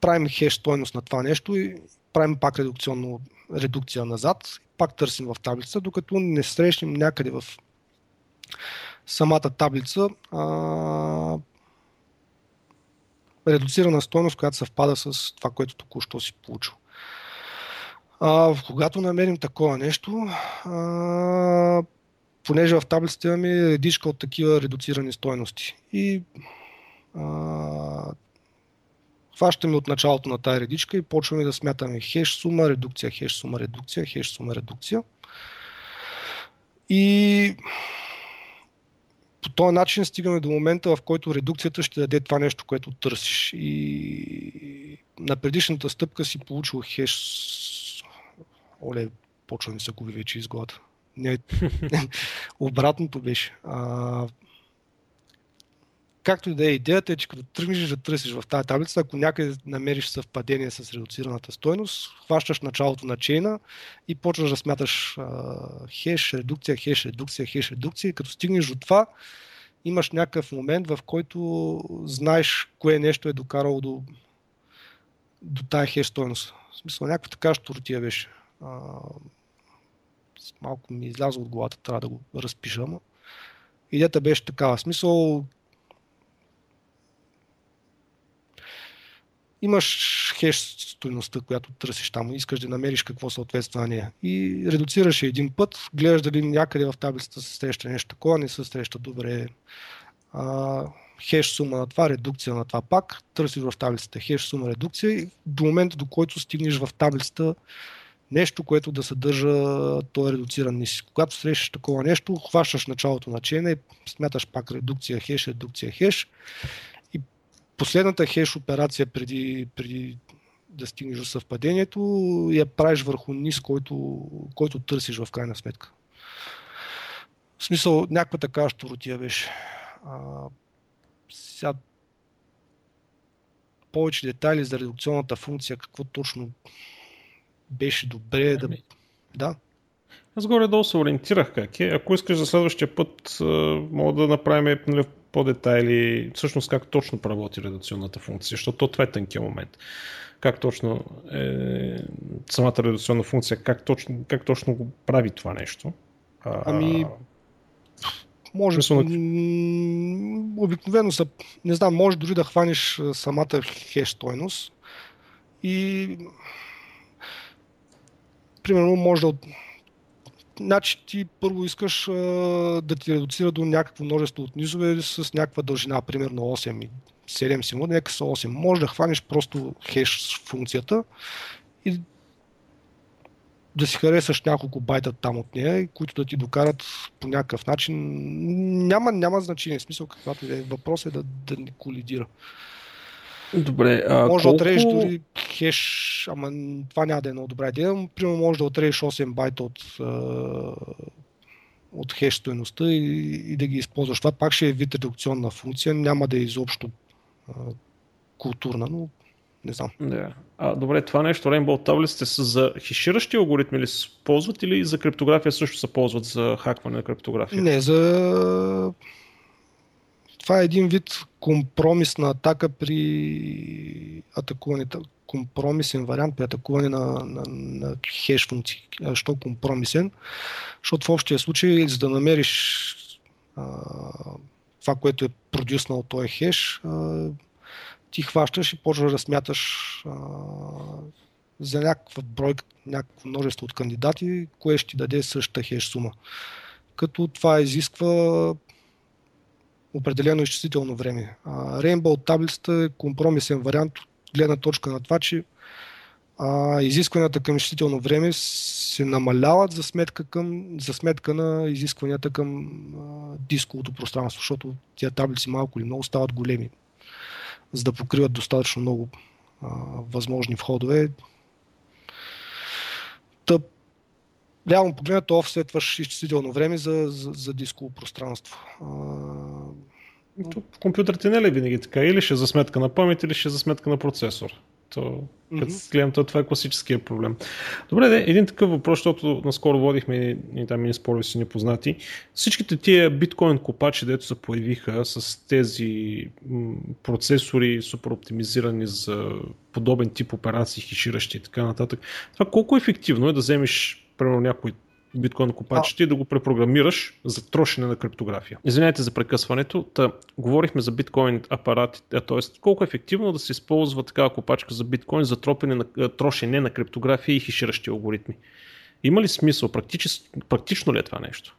правим хеш стойност на това нещо и правим пак редукционно, редукция назад, пак търсим в таблица, докато не срещнем някъде в самата таблица а, редуцирана стойност, която съвпада с това, което току-що си получил. А, когато намерим такова нещо, а, понеже в таблицата имаме редичка от такива редуцирани стойности. И а, хващаме от началото на тази редичка и почваме да смятаме хеш сума, редукция, хеш сума, редукция, хеш сума, редукция. И по този начин стигаме до момента, в който редукцията ще даде това нещо, което търсиш. И на предишната стъпка си получил хеш... Оле, почва ми се губи вече из главата. Не, <laughs> обратното беше. А, както и да е идеята, е, че като тръгнеш да търсиш в тази таблица, ако някъде намериш съвпадение с редуцираната стойност, хващаш началото на чейна и почваш да смяташ а, хеш, редукция, хеш, редукция, хеш, редукция и като стигнеш до това, имаш някакъв момент, в който знаеш кое нещо е докарало до, до тая хеш стойност. В смисъл, някаква така штуртия беше. А, малко ми изляза от главата, трябва да го разпиша, но идеята беше такава. В смисъл, имаш хеш стоеността, която търсиш там, искаш да намериш какво съответства на. И редуцираш един път, гледаш дали някъде в таблицата се среща нещо такова, не се среща добре. А, хеш сума на това, редукция на това пак, търсиш в таблицата хеш сума, редукция и до момента, до който стигнеш в таблицата нещо, което да съдържа този редуциран низ. Когато срещаш такова нещо, хващаш началото на чена и смяташ пак редукция хеш, редукция хеш последната хеш операция преди, преди да стигнеш до съвпадението, я правиш върху низ, който, който търсиш в крайна сметка. В смисъл, някаква така щуротия беше. А, сега повече детайли за редукционната функция, какво точно беше добре да... Ами. Да. Аз горе-долу се ориентирах как е. Ако искаш за следващия път, мога да направим нали, по-детайли, всъщност как точно работи редукционната функция, защото това е тънкият момент. Как точно е самата редукционна функция, как точно, как точно го прави това нещо. Ами, може, Мисля, обикновено са, не знам, може дори да хванеш самата хеш стойност и примерно може да Значи ти първо искаш а, да ти редуцира до някакво множество от низове с някаква дължина, примерно 8 и 7 си нека са 8. Може да хванеш просто хеш функцията и да си харесаш няколко байта там от нея, които да ти докарат по някакъв начин. Няма, няма значение, смисъл каквато е. Въпрос е да, да не колидира. Добре, а може колко... да отрежеш дори хеш, ама това няма да е много добра идея. Примерно може да отрежеш 8 байта от, от хеш стоеността и, и да ги използваш. Това пак ще е вид редукционна функция, няма да е изобщо а, културна, но не знам. Yeah. А, добре, това нещо, Rainbow таблиците са за хеширащи алгоритми ли се ползват или за криптография също се ползват за хакване на криптография? Не, за това е един вид компромисна атака при атакуването, компромисен вариант при атакуване на, на, на хеш функции. Що компромисен? Защото в общия случай, за да намериш а, това, което е продюснал този хеш, а, ти хващаш и почваш да смяташ а, за някаква бройка, някакво множество от кандидати, кое ще ти даде същата хеш сума. Като това изисква определено изчислително време. А, Rainbow таблицата е компромисен вариант от гледна точка на това, че а, изискванията към изчислително време се намаляват за сметка, към, за сметка на изискванията към а, дисковото пространство, защото тия таблици малко или много стават големи, за да покриват достатъчно много а, възможни входове. Тъп реално погледнато офсетваш изчислително време за, за, за дисково пространство. А... В компютърите не е ли винаги така? Или ще е за сметка на памет, или ще е за сметка на процесор? То, като mm-hmm. гледам, то, това е класическия проблем. Добре, де, един такъв въпрос, защото наскоро водихме и там и спори си непознати. Всичките тия биткоин копачи, дето се появиха с тези м- процесори супер оптимизирани за подобен тип операции, хиширащи и така нататък. Това колко ефективно е да вземеш примерно някой биткоин копачите и да го препрограмираш за трошене на криптография. Извинете за прекъсването. Та, говорихме за биткоин апарати, т.е. колко е ефективно да се използва такава копачка за биткоин за тропене на, трошене на криптография и хиширащи алгоритми. Има ли смисъл? Практич, практично ли е това нещо?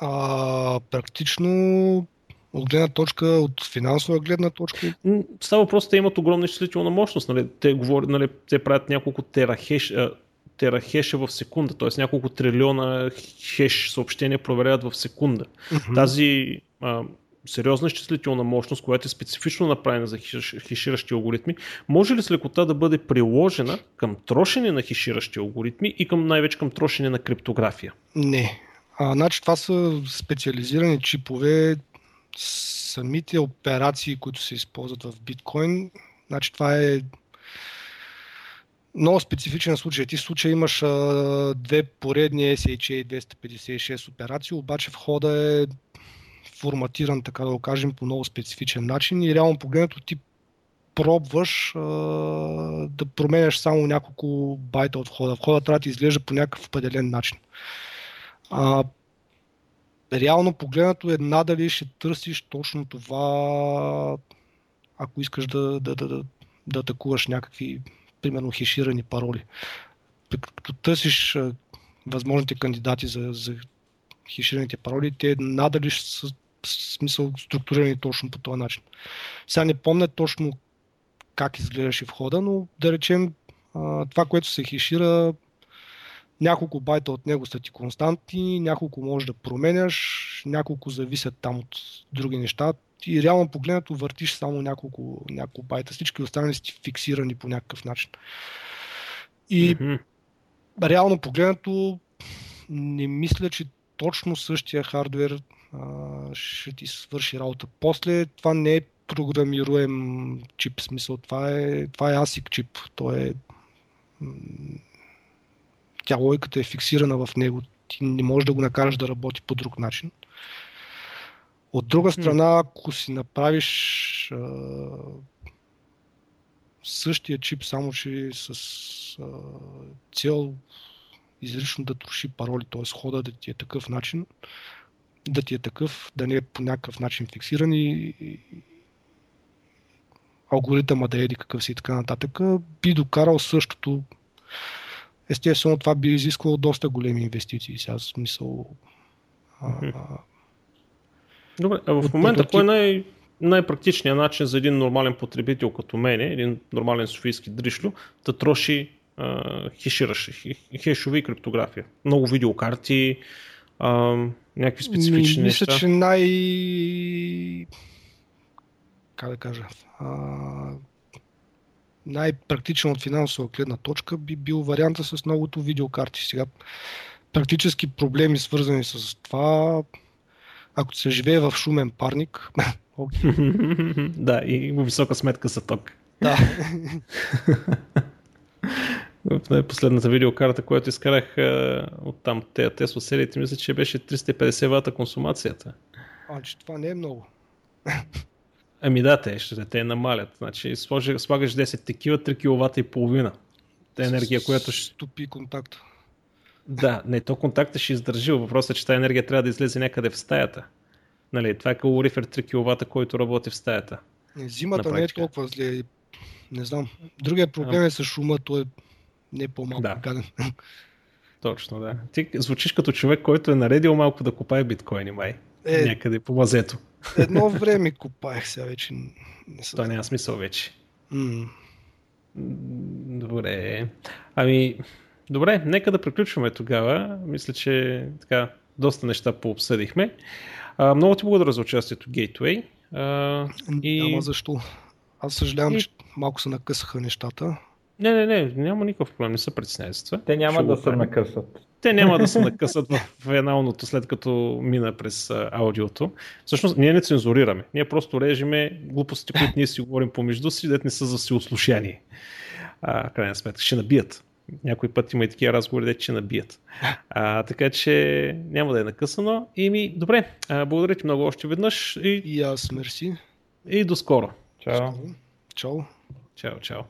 А, практично от гледна точка, от финансова гледна точка? Става въпрос, те имат огромна изчислителна мощност. Нали? Те, говорят, нали, те правят няколко терахеш, терахеша в секунда, т.е. няколко трилиона хеш съобщения проверяват в секунда. Mm-hmm. Тази а, сериозна изчислителна мощност, която е специфично направена за хеширащи алгоритми, може ли с лекота да бъде приложена към трошене на хеширащи алгоритми и към най-вече към трошене на криптография? Не. А, значи това са специализирани чипове, самите операции, които се използват в биткоин, значи това е много специфичен случай. Ти в случай имаш а, две поредни SHA 256 операции, обаче входа е форматиран, така да го кажем, по много специфичен начин и реално погледнато ти пробваш а, да променяш само няколко байта от входа. Входа трябва да ти изглежда по някакъв определен начин. А, реално погледнато е надали ще търсиш точно това, ако искаш да, да, да, да, да атакуваш някакви примерно хеширани пароли. Като търсиш възможните кандидати за, за хешираните пароли, те надали са смисъл структурирани точно по този начин. Сега не помня точно как изглеждаше входа, но да речем това, което се хешира, няколко байта от него са ти константни, няколко можеш да променяш, няколко зависят там от други неща и реално погледнато въртиш само няколко, няколко байта. Всички останали са фиксирани по някакъв начин. И mm-hmm. реално погледнато не мисля, че точно същия хардвер а, ще ти свърши работа. После това не е програмируем чип, смисъл това е, това е ASIC чип. То е тя логиката е фиксирана в него. Ти не можеш да го накараш да работи по друг начин. От друга страна, ако си направиш а, същия чип, само че с а, цел изрично да троши пароли, т.е. хода да ти е такъв начин, да ти е такъв, да не е по някакъв начин фиксиран и, и алгоритъма да еди какъв си и така нататък, би докарал същото. Естествено, това би изисквало доста големи инвестиции. Сега смисъл. А, Добре, а в момента кой е най- най-практичният начин за един нормален потребител като мен, един нормален софийски дришлю, да троши а, хешови и криптография? Много видеокарти, а, някакви специфични Ми, неща? Мисля, че най... как да кажа... А, най-практичен от финансова гледна точка би бил варианта с многото видеокарти. Сега практически проблеми свързани с това ако се живее в шумен парник, <laughs> okay. <laughs> да, и висока сметка за ток. Да. <laughs> В последната видеокарта, която изкарах от там тези Tesla сериите, мисля, че беше 350 вата консумацията. А, че това не е много. Ами да, те ще те намалят. Значи слагаш 10 такива, 3 кВт и половина. Та енергия, която ще... Стопи контакт. Да, не, то контакта ще издържи. Въпросът е, че тази енергия трябва да излезе някъде в стаята. Нали, това е калорифер 3 кВт, който работи в стаята. Зимата не е толкова зле. Не знам. Другия проблем а. е с шума, той е не по-малко да. гаден. Точно, да. Ти звучиш като човек, който е наредил малко да купае биткоини, май. Е, някъде по мазето. Едно време купаех, сега вече не съм. Това няма смисъл вече. Mm. Добре. Ами, Добре, нека да приключваме тогава. Мисля, че така доста неща пообсъдихме. А, много ти благодаря за участието Gateway. А, и... Няма защо. Аз съжалявам, и... че малко се накъсаха нещата. Не, не, не, няма никакъв проблем, не за това. Те няма Ще да се накъсат. Те няма да се <laughs> накъсат в финалното, след като мина през а, аудиото. Всъщност, ние не цензурираме. Ние просто режеме глупостите, които ние си говорим помежду си, дет не са за всеослушание. А, крайна сметка, ще набият. Някой път има и такива разговори, дете ще набият. А, така че няма да е накъсано. И ми, добре, а, благодаря ти много още веднъж и, И аз мерси. и до скоро. Чао. Чао. Чао, чао.